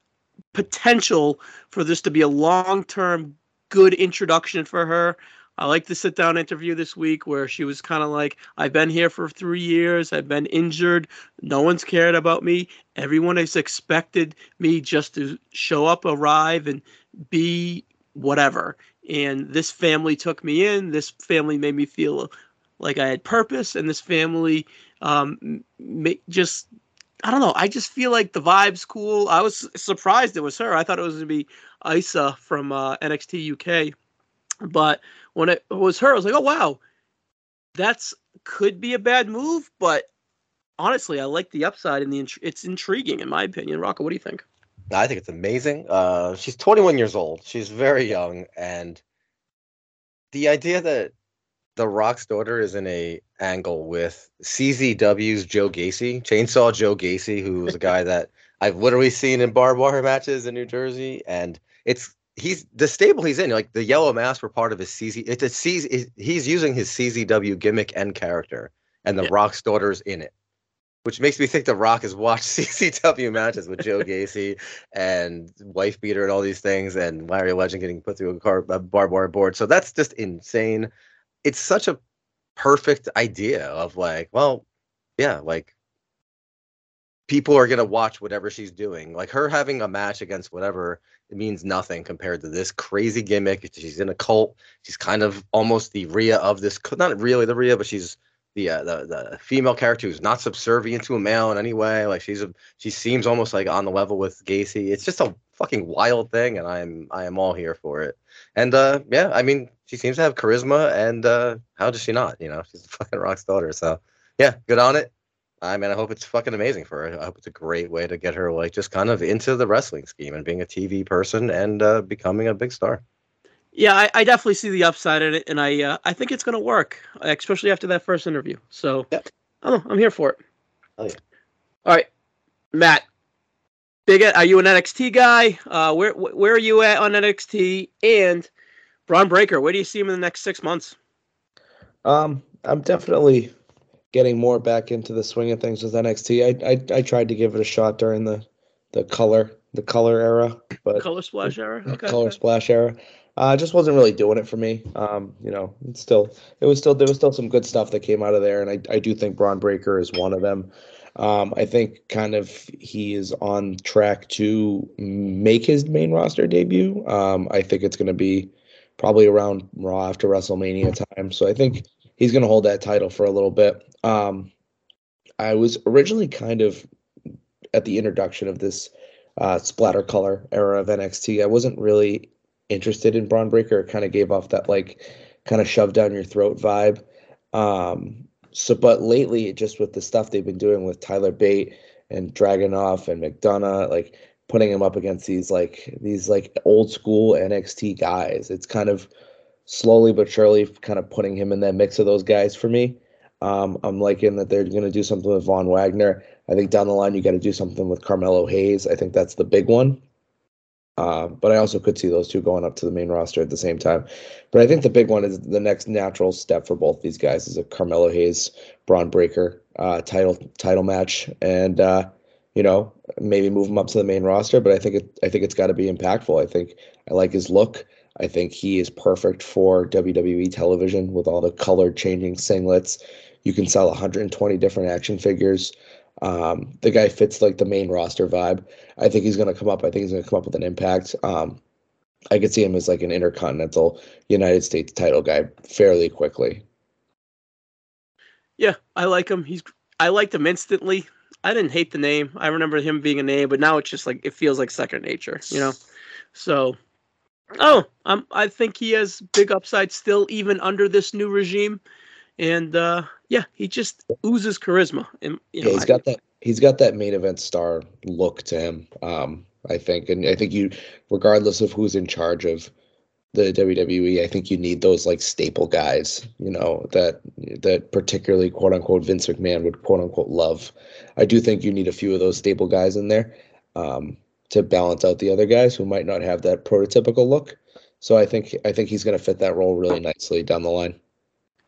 potential for this to be a long-term good introduction for her. I like the sit down interview this week where she was kind of like, I've been here for three years. I've been injured. No one's cared about me. Everyone has expected me just to show up, arrive, and be whatever. And this family took me in. This family made me feel like I had purpose. And this family um, just, I don't know. I just feel like the vibe's cool. I was surprised it was her. I thought it was going to be Isa from uh, NXT UK. But when it was her, I was like, oh wow, that's could be a bad move, but honestly, I like the upside and the int- it's intriguing in my opinion. Rocco, what do you think? I think it's amazing. Uh, she's 21 years old. She's very young, and the idea that the Rock's daughter is in a angle with CZW's Joe Gacy, Chainsaw Joe Gacy, who was a guy that I've literally seen in barbed wire matches in New Jersey, and it's he's the stable he's in. Like the yellow mask were part of his CZ. It's a CZ. He's using his CZW gimmick and character, and the yeah. Rock's daughter's in it, which makes me think the Rock has watched CZW matches with Joe Gacy and Wife Beater and all these things, and Larry Legend getting put through a, car, a barbed wire board. So that's just insane. It's such a perfect idea of like, well, yeah, like people are gonna watch whatever she's doing. Like her having a match against whatever it means nothing compared to this crazy gimmick. She's in a cult. She's kind of almost the Rhea of this. Not really the Rhea, but she's the uh, the the female character who's not subservient to a male in any way. Like she's a she seems almost like on the level with Gacy. It's just a fucking wild thing, and I'm I am all here for it. And uh, yeah, I mean, she seems to have charisma, and uh, how does she not? You know, she's a fucking Rock's daughter. So yeah, good on it. I mean, I hope it's fucking amazing for her. I hope it's a great way to get her like just kind of into the wrestling scheme and being a TV person and uh, becoming a big star. Yeah, I, I, definitely see the upside in it, and I uh, I think it's going to work, especially after that first interview. So, yeah. I don't know, I'm here for it. Oh, yeah. All right, Matt. Big, are you an NXT guy? Uh, where where are you at on NXT? And Bron Breakker, where do you see him in the next six months? Um, I'm definitely getting more back into the swing of things with NXT. I, I I tried to give it a shot during the the color the color era, but Color splash era. Okay. color okay. splash era. Uh, just wasn't really doing it for me. Um, you know, it's still it was still there was still some good stuff that came out of there, and I I do think Bron Breakker is one of them. Um, I think kind of he is on track to make his main roster debut. Um, I think it's going to be probably around Raw after WrestleMania time. So I think he's going to hold that title for a little bit. Um, I was originally kind of at the introduction of this uh, splatter color era of NXT. I wasn't really interested in Bron Breakker. It kind of gave off that like kind of shove down your throat vibe. Um, so, but lately, just with the stuff they've been doing with Tyler Bate and Dragunov and McDonagh, like putting him up against these like these like old school NXT guys, it's kind of slowly but surely kind of putting him in that mix of those guys for me. Um, I'm liking that they're going to do something with Von Wagner. I think down the line you got to do something with Carmelo Hayes. I think that's the big one. Uh, but I also could see those two going up to the main roster at the same time. But I think the big one is the next natural step for both these guys is a Carmelo Hayes Bron Breakker uh, title title match, and uh, you know maybe move him up to the main roster. But I think it I think it's got to be impactful. I think I like his look. I think he is perfect for WWE television with all the color changing singlets. You can sell 120 different action figures. Um, the guy fits like the main roster vibe. I think he's going to come up. I think he's going to come up with an impact. Um, I could see him as like an intercontinental United States title guy fairly quickly. Yeah, I like him. He's I liked him instantly. I didn't hate the name. I remember him being a name, but now it's just like it feels like second nature, you know. So, oh, um, I think he has big upside still, even under this new regime. And uh, yeah, he just oozes charisma. And you know, yeah, he's I- got that. He's got that main event star look to him. Um, I think, and I think you, regardless of who's in charge of the WWE, I think you need those like staple guys. You know that that particularly quote unquote Vince McMahon would quote unquote love. I do think you need a few of those staple guys in there um, to balance out the other guys who might not have that prototypical look. So I think I think he's going to fit that role really nicely down the line.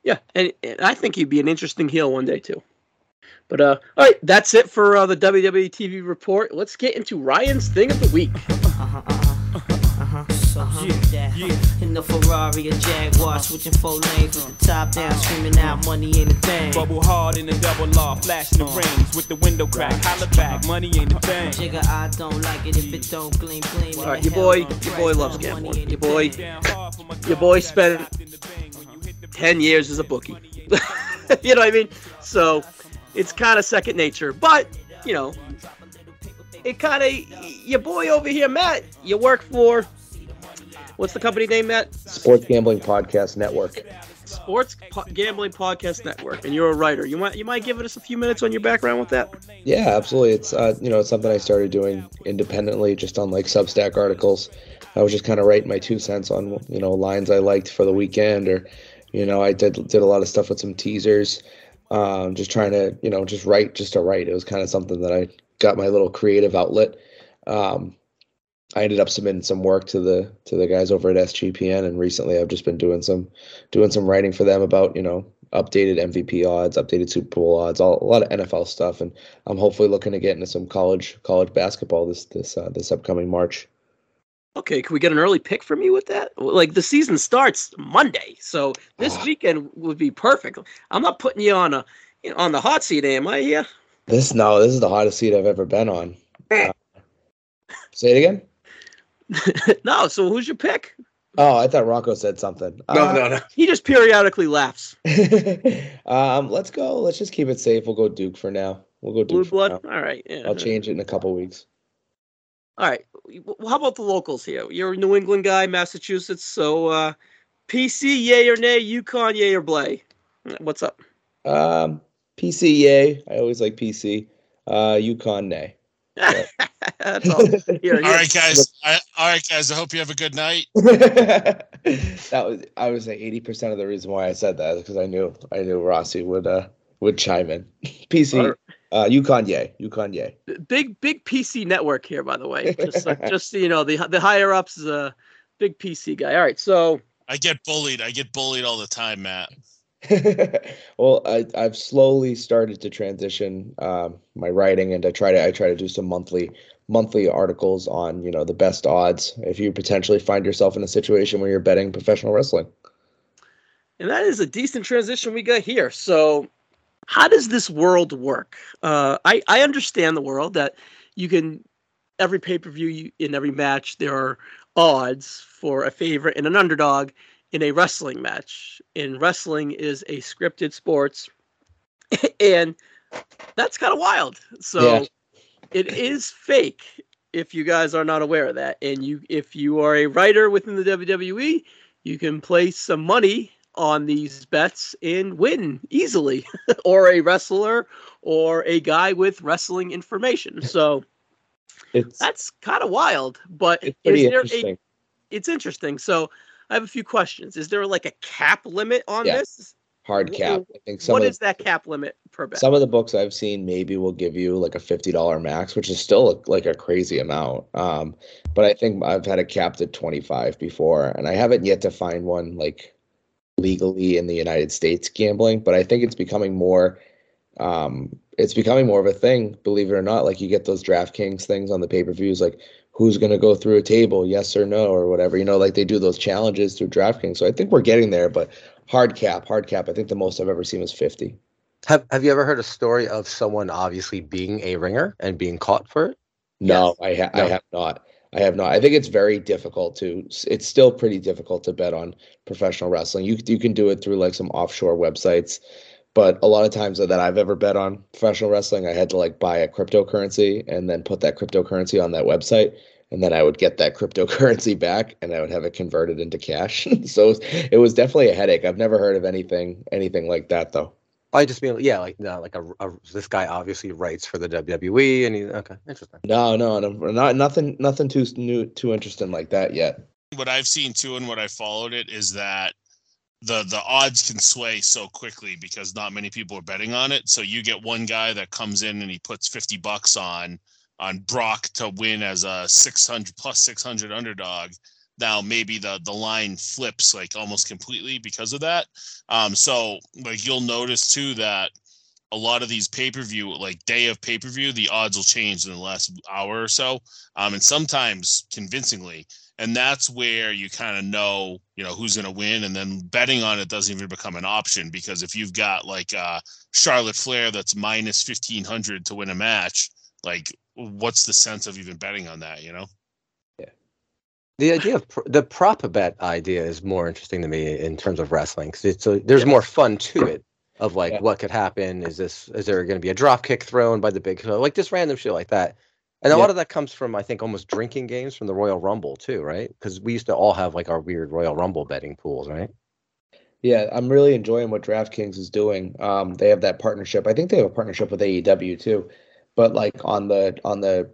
Yeah, and, and I think he'd be an interesting heel one day too. But uh, all right, that's it for uh, the WWE TV report. Let's get into Ryan's thing of the week. Uh-huh, uh-huh, uh-huh. So yeah, yeah. In the Ferrari or Jaguar, switching four lanes with the top down, screaming out, money ain't a thing. Bubble hard in the double law, flashing the rings with the window crack. Holla back, money ain't a thing. Jigga, I don't like it if it don't gleam, gleam. All right, your boy, your boy loves gambling. Your boy, your boy spent ten years as a bookie. you know what I mean? So it's kind of second nature. But you know, it kind of your boy over here, Matt. You work for what's the company name, Matt? Sports Gambling Podcast Network. Sports po- Gambling Podcast Network, and you're a writer. You might you might give us a few minutes on your background with that. Yeah, absolutely. It's uh, you know, it's something I started doing independently, just on like Substack articles. I was just kind of writing my two cents on you know lines I liked for the weekend, or you know, I did did a lot of stuff with some teasers. Um, just trying to you know just write just to write. It was kind of something that I got my little creative outlet. Um, I ended up submitting some work to the to the guys over at SGPN, and recently I've just been doing some doing some writing for them about you know updated MVP odds, updated Super Bowl odds, all, a lot of NFL stuff, and I'm hopefully looking to get into some college college basketball this this uh, this upcoming March. Okay, can we get an early pick from you with that? Like the season starts Monday, so this Ah. weekend would be perfect. I'm not putting you on a you know, on the hot seat, am I? Yeah. This no, this is the hottest seat I've ever been on. Uh, say it again. no. So who's your pick? Oh, I thought Rocco said something. No, uh, no. No. He just periodically laughs. um, let's go. Let's just keep it safe. We'll go Duke for now. We'll go Blue Duke. for blood. now. All right. Yeah. I'll change it in a couple weeks. All right. Well, How about the locals here? You're a New England guy, Massachusetts. So uh, PC, yay or nay? UConn, yay or blay? What's up? Um, PC, yay. I always like PC. Uh, UConn, nay. That's all. Here, here. All right, guys. I, all right, guys. I hope you have a good night. that was I would say eighty percent of the reason why I said that is because I knew I knew Rossi would uh would chime in. PC, uh, UConn, yay. UConn, yay. big big PC network here, by the way. Just like, just so you know, the the higher ups is a big PC guy. All right, so I get bullied. I get bullied all the time, Matt. well, I, I've slowly started to transition um, my writing, and I try to I try to do some monthly monthly articles on you know the best odds if you potentially find yourself in a situation where you're betting professional wrestling. And that is a decent transition we got here. So, how does this world work? Uh, I I understand the world that you can every pay per view in every match there are odds for a favorite and an underdog in a wrestling match. And wrestling is a scripted sports, and that's kind of wild. So Yeah. it is fake if you guys are not aware of that. And you if you are a writer within the WWE, you can place some money on these bets and win easily. or a wrestler or a guy with wrestling information. So It's that's kind of wild. But it's is there interesting. a it's interesting. So I have a few questions. Is there like a cap limit on Yeah. this? Hard cap. I think some What is that cap limit per bet? some of the books I've seen maybe will give you like a fifty dollar max, which is still a, like a crazy amount. Um, but I think I've had it capped at twenty five before, and I haven't yet to find one like legally in the United States gambling. But I think it's becoming more. Um, it's becoming more of a thing, believe it or not. Like you get those DraftKings things on the pay per views, like who's going to go through a table, yes or no, or whatever. You know, like they do those challenges through DraftKings. So I think we're getting there, but hard cap, hard cap. I think the most I've ever seen was fifty. Have Have you ever heard a story of someone obviously being a ringer and being caught for it? No, I ha- I have not. I have not. I think it's very difficult to. It's still pretty difficult to bet on professional wrestling. You you can do it through like some offshore websites, but a lot of times that I've ever bet on professional wrestling, I had to like buy a cryptocurrency and then put that cryptocurrency on that website, and then I would get that cryptocurrency back and I would have it converted into cash. so it was definitely a headache. I've never heard of anything anything like that though. I just mean, yeah, like no, like a, a this guy obviously writes for the WWE, and he okay, interesting. No, no, no, not nothing, nothing too new, too interesting like that yet. what I've seen too and what I followed it is that the the odds can sway so quickly because not many people are betting on it. So you get one guy that comes in and he puts 50 bucks on on Brock to win as a 600 plus 600 underdog. Now maybe the the line flips like almost completely because of that. Um so like you'll notice too that a lot of these pay-per-view like day of pay-per-view the odds will change in the last hour or so um and sometimes convincingly and that's where you kind of know you know who's going to win and then betting on it doesn't even become an option because if you've got like uh charlotte flair that's minus 1500 to win a match like what's the sense of even betting on that you know yeah The idea of pr- the prop bet idea is more interesting to me in terms of wrestling because it's a, there's more fun to it. Of like Yeah. what could happen? Is this is there going to be a drop kick thrown by the big like just random shit like that? And a Yeah. lot of that comes from I think almost drinking games from the Royal Rumble too, right? Because we used to all have like our weird Royal Rumble betting pools, right? Yeah, I'm really enjoying what DraftKings is doing. Um, they have that partnership. I think they have a partnership with AEW too, but like on the on the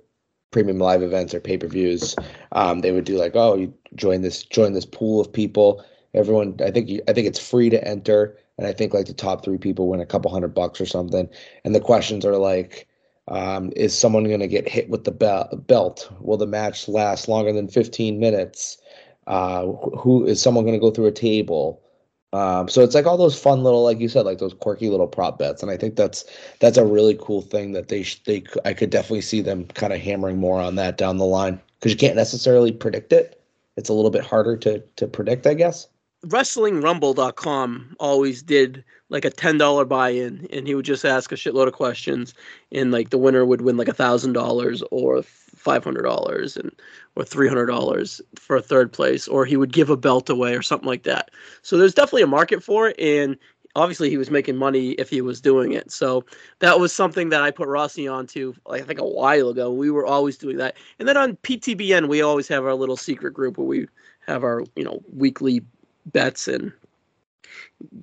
premium live events or pay-per-views, um, they would do like, oh, you join this join this pool of people. Everyone, I think you, I think it's free to enter, and I think like the top three people win a couple hundred bucks or something. And the questions are like, um, is someone going to get hit with the bel- belt? Will the match last longer than 15 minutes? Uh, who is someone going to go through a table? Um, so it's like all those fun little, like you said, like those quirky little prop bets, and I think that's that's a really cool thing that they sh- they I could definitely see them kind of hammering more on that down the line because you can't necessarily predict it. It's a little bit harder to to predict, I guess. WrestlingRumble.com always did like a ten dollar buy-in, and he would just ask a shitload of questions, and like the winner would win like a thousand dollars or five hundred dollars, and or three hundred dollars for a third place, or he would give a belt away or something like that. So there's definitely a market for it, and obviously he was making money if he was doing it. So that was something that I put Rossi onto, like I think a while ago. We were always doing that, and then on PTBN we always have our little secret group where we have our you know weekly bets and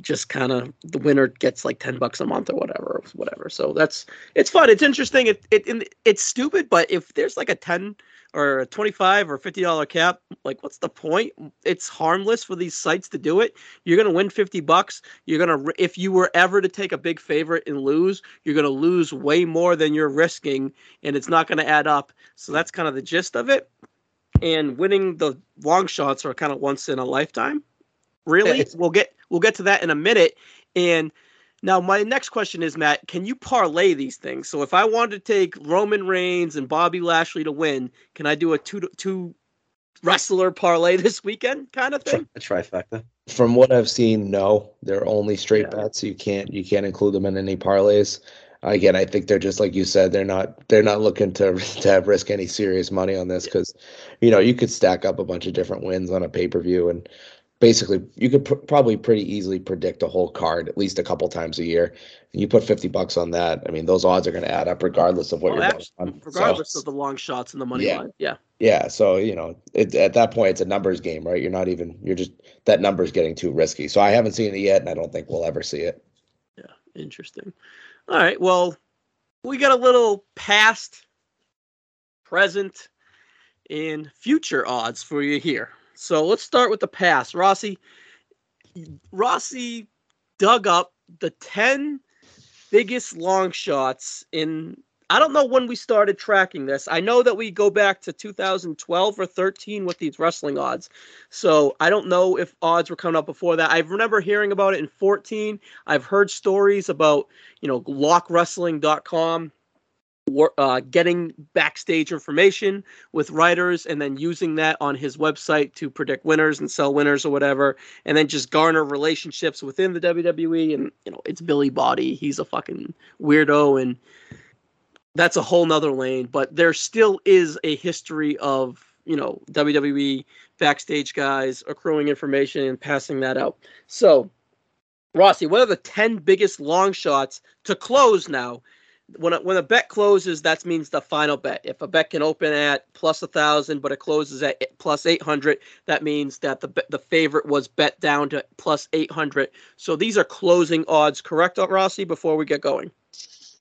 just kind of the winner gets like 10 bucks a month or whatever whatever. So that's it's fun. It's interesting. It, it it's stupid but if there's like a 10 or a 25 or 50 dollar cap like what's the point? It's harmless for these sites to do it. You're going to win 50 bucks. You're going to if you were ever to take a big favorite and lose you're going to lose way more than you're risking and it's not going to add up. So that's kind of the gist of it. And winning the long shots are kind of once in a lifetime really we'll get we'll get to that in a minute And now my next question is, Matt, can you parlay these things? So if I wanted to take Roman Reigns and Bobby Lashley to win, can I do a two two wrestler parlay this weekend kind of thing? A trifecta. From what I've seen, no, they're only straight Yeah. bets. You can't you can't include them in any parlays. Again, I think they're just like you said. They're not they're not looking to to have risk any serious money on this because, you know, you could stack up a bunch of different wins on a pay per view and basically you could pr- probably pretty easily predict a whole card at least a couple times a year. And you put fifty bucks on that. I mean, those odds are going to add up regardless of what Well, you're actu- betting on. So- regardless of the long shots and the money Yeah. line. Yeah. yeah, so you know, it, at that point, it's a numbers game, right? You're not even you're just that number's getting too risky. So I haven't seen it yet, and I don't think we'll ever see it. Yeah. Interesting. All right. Well, we got a little past, present, and future odds for you here. So let's start with the past. Rossi, Rossi dug up the 10 biggest long shots in. I don't know when we started tracking this. I know that we go back to 2012 or 13 with these wrestling odds. So I don't know if odds were coming up before that. I remember hearing about it in 14. I've heard stories about, you know, lockwrestling.com uh, getting backstage information with writers and then using that on his website to predict winners and sell winners or whatever, and then just garner relationships within the WWE. And, you know, it's Billy Body. He's a fucking weirdo and that's a whole nother lane. But there still is a history of, you know, WWE backstage guys accruing information and passing that out. So, Rossi, what are the 10 biggest long shots to close now? When a, when a bet closes, that means the final bet. If a bet can open at plus a thousand, but it closes at plus eight hundred, that means that the the favorite was bet down to plus eight hundred. So these are closing odds, correct, Rossi? Before we get going,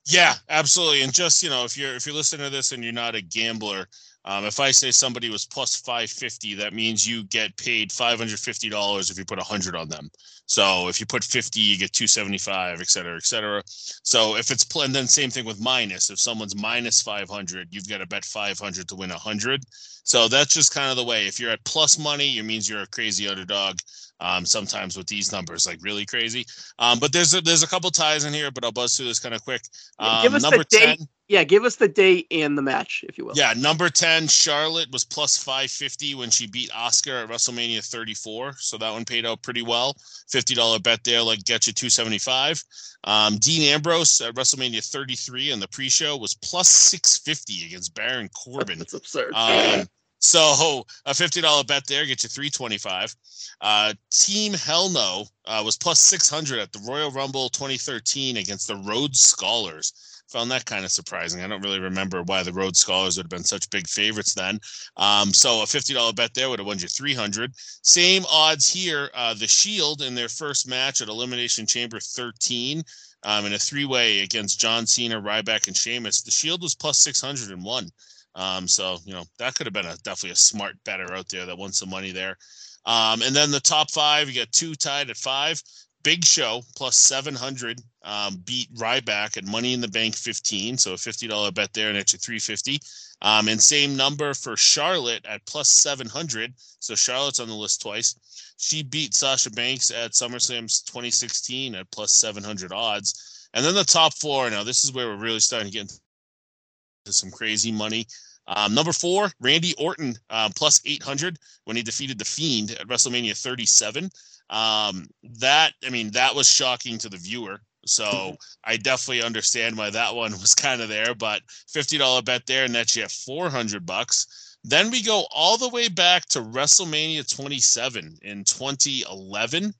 Yeah, absolutely. And just you know, if you're if you're listening to this and you're not a gambler, um, if I say somebody was plus five fifty, that means you get paid five hundred fifty dollars if you put a hundred on them. So if you put fifty, you get two seventy five, et cetera, et cetera. So if it's and then same thing with minus. If someone's minus five hundred, you've got to bet five hundred to win a hundred. So that's just kind of the way. If you're at plus money, it means you're a crazy underdog. Um, sometimes with these numbers, like really crazy. Um, but there's a, there's a couple ties in here, but I'll buzz through this kind of quick. Yeah, give Um, us the number date. 10, yeah, give us the date and the match, if you will. yeah, number 10, Charlotte was plus 550 when she beat Asuka at WrestleMania 34. So that one paid out pretty well. $50 bet there, like get you 275. Um, Dean Ambrose at WrestleMania 33 in the pre show was plus 650 against Baron Corbin. That's absurd. Um, so a fifty dollar bet there gets you three twenty five. Uh, Team Hell No uh, was plus six hundred at the Royal Rumble 2013 against the Rhodes Scholars. Found that kind of surprising. I don't really remember why the Rhodes Scholars would have been such big favorites then. Um, so a fifty dollar bet there would have won you three hundred. Same odds here. Uh, the Shield in their first match at Elimination Chamber 13 um, in a three way against John Cena, Ryback, and Sheamus. The Shield was plus six hundred and one. Um, so you know that could have been a definitely a smart better out there that won some money there. Um, and then the top five, you got two tied at five. Big Show plus seven hundred um, beat Ryback at Money in the Bank fifteen, so a fifty dollar bet there, and three fifty. Um, and same number for Charlotte at plus seven hundred. So Charlotte's on the list twice. She beat Sasha Banks at SummerSlam's 2016 at plus 700 odds. And then the top four. Now this is where we're really starting to get some crazy money. Um, number four, Randy Orton, uh, plus 800 when he defeated The Fiend at WrestleMania 37. Um, that, I mean, that was shocking to the viewer. So I definitely understand why that one was kind of there, but $50 bet there, and that's you have 400 bucks. Then we go all the way back to WrestleMania 27 in 2011.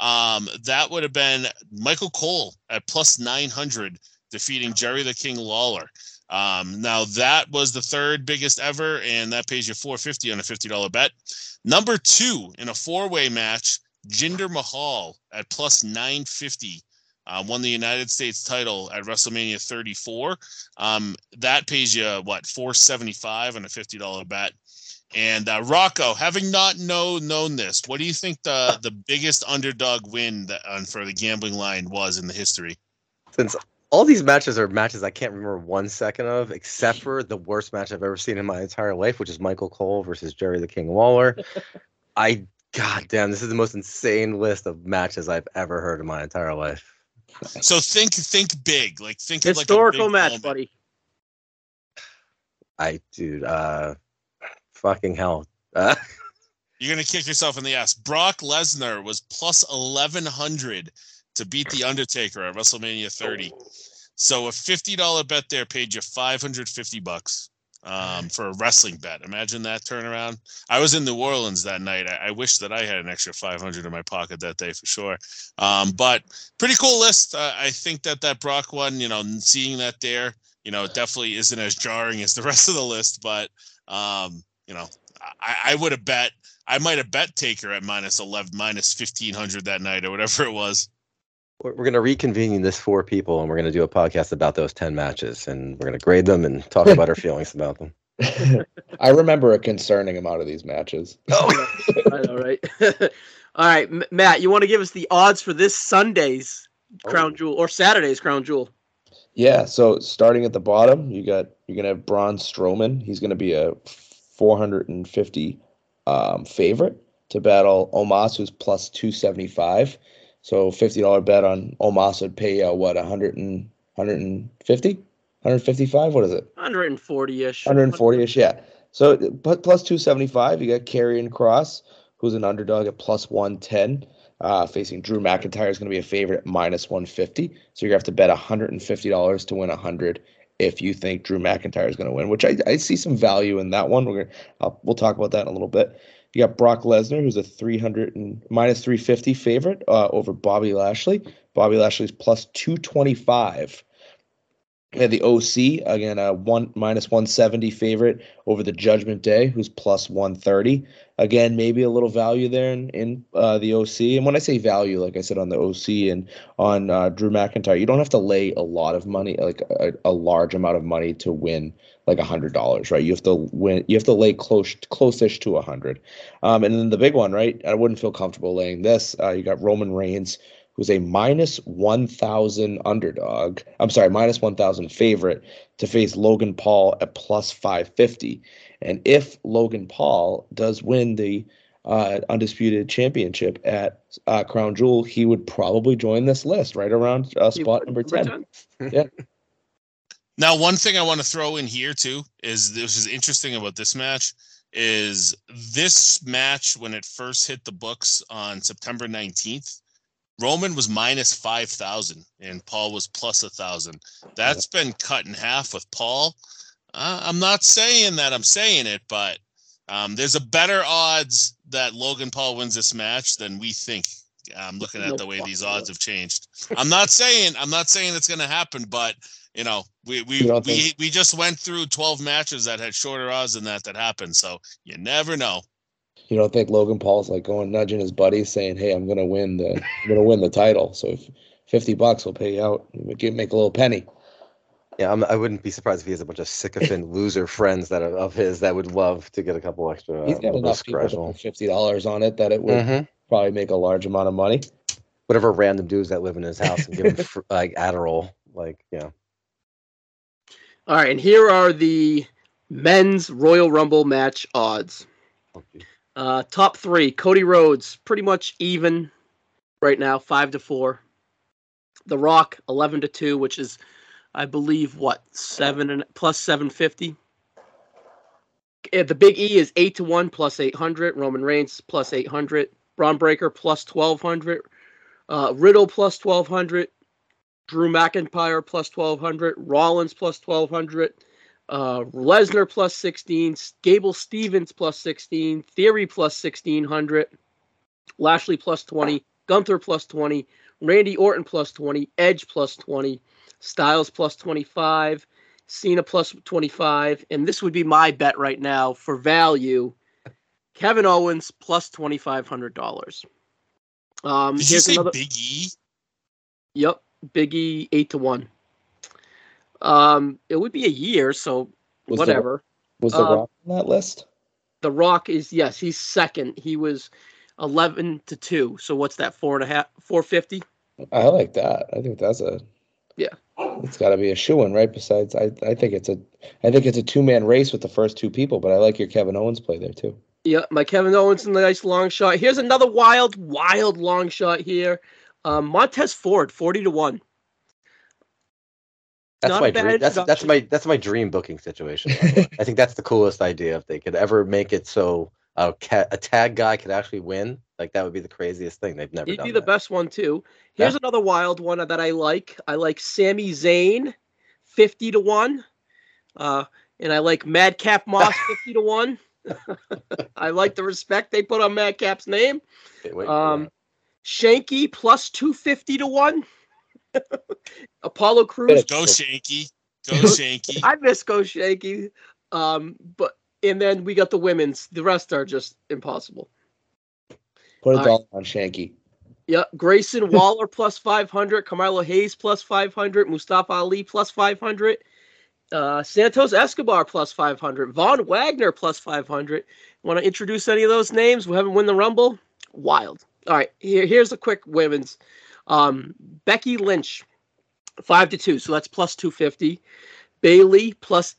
Um, that would have been Michael Cole at plus 900 defeating Jerry the King Lawler. Um, now that was the third biggest ever, and that pays you 450 on a $50 bet. Number two in a four-way match, Jinder Mahal at plus 950. Uh, won the United States title at WrestleMania 34. Um, that pays you what 475 on a $50 bet. And uh, Rocco, having not know known this, what do you think the the biggest underdog win that, uh, for the gambling line was in the history? Since all these matches are matches I can't remember one second of, except for the worst match I've ever seen in my entire life, which is Michael Cole versus Jerry the King Lawler. I God damn, this is the most insane list of matches I've ever heard in my entire life. So think think big, like think of Historical like a match, moment. buddy. I dude, uh fucking hell. Uh, You're gonna kick yourself in the ass. Brock Lesnar was plus eleven hundred to beat the Undertaker at WrestleMania 30. So a fifty dollar bet there paid you five hundred fifty bucks um, for a wrestling bet. Imagine that turnaround. I was in New Orleans that night. I, I wish that I had an extra five hundred in my pocket that day for sure. Um, but pretty cool list. Uh, I think that that Brock one, you know, seeing that there, you know, definitely isn't as jarring as the rest of the list. But um, you know, I, I would have bet. I might have bet Taker at minus eleven, minus fifteen hundred that night or whatever it was. We're we're gonna reconvene this four people and we're gonna do a podcast about those ten matches and we're gonna grade them and talk about our feelings about them. I remember a concerning amount of these matches. Oh I know, right? All right, M- Matt, you want to give us the odds for this Sunday's crown jewel or Saturday's crown jewel? Yeah, so starting at the bottom, you got you're gonna have Braun Strowman. He's gonna be a 450 um, favorite to battle Omos, who's plus 275. So fifty dollar bet on Omos would pay uh, what 100 and 150, 155. What is it? 140 ish. 140 ish, yeah. So but plus 275, you got Karrion Kross, who's an underdog at plus 110. Uh, facing Drew McIntyre is going to be a favorite at minus 150. So you're going to have to bet $150 to win 100 if you think Drew McIntyre is going to win, which I, I see some value in that one. We're gonna uh, we'll talk about that in a little bit. You got Brock Lesnar, who's a 300 and minus 350 favorite uh, over Bobby Lashley. Bobby Lashley's plus 225. Yeah, the OC again, a one minus one seventy favorite over the Judgment Day, who's plus one thirty. Again, maybe a little value there in in uh, the OC. And when I say value, like I said on the OC and on uh, Drew McIntyre, you don't have to lay a lot of money, like a, a large amount of money to win like a hundred dollars, right? You have to win. You have to lay close close-ish to a hundred. Um, and then the big one, right? I wouldn't feel comfortable laying this. Uh, you got Roman Reigns who's a minus 1,000 underdog. I'm sorry, minus 1,000 favorite to face Logan Paul at plus 550. And if Logan Paul does win the uh, undisputed championship at uh, Crown Jewel, he would probably join this list right around uh, spot number 10. yeah. Now, one thing I want to throw in here too is this is interesting about this match is this match when it first hit the books on September 19th, Roman was minus 5,000 and Paul was plus a thousand. That's been cut in half with Paul. Uh, I'm not saying that I'm saying it, but um, there's a better odds that Logan Paul wins this match than we think. I'm looking at the way these odds have changed. I'm not saying I'm not saying it's going to happen, but you know we we we, we just went through 12 matches that had shorter odds than that that happened. So you never know. You don't think Logan Paul's like going nudging his buddies saying, "Hey, I'm gonna win the I'm gonna win the title." So if 50 bucks will pay you out, you get make a little penny. Yeah, I'm, I wouldn't be surprised if he has a bunch of sycophant loser friends that are of his that would love to get a couple extra. He's Uh, got enough people to put fifty dollars on it that it would Mhm. probably make a large amount of money. Whatever random dudes that live in his house and give him fr- like Adderall, like you know. All right, and here are the men's Royal Rumble match odds. Uh, top three: Cody Rhodes, pretty much even right now, five to four. The Rock, eleven to two, which is, I believe, what seven and plus seven fifty. The Big E is eight to one, plus eight hundred. Roman Reigns plus eight hundred. Bron Breakker plus twelve hundred. Uh, Riddle plus twelve hundred. Drew McIntyre plus 1200, Rollins plus 1200, uh, Lesnar plus 16, Gable Steveson plus 16, Theory plus 1600, Lashley plus 20, Gunther plus 20, Randy Orton plus 20, Edge plus 20, Styles plus 25, Cena plus 25, and this would be my bet right now for value. Kevin Owens plus $2,500. Um, Did you say another. Big E? Yep, Biggie eight to one. Um, it would be a year, so Was whatever. The, was the Uh, Rock on that list? The Rock is yes, he's second. He was eleven to two. So what's that? Four and a half, four fifty. I like that. I think that's a Yeah. It's got to be a shoe in, right? Besides, I I think it's a I think it's a two man race with the first two people, but I like your Kevin Owens play there too. Yeah, my Kevin Owens in the nice long shot. Here's another wild, wild long shot here. Um, Montez Ford, forty to one. That's Not my dream. That's that's my that's my dream booking situation. the. I think that's the coolest idea if they could ever make it so a a tag guy could actually win. Like that would be the craziest thing. They've never He'd done be the that. best one too. Here's another wild one that I like. I like Sami Zayn, fifty to one, uh, and I like Madcap Moss, fifty to one. I like the respect they put on Madcap's name. Wait, Um, Shanky plus two fifty to one. Apollo Crews. Go Shanky. Go Shanky. I miss Go Shanky. Um, but and then we got the women's. The rest are just impossible. Put a All dollar on Shanky. Yeah, Grayson Waller plus 500, Carmelo Hayes plus 500, Mustafa Ali plus 500, uh, Santos Escobar plus 500, Von Wagner plus 500. Want to introduce any of those names? We haven't won the Rumble. Wild. All right, here, here's a quick women's. Um, Becky Lynch, five to two, so that's plus 250. Bayley plus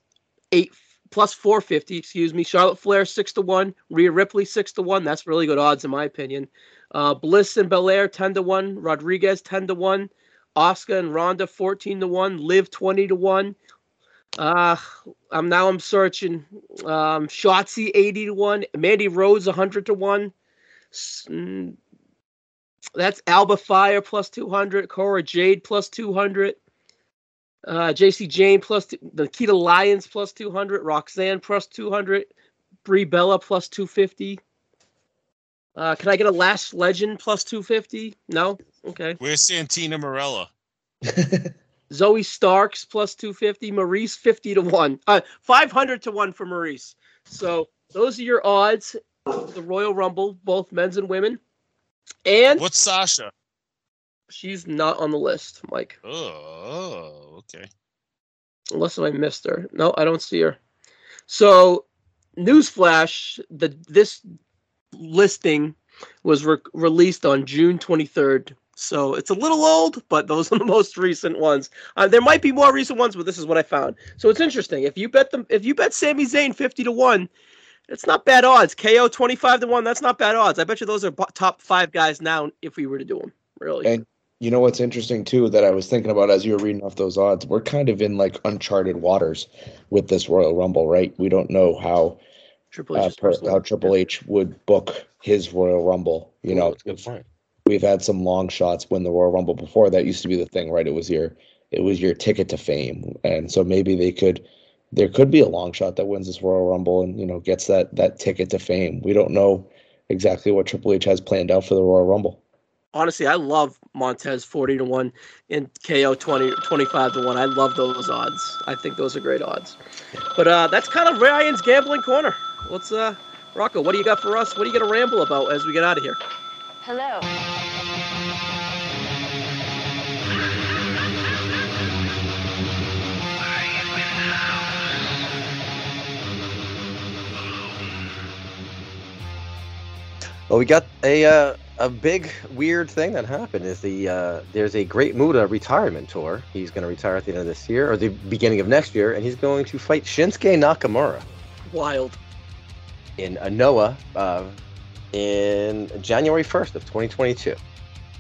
eight plus 450, excuse me. Charlotte Flair six to one. Rhea Ripley six to one. That's really good odds in my opinion. Uh, Bliss and Belair 10 to 1, Rodriguez 10 to 1, Asuka and Ronda 14 to 1, Liv 20 to 1. Uh, I'm now I'm searching um Shotzi 80 to 1, Mandy Rose 100 to 1. S- That's Alba Fire plus 200, Cora Jade plus 200. Uh, Jacy Jayne plus two, Nikita Lyons plus 200, Roxanne plus 200, Brie Bella plus 250. Uh, can I get a Last Legend plus 250? No? Okay. Where's Santina Marella? Zoe Starks plus 250. Maurice 50 to 1. Uh, 500 to 1 for Maurice. So those are your odds. The Royal Rumble, both men's and women. And What's Sasha? she's not on the list, Mike. Oh, okay. Unless I missed her. No, I don't see her. So, newsflash: the this listing was re- released on June 23rd. So it's a little old, but those are the most recent ones. Uh, there might be more recent ones, but this is what I found. So it's interesting. If you bet them, if you bet Sami Zayn 50 to one, it's not bad odds. KO 25 to one, that's not bad odds. I bet you those are top five guys now if we were to do them. Really. And you know what's interesting too that I was thinking about as you were reading off those odds? We're kind of in like uncharted waters with this Royal Rumble, right? We don't know how Triple uh, per, how Triple H would book his Royal Rumble. You know, it's good point. we've had some long shots win the Royal Rumble before. That used to be the thing, right? It was your it was your ticket to fame, and so maybe they could there could be a long shot that wins this Royal Rumble and you know gets that that ticket to fame. We don't know exactly what Triple H has planned out for the Royal Rumble. honestly, I love Montez 40 to 1 and KO 20, 25 to 1. I love those odds. I think those are great odds. But uh, that's kind of Ryan's gambling corner. Let's, uh, Rocco, what do you got for us? What are you going to ramble about as we get out of here? Hello. Well, we got a uh, a big weird thing that happened. Is the uh, there's a Great Muta retirement tour. He's going to retire at the end of this year or the beginning of next year, and he's going to fight Shinsuke Nakamura Wild. in Anoa uh, in January 1st of 2022.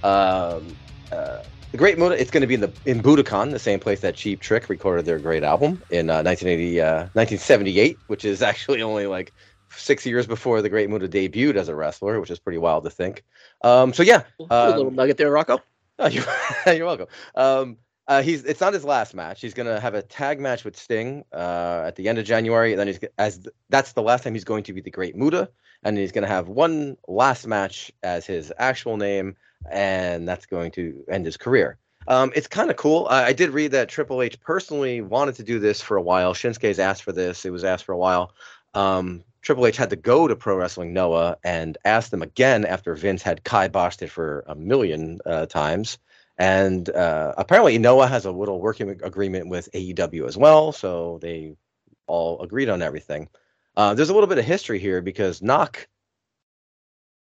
Um, uh, the Great Muta, it's going to be in the in Budokan, the same place that Cheap Trick recorded their great album in uh, 1980, uh, 1978, which is actually only like six years before the Great Muta debuted as a wrestler, which is pretty wild to think. Um, so yeah, a little um, nugget there, Rocco. Oh, you're, you're welcome. Um, uh, he's it's not his last match. He's gonna have a tag match with Sting uh, at the end of January, and then he's as that's the last time he's going to be the Great Muta, and he's gonna have one last match as his actual name, and that's going to end his career. Um, it's kind of cool. I, I did read that Triple H personally wanted to do this for a while. Shinsuke's asked for this. It was asked for a while. Um, Triple H had to go to Pro Wrestling Noah and ask them again after Vince had kiboshed it for a million uh, times. And uh, apparently, Noah has a little working agreement with AEW as well, so they all agreed on everything. Uh, there's a little bit of history here because Knock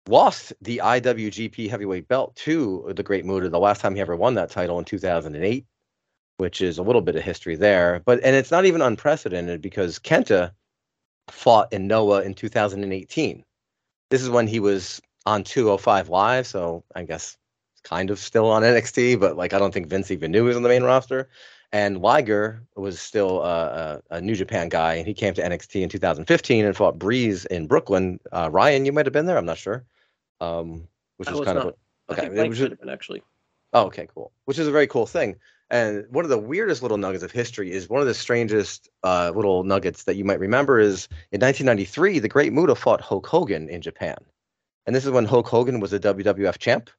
lost the IWGP Heavyweight Belt to the Great Muta the last time he ever won that title in 2008, which is a little bit of history there. But and it's not even unprecedented because Kenta fought in Noah in 2018. This is when he was on 205 Live, so I guess kind of still on NXT, but like I don't think Vince even knew he was on the main roster. And Liger was still uh, a, a New Japan guy, and he came to NXT in 2015 and fought Breeze in Brooklyn. Uh, Ryan, you might have been there. I'm not sure. Um, which was was kind not. of a, I okay. think it was just- been actually. Oh, okay, cool. Which is a very cool thing. And one of the weirdest little nuggets of history is one of the strangest uh, little nuggets that you might remember is in 1993, the Great Muta fought Hulk Hogan in Japan. And this is when Hulk Hogan was a WWF champ.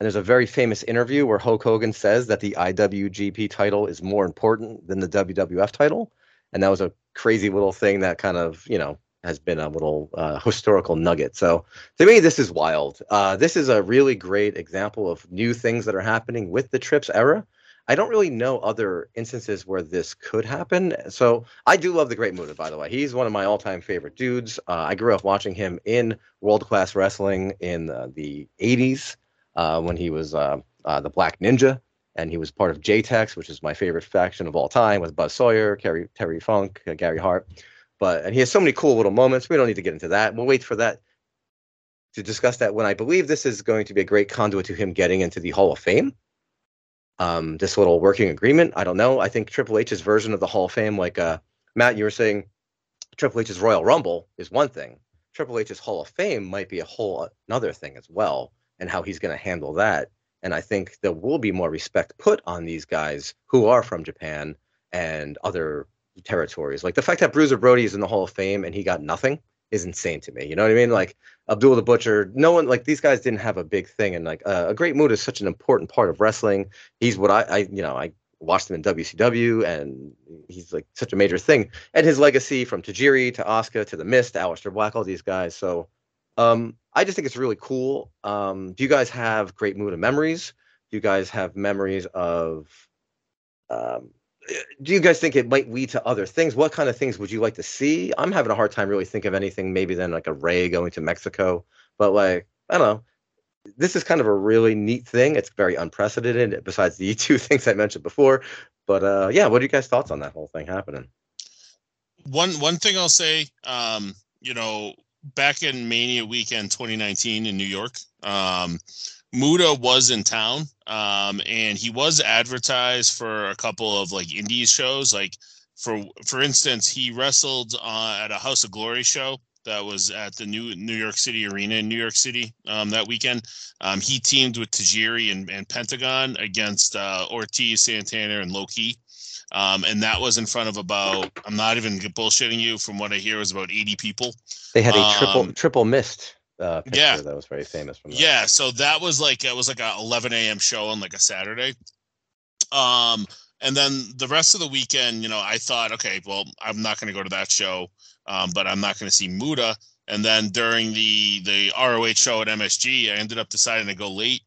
And there's a very famous interview where Hulk Hogan says that the IWGP title is more important than the WWF title. And that was a crazy little thing that kind of, you know, has been a little uh, historical nugget. So to me, this is wild. Uh, this is a really great example of new things that are happening with the Trips era. I don't really know other instances where this could happen. So I do love the Great Muta, by the way. He's one of my all-time favorite dudes. Uh, I grew up watching him in world-class wrestling in the 80s uh, when he was uh, uh, the Black Ninja, and he was part of JTEX, which is my favorite faction of all time, with Buzz Sawyer, Kerry, Terry Funk, uh, Gary Hart. But and he has so many cool little moments. We don't need to get into that. We'll wait for that to discuss that when I believe this is going to be a great conduit to him getting into the Hall of Fame. Um, this little working agreement. I don't know. I think Triple H's version of the Hall of Fame, like uh, Matt, you were saying, Triple H's Royal Rumble is one thing. Triple H's Hall of Fame might be a whole another thing as well, and how he's going to handle that. And I think there will be more respect put on these guys who are from Japan and other territories. Like the fact that Bruiser Brody is in the Hall of Fame and he got nothing is insane to me. You know what I mean? Like Abdul the Butcher, no one like these guys didn't have a big thing, and like uh, a Great Muta is such an important part of wrestling. He's what I, I you know, I watched him in WCW, and he's like such a major thing. And his legacy from Tajiri to Asuka to the Mist, Aleister Black, all these guys. So um, I just think it's really cool. Um, do you guys have great mood of memories? Do you guys have memories of um, do you guys think it might lead to other things? What kind of things would you like to see? I'm having a hard time really think of anything maybe than like a Rey going to Mexico, but like I don't know. This is kind of a really neat thing. It's very unprecedented besides the two things I mentioned before. But uh yeah, what are you guys thoughts on that whole thing happening? one one thing I'll say, um, you know, back in Mania weekend 2019 in New York, um, Muta was in town, um, and he was advertised for a couple of like indies shows. Like for for instance, he wrestled uh, at a House of Glory show that was at the new New York City Arena in New York City um, that weekend. Um, he teamed with Tajiri and, and Pentagon against uh, Ortiz, Santana, and Loki. Um, and that was in front of about I'm not even bullshitting you. From what I hear, it was about 80 people. They had a triple Um, triple mist uh picture yeah. that was very famous from that. Yeah, so that was like it was like a 11 a.m. show on like a Saturday. Um, and then the rest of the weekend, you know, I thought, okay, well, I'm not going to go to that show, um, but I'm not going to see Muta. And then during the the ROH show at MSG, I ended up deciding to go late.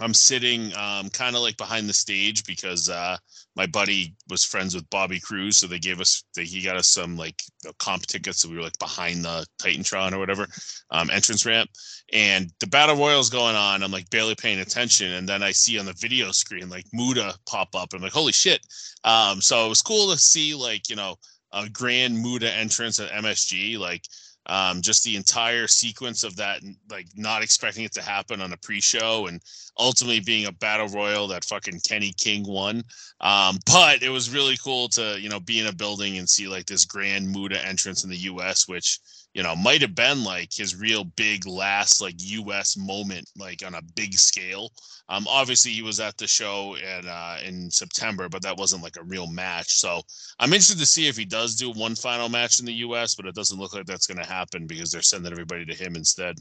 I'm sitting um, kind of like behind the stage because uh, my buddy was friends with Bobby Cruz, so they gave us they, he got us some like comp tickets, so we were like behind the Titantron or whatever um, entrance ramp, and the battle royal's going on. I'm like barely paying attention, and then I see on the video screen like Muta pop up. I'm like, holy shit! Um, so it was cool to see like you know a grand Muta entrance at MSG, like um, just the entire sequence of that, like not expecting it to happen on a pre-show, and ultimately being a battle royal that fucking Kenny King won. Um, but it was really cool to you know be in a building and see like this grand Muta entrance in the U.S., which you know might have been like his real big last like U.S. moment, like on a big scale. Um, obviously he was at the show in uh, in September, but that wasn't like a real match. So I'm interested to see if he does do one final match in the U.S., but it doesn't look like that's going to happen because they're sending everybody to him instead.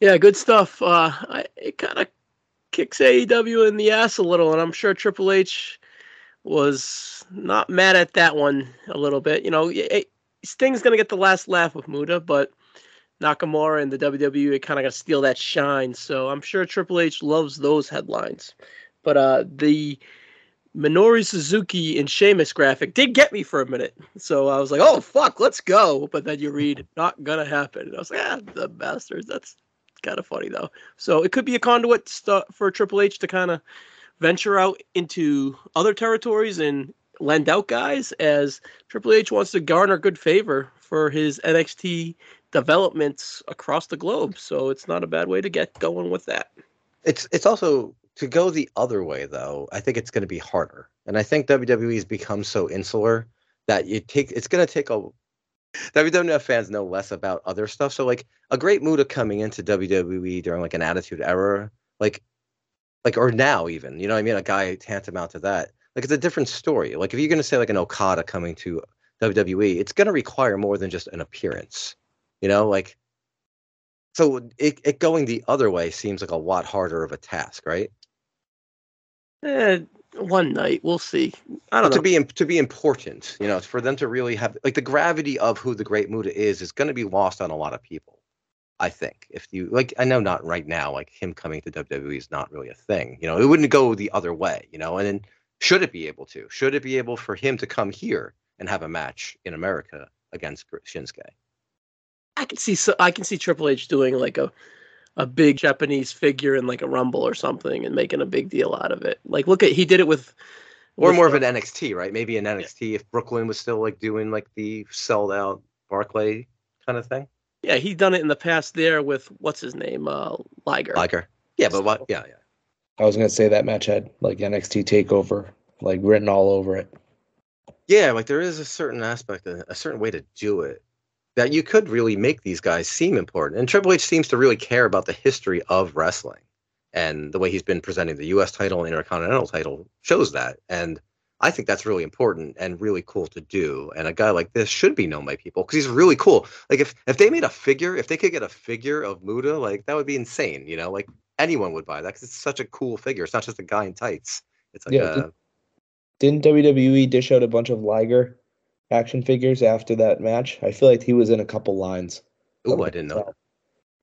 Yeah, good stuff. Uh, I, it kind of kicks AEW in the ass a little, and I'm sure Triple H was not mad at that one a little bit. You know, it, Sting's gonna get the last laugh with Muta, but Nakamura and the WWE kind of got to steal that shine. So I'm sure Triple H loves those headlines. But uh, the Minoru Suzuki and Sheamus graphic did get me for a minute. So I was like, oh, fuck, let's go. But then you read, not gonna happen. And I was like, ah, the bastards. That's kind of funny, though. So it could be a conduit stu- for Triple H to kind of venture out into other territories and lend out guys as Triple H wants to garner good favor for his NXT developments across the globe. So it's not a bad way to get going with that. It's it's also to go the other way though. I think it's going to be harder, and I think WWE has become so insular that you take. It's going to take a. WWF fans know less about other stuff. So like a great Muta coming into WWE during like an Attitude Era, like, like or now even, you know what I mean? A guy tantamount to that. Like it's a different story. Like if you're going to say like an Okada coming to WWE, it's going to require more than just an appearance. You know, like so it, it going the other way seems like a lot harder of a task, right? Eh, one night we'll see. I don't to know. be to be important, you know, for them to really have like the gravity of who the Great Muta is is going to be lost on a lot of people. I think if you like, I know not right now, like him coming to WWE is not really a thing. You know, it wouldn't go the other way. You know, and then should it be able to? Should it be able for him to come here and have a match in America against Shinsuke? I can see so I can see Triple H doing like a a big Japanese figure in like a rumble or something and making a big deal out of it. Like look at he did it with Or with, more of an NXT, right? Maybe an NXT if Brooklyn was still like doing like the sold out Barclay kind of thing. Yeah, he done it in the past there with what's his name, uh Liger. Liger. Yeah, but what? Yeah, yeah. I was gonna say that match had like NXT takeover like written all over it. Yeah, like there is a certain aspect, a, certain way to do it that you could really make these guys seem important. And Triple H seems to really care about the history of wrestling, and the way he's been presenting the U.S. title and Intercontinental title shows that. And I think that's really important and really cool to do. And a guy like this should be known by people because he's really cool. Like if if they made a figure, if they could get a figure of Muta, like that would be insane. You know, like anyone would buy that because it's such a cool figure. It's not just a guy in tights. It's like Yeah, a, Didn't WWE dish out a bunch of Liger action figures after that match? I feel like he was in a couple lines. Oh, I didn't know. that.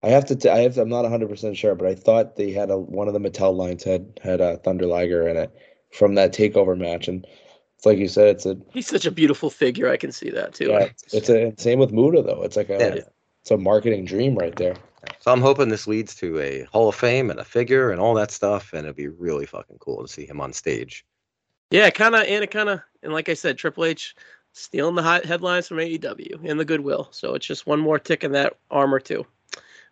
I have to. T- I have. I'm not 100 percent sure, but I thought they had a one of the Mattel lines had had a Thunder Liger in it from that takeover match, and it's like you said, it's a He's such a beautiful figure. I can see that too. yeah, it's a same with Muta though. It's like a Yeah. it's a marketing dream right there. So I'm hoping this leads to a Hall of Fame and a figure and all that stuff, and it'd be really fucking cool to see him on stage. Yeah, kind of, and it kind of, and like I said, Triple H stealing the hot headlines from AEW and the goodwill. So it's just one more tick in that armor too.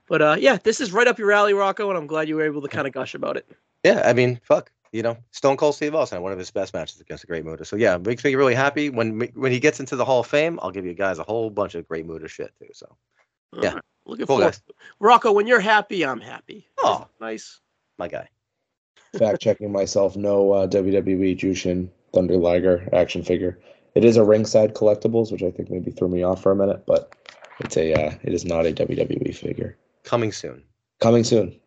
But uh, yeah, this is right up your alley, Rocco, and I'm glad you were able to kind of gush about it. Yeah, I mean, fuck, you know, Stone Cold Steve Austin, one of his best matches against a Great Muta. So yeah, makes me really happy when when he gets into the Hall of Fame. I'll give you guys a whole bunch of Great Muta shit too. So Yeah. Right, looking Cool, forward. guys. Rocco, when you're happy, I'm happy. Oh. nice. my guy. Fact checking myself. No uh, WWE Jushin Thunder Liger action figure. It is a ringside collectibles, which I think maybe threw me off for a minute, but it's a uh, it is not a WWE figure. Coming soon. Coming soon.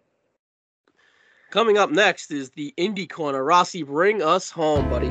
Coming up next is the Indie Corner. Rossi, bring us home, buddy.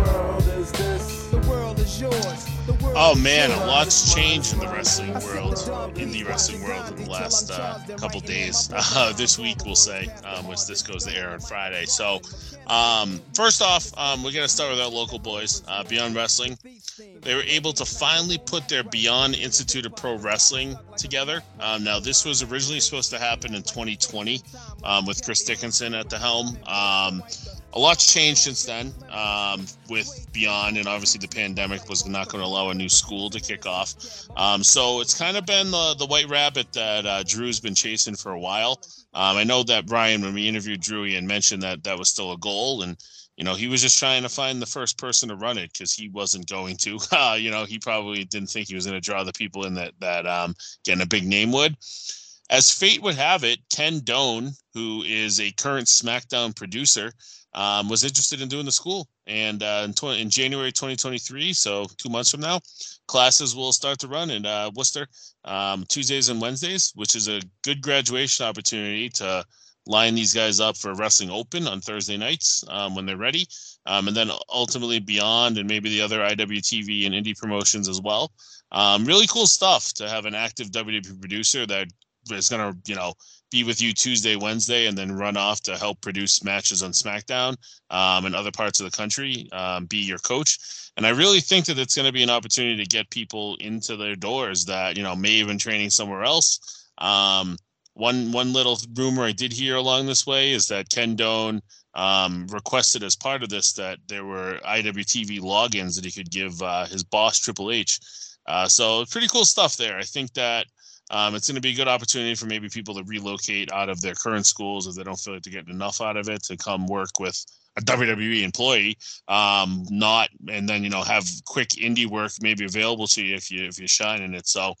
Oh man, a lot's changed in the wrestling world, in the wrestling world in the last uh, couple days. Uh, this week, we'll say, um, which this goes to air on Friday. So, um, first off, um, we're gonna start with our local boys, uh, Beyond Wrestling. They were able to finally put their Beyond Institute of Pro Wrestling together. Um, now, this was originally supposed to happen in 2020 um, with Chris Dickinson at the helm. A lot's changed since then um, with Beyond, and obviously the pandemic was not going to allow a new school to kick off. Um, so it's kind of been the, the white rabbit that uh, Drew's been chasing for a while. Um, I know that Brian, when we interviewed Drew, he had mentioned that that was still a goal, and you know he was just trying to find the first person to run it because he wasn't going to. Uh, you know, he probably didn't think he was going to draw the people in that that um, getting a big name would. As fate would have it, Ken Doane, who is a current SmackDown producer, um, was interested in doing the school. And uh, in, in January 2023, so two months from now, classes will start to run in uh, Worcester um, Tuesdays and Wednesdays, which is a good graduation opportunity to line these guys up for Wrestling Open on Thursday nights um, when they're ready. Um, and then ultimately beyond, and maybe the other IWTV and indie promotions as well. Um, really cool stuff to have an active WWE producer that is gonna you know be with you Tuesday, Wednesday, and then run off to help produce matches on SmackDown um, and other parts of the country, um, be your coach. And I really think that it's going to be an opportunity to get people into their doors that you know may have been training somewhere else. Um, one one little rumor I did hear along this way is that Ken Doane um, requested as part of this that there were IWTV logins that he could give uh, his boss Triple H. Uh, so pretty cool stuff there. I think that um, it's going to be a good opportunity for maybe people to relocate out of their current schools if they don't feel like they're getting enough out of it to come work with a WWE employee, um, not and then you know have quick indie work maybe available to you if you if you shine in it. So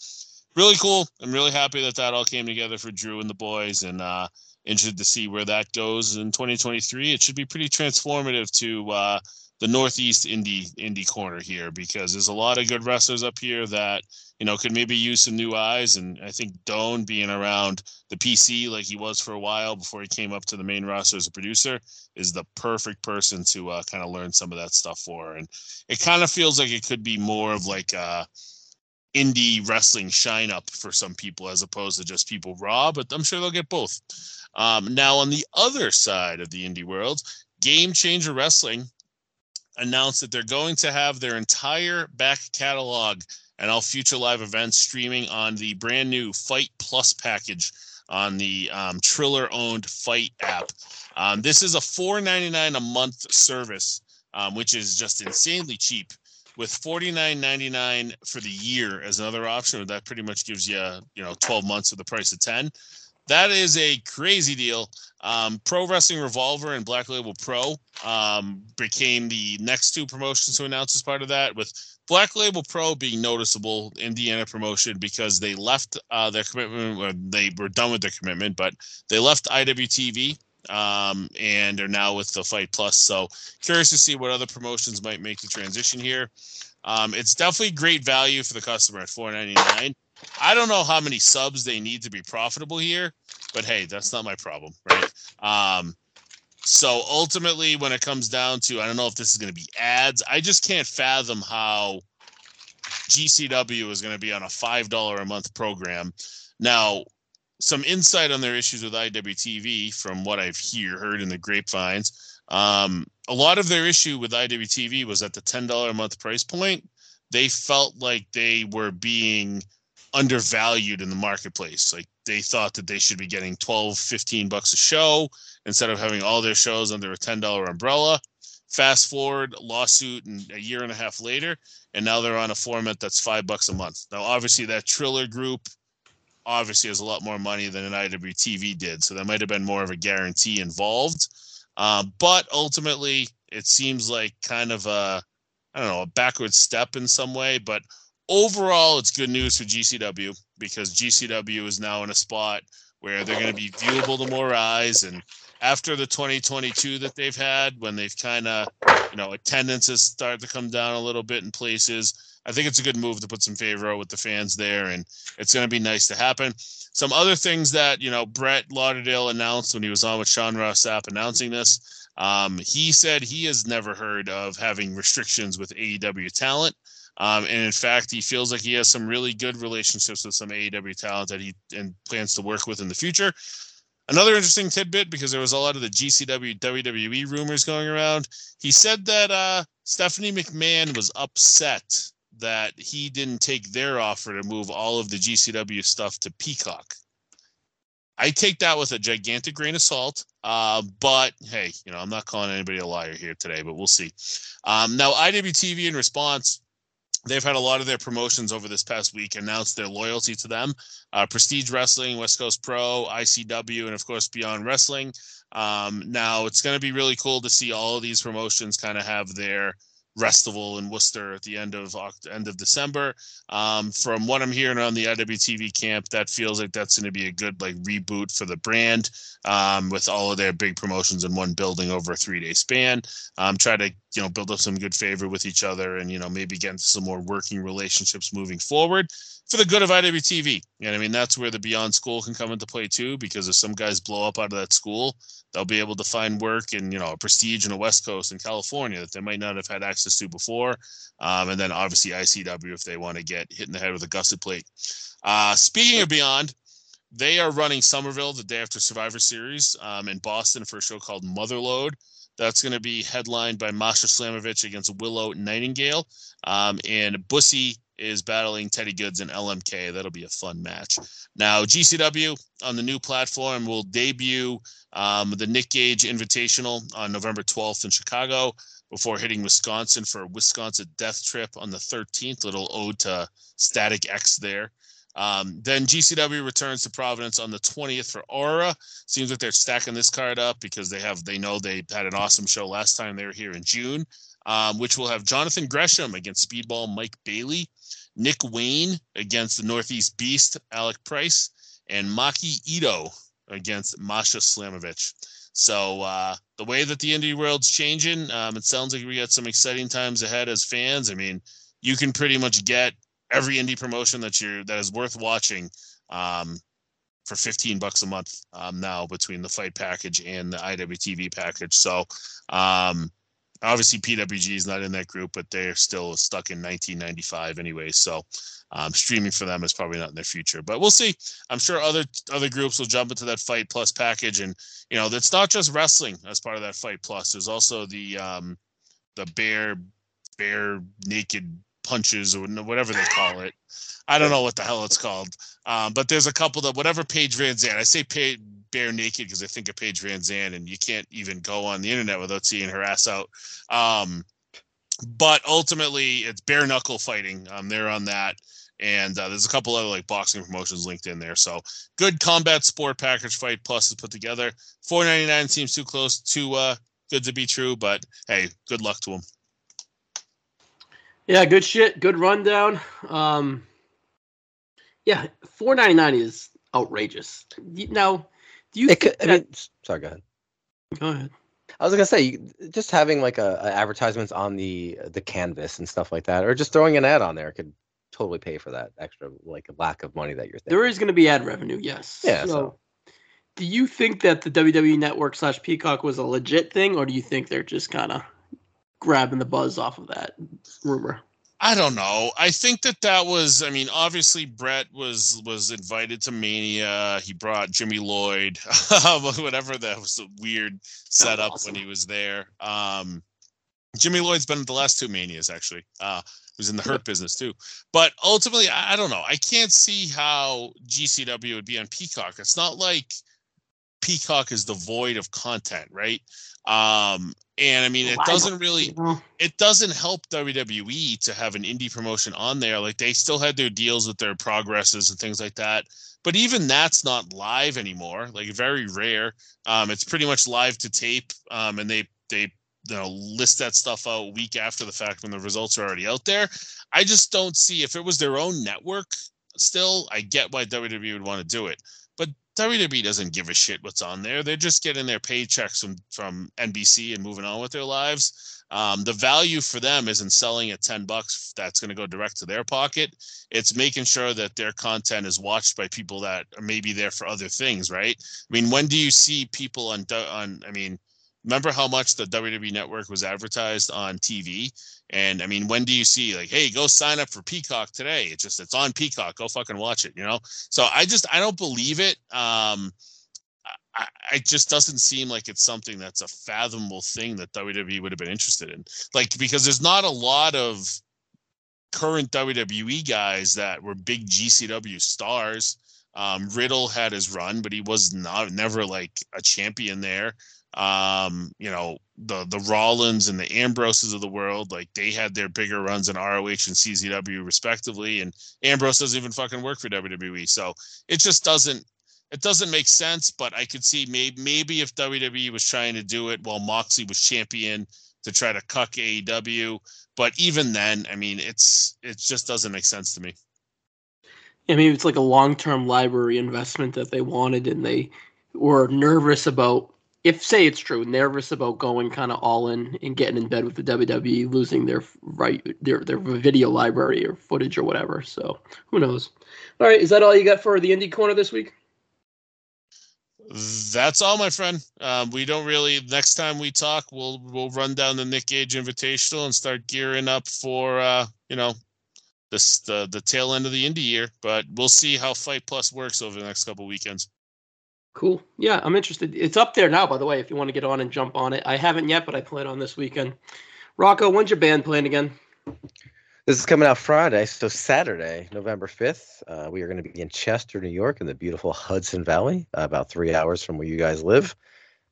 really cool. I'm really happy that that all came together for Drew and the boys, and uh, interested to see where that goes in 2023. It should be pretty transformative to uh, the Northeast indie indie corner here because there's a lot of good wrestlers up here that you know could maybe use some new eyes. And I think Doane being around the PC like he was for a while before he came up to the main roster as a producer is the perfect person to uh, kind of learn some of that stuff for. And it kind of feels like it could be more of like. Uh, indie wrestling shine up for some people as opposed to just people raw, but I'm sure they'll get both. Um, now, on the other side of the indie world, Game Changer Wrestling announced that they're going to have their entire back catalog and all future live events streaming on the brand new Fite Plus package on the um, Triller owned Fite app. Um, this is a $4.99 a month service, um, which is just insanely cheap with $49.99 for the year as another option that pretty much gives you you know 12 months of the price of 10 that is a crazy deal um, pro wrestling revolver and black label pro um, became the next two promotions to announce as part of that with black label pro being noticeable indiana promotion because they left uh, their commitment they were done with their commitment but they left iwtv um, and are now with the Fite Plus. So curious to see what other promotions might make the transition here. Um, it's definitely great value for the customer at four ninety nine. I don't know how many subs they need to be profitable here, but hey, that's not my problem, right? Um, so ultimately, when it comes down to, I don't know if this is going to be ads. I just can't fathom how GCW is going to be on a five dollar a month program. Now, some insight on their issues with IWTV from what I've hear heard in the grapevines. Um, a lot of their issue with IWTV was at the ten dollar a month price point. They felt like they were being undervalued in the marketplace. Like they thought that they should be getting 12, 15 bucks a show instead of having all their shows under a $10 umbrella. Fast forward lawsuit and a year and a half later, and now they're on a format that's five bucks a month. Now, obviously, that Triller group obviously has a lot more money than an IWTV did, so there might have been more of a guarantee involved. Um, but ultimately, it seems like kind of a I don't know a backward step in some way. But overall, it's good news for GCW because GCW is now in a spot where they're going to be viewable to more eyes. And after the 2022 that they've had, when they've kind of you know attendances start to come down a little bit in places I think it's a good move to put some favor with the fans there, and it's going to be nice to happen. Some other things that you know Brett Lauderdale announced when he was on with Sean Ross Sapp announcing this. Um, he said he has never heard of having restrictions with AEW talent. Um, and in fact, he feels like he has some really good relationships with some AEW talent that he and plans to work with in the future. Another interesting tidbit because there was a lot of the GCW WWE rumors going around. He said that uh, Stephanie McMahon was upset that he didn't take their offer to move all of the GCW stuff to Peacock. I take that with a gigantic grain of salt. Uh, but hey, you know, I'm not calling anybody a liar here today, but we'll see. Um, now, IWTV in response, they've had a lot of their promotions over this past week announce their loyalty to them. Uh, Prestige Wrestling, West Coast Pro, ICW, and of course Beyond Wrestling. Um, now, it's going to be really cool to see all of these promotions kind of have their Restival in Worcester at the end of end of December. Um, from what I'm hearing on the IWTV camp, that feels like that's going to be a good like reboot for the brand um, with all of their big promotions in one building over a three day span. Um, try to you know build up some good favor with each other and you know maybe get into some more working relationships moving forward for the good of IWTV. And I mean, that's where the Beyond School can come into play too, because if some guys blow up out of that school, they'll be able to find work in, you know, a prestige in the West Coast in California that they might not have had access to before. Um, and then obviously ICW if they want to get hit in the head with a gusset plate. Uh, speaking of Beyond, they are running Somerville the day after Survivor Series um, in Boston for a show called Motherload. That's going to be headlined by Masha Slamovich against Willow Nightingale. Um, and Bussy is battling Teddy Goods and LMK. That'll be a fun match. Now, GCW on the new platform will debut um, the Nick Gage Invitational on November 12th in Chicago before hitting Wisconsin for a Wisconsin Death Trip on the 13th. Little ode to Static X there. Um, then GCW returns to Providence on the 20th for Aura. Seems like they're stacking this card up because they have they know they had an awesome show last time they were here in June, um, which will have Jonathan Gresham against Speedball Mike Bailey, Nick Wayne against the Northeast Beast Alec Price, and Maki Ito against Masha Slamovich. So uh, the way that the indie world's changing, um, it sounds like we got some exciting times ahead as fans. I mean, you can pretty much get every indie promotion that you that is worth watching um, for 15 bucks a month um, now between the Fite package and the IWTV package. So um, obviously PWG is not in that group, but they're still stuck in 1995 anyway. So um, streaming for them is probably not in their future, but we'll see. I'm sure other other groups will jump into that Fite Plus package, and you know that's not just wrestling as part of that Fite Plus. There's also the um, the bare bare naked punches or whatever they call it. I don't know what the hell it's called, um, but there's a couple that whatever Paige VanZant. I say bare naked because I think of Paige VanZant, and you can't even go on the internet without seeing her ass out. Um, but ultimately, it's bare knuckle fighting. Um, they're on that, and uh, there's a couple other like boxing promotions linked in there. So good combat sport package Fite plus is put together. Four ninety nine seems too close to uh, good to be true, but hey, good luck to them. Yeah, good shit. Good rundown. Um, yeah, four ninety nine is outrageous. Now, do you could, I mean, sorry, go ahead. go ahead. I was gonna say, just having like a, a advertisements on the the canvas and stuff like that, or just throwing an ad on there could totally pay for that extra like lack of money that you're thinking. There is going to be ad revenue, yes. Yeah, so- do you think that the WWE Network slash Peacock was a legit thing, or do you think they're just kind of grabbing the buzz off of that rumor? I don't know. I think that that was. I mean, obviously Brett was was invited to Mania. He brought Jimmy Lloyd, whatever that was a weird setup awesome. when he was there. Um, Jimmy Lloyd's been at the last two Manias actually. Uh, he was in the Hurt business too. But ultimately, I, I don't know. I can't see how GCW would be on Peacock. It's not like Peacock is devoid of content, right? Um, and I mean, it doesn't really it doesn't help WWE to have an indie promotion on there. Like they still had their deals with their progresses and things like that. But even that's not live anymore. Like very rare. Um, it's pretty much live to tape. Um, and they they you know list that stuff out a week after the fact when the results are already out there. I just don't see if it was their own network. Still, I get why WWE would want to do it. WWE doesn't give a shit what's on there. They're just getting their paychecks from from NBC and moving on with their lives. Um, the value for them isn't selling at 10 bucks that's going to go direct to their pocket. It's making sure that their content is watched by people that are maybe there for other things, right? I mean, when do you see people on, on I mean, remember how much the WWE network was advertised on TV? And I mean, when do you see like, hey, go sign up for Peacock today? It's just, it's on Peacock. Go fucking watch it, you know? So I just, I don't believe it. Um, I, I just doesn't seem like it's something that's a fathomable thing that WWE would have been interested in. Like because there's not a lot of current WWE guys that were big GCW stars. Um, Riddle had his run, but he was not never like a champion there. Um, you know, the the Rollins and the Ambroses of the world, like they had their bigger runs in ROH and CZW respectively, and Ambrose doesn't even fucking work for WWE. So it just doesn't it doesn't make sense, but I could see maybe maybe if WWE was trying to do it while Moxley was champion to try to cuck AEW, but even then, I mean, it's it just doesn't make sense to me. I mean, it's like a long-term library investment that they wanted, and they were nervous about. If say it's true, nervous about going kind of all in and getting in bed with the WWE, losing their right their their video library or footage or whatever. So who knows? All right, is that all you got for the indie corner this week? That's all, my friend. Um, we don't really. Next time we talk, we'll we'll run down the Nick Gage Invitational and start gearing up for uh, you know this the the tail end of the indie year. But we'll see how Fite Plus works over the next couple weekends. Cool. Yeah, I'm interested. It's up there now, by the way, if you want to get on and jump on it. I haven't yet, but I plan on this weekend. Rocco, when's your band playing again? This is coming out Friday, so Saturday, November 5th. Uh, we are going to be in Chester, New York, in the beautiful Hudson Valley, about three hours from where you guys live.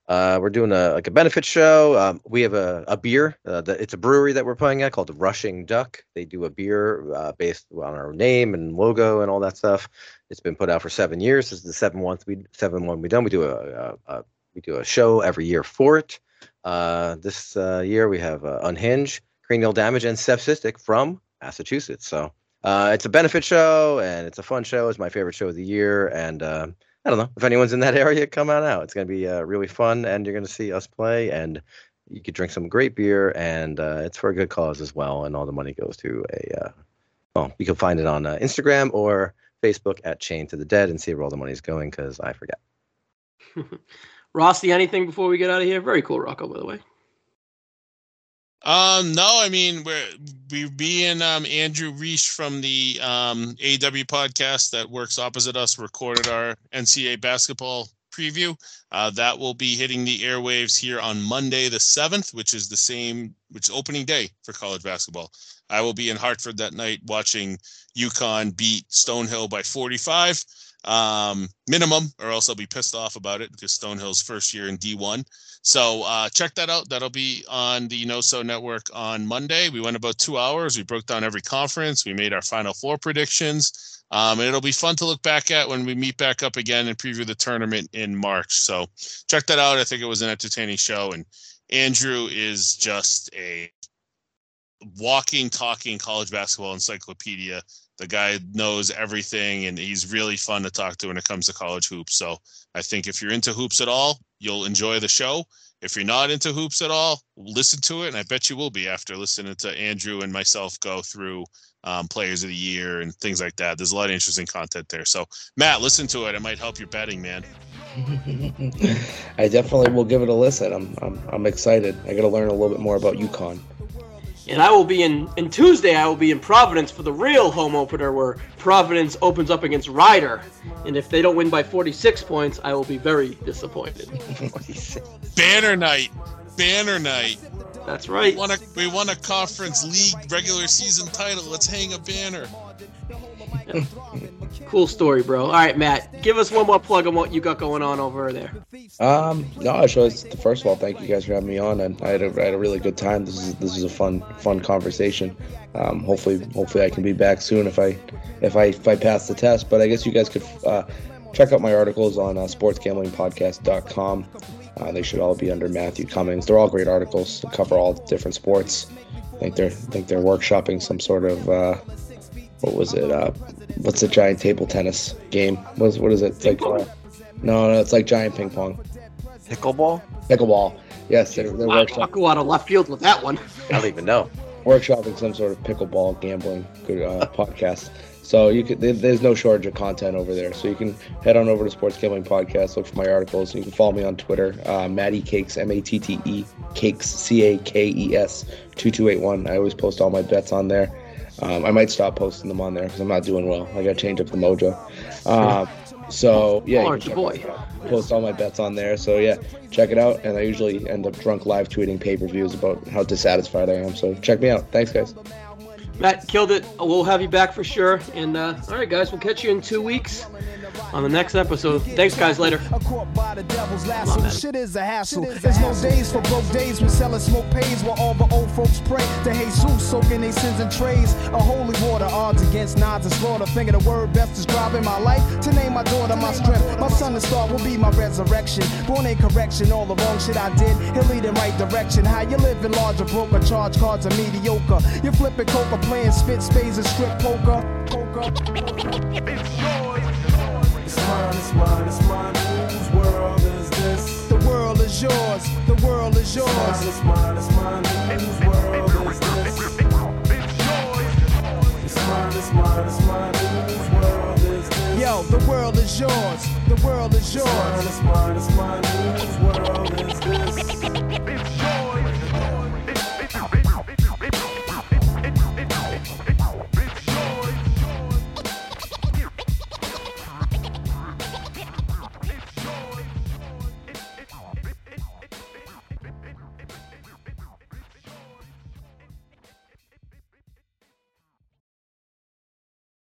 Uh, we're doing a like a benefit show. Um, we have a, a beer. Uh, that it's a brewery that we're playing at called the Rushing Duck. They do a beer uh, based on our name and logo and all that stuff. It's been put out for seven years. This is the seven one we seven one we done. We do a, a, a we do a show every year for it. Uh, this uh, year we have uh, Unhinged, Cranial Damage, and Sepsistic from Massachusetts. So it's a benefit show and it's a fun show. It's my favorite show of the year. And uh, I don't know if anyone's in that area, come on out. It's going to be uh, really fun, and you're going to see us play, and you could drink some great beer, and uh, it's for a good cause as well. And all the money goes to a. Uh, well, you can find it on uh, Instagram or Facebook at Chain to the Dead and see where all the money's going because I forget. Rossi, anything before we get out of here? Very cool, Rocco, by the way. Um, no, I mean we're we me and um Andrew Reich from the um AW podcast that works opposite us recorded our NCAA basketball preview. Uh, that will be hitting the airwaves here on Monday the seventh, which is the same which opening day for college basketball. I will be in Hartford that night watching UConn beat Stonehill by 45 um, minimum, or else I'll be pissed off about it because Stonehill's first year in D1. So uh, check that out. That'll be on the NoSo Network on Monday. We went about two hours. We broke down every conference. We made our Final Four predictions. Um, and it'll be fun to look back at when we meet back up again and preview the tournament in March. So check that out. I think it was an entertaining show. And Andrew is just a walking, talking college basketball encyclopedia. The guy knows everything and he's really fun to talk to when it comes to college hoops. So I think if you're into hoops at all, you'll enjoy the show. If you're not into hoops at all, listen to it. And I bet you will be after listening to Andrew and myself go through um, players of the year and things like that. There's a lot of interesting content there. So, Matt, listen to it. It might help your betting, man. I definitely will give it a listen. I'm, I'm, I'm excited. I got to learn a little bit more about UConn. And I will be in, in Tuesday, I will be in Providence for the real home opener where Providence opens up against Rider. And if they don't win by 46 points, I will be very disappointed. Banner night. Banner night. That's right. We won a, we won a conference league regular season title. Let's hang a banner. Cool story, bro. All right, Matt, give us one more plug on what you got going on over there. Um, no, I was, first of all, thank you guys for having me on, and I had a, I had a really good time. This is this is a fun fun conversation. Um, hopefully, hopefully I can be back soon if I if I if I pass the test. But I guess you guys could uh, check out my articles on uh, sportsgamblingpodcast.com. Uh, they should all be under Matthew Cummings. They're all great articles. Cover all different sports. I think they're I think they're workshopping some sort of uh, what was it? Uh, what's the giant table tennis game? What is, what is it? It's like uh, no, no, it's like giant ping pong. Pickleball? Pickleball. Yes, they're, they're Wow, workshop, I'll go out of left field with that one. I don't even know. workshopping some sort of pickleball gambling uh, podcast. So you could there's no shortage of content over there. So you can head on over to Sports Gambling Podcast, look for my articles. You can follow me on Twitter, uh, Matty Cakes, M A T T E Cakes, C A K E S, two two eight one. I always post all my bets on there. Um, I might stop posting them on there because I'm not doing well. I got to change up the mojo. Um, so yeah, can you, boy? post all my bets on there. So yeah, check it out. And I usually end up drunk live tweeting pay per views about how dissatisfied I am. So check me out. Thanks, guys. Matt killed it. We'll have you back for sure. And uh, all right, guys, we'll catch you in two weeks on the next episode. Thanks, guys. Later. A caught by the devil's lasso. Shit is a hassle. There's no days for broke days when selling smoke pays while all the old folks pray to Jesus, soaking their sins in trays. A holy water, odds against nods and slaughter. Finger the word best describing my life. To name my daughter my strength. My son the star will be my resurrection. Born in correction, all the wrong shit I did. He'll lead in right direction. How you living large or broke or charge cards are mediocre. You're flipping coca, playing spit spades and strip poker. Poker. It's mine, it's mine, it's mine. Whose world is this? The world is yours. The world is yours. it's mine, it's mine. Whose world is this? It's mine, it's mine, it's mine. Whose world is this? Yo, the world is yours. The world is It's mine, it's mine, it's mine. Whose world is this?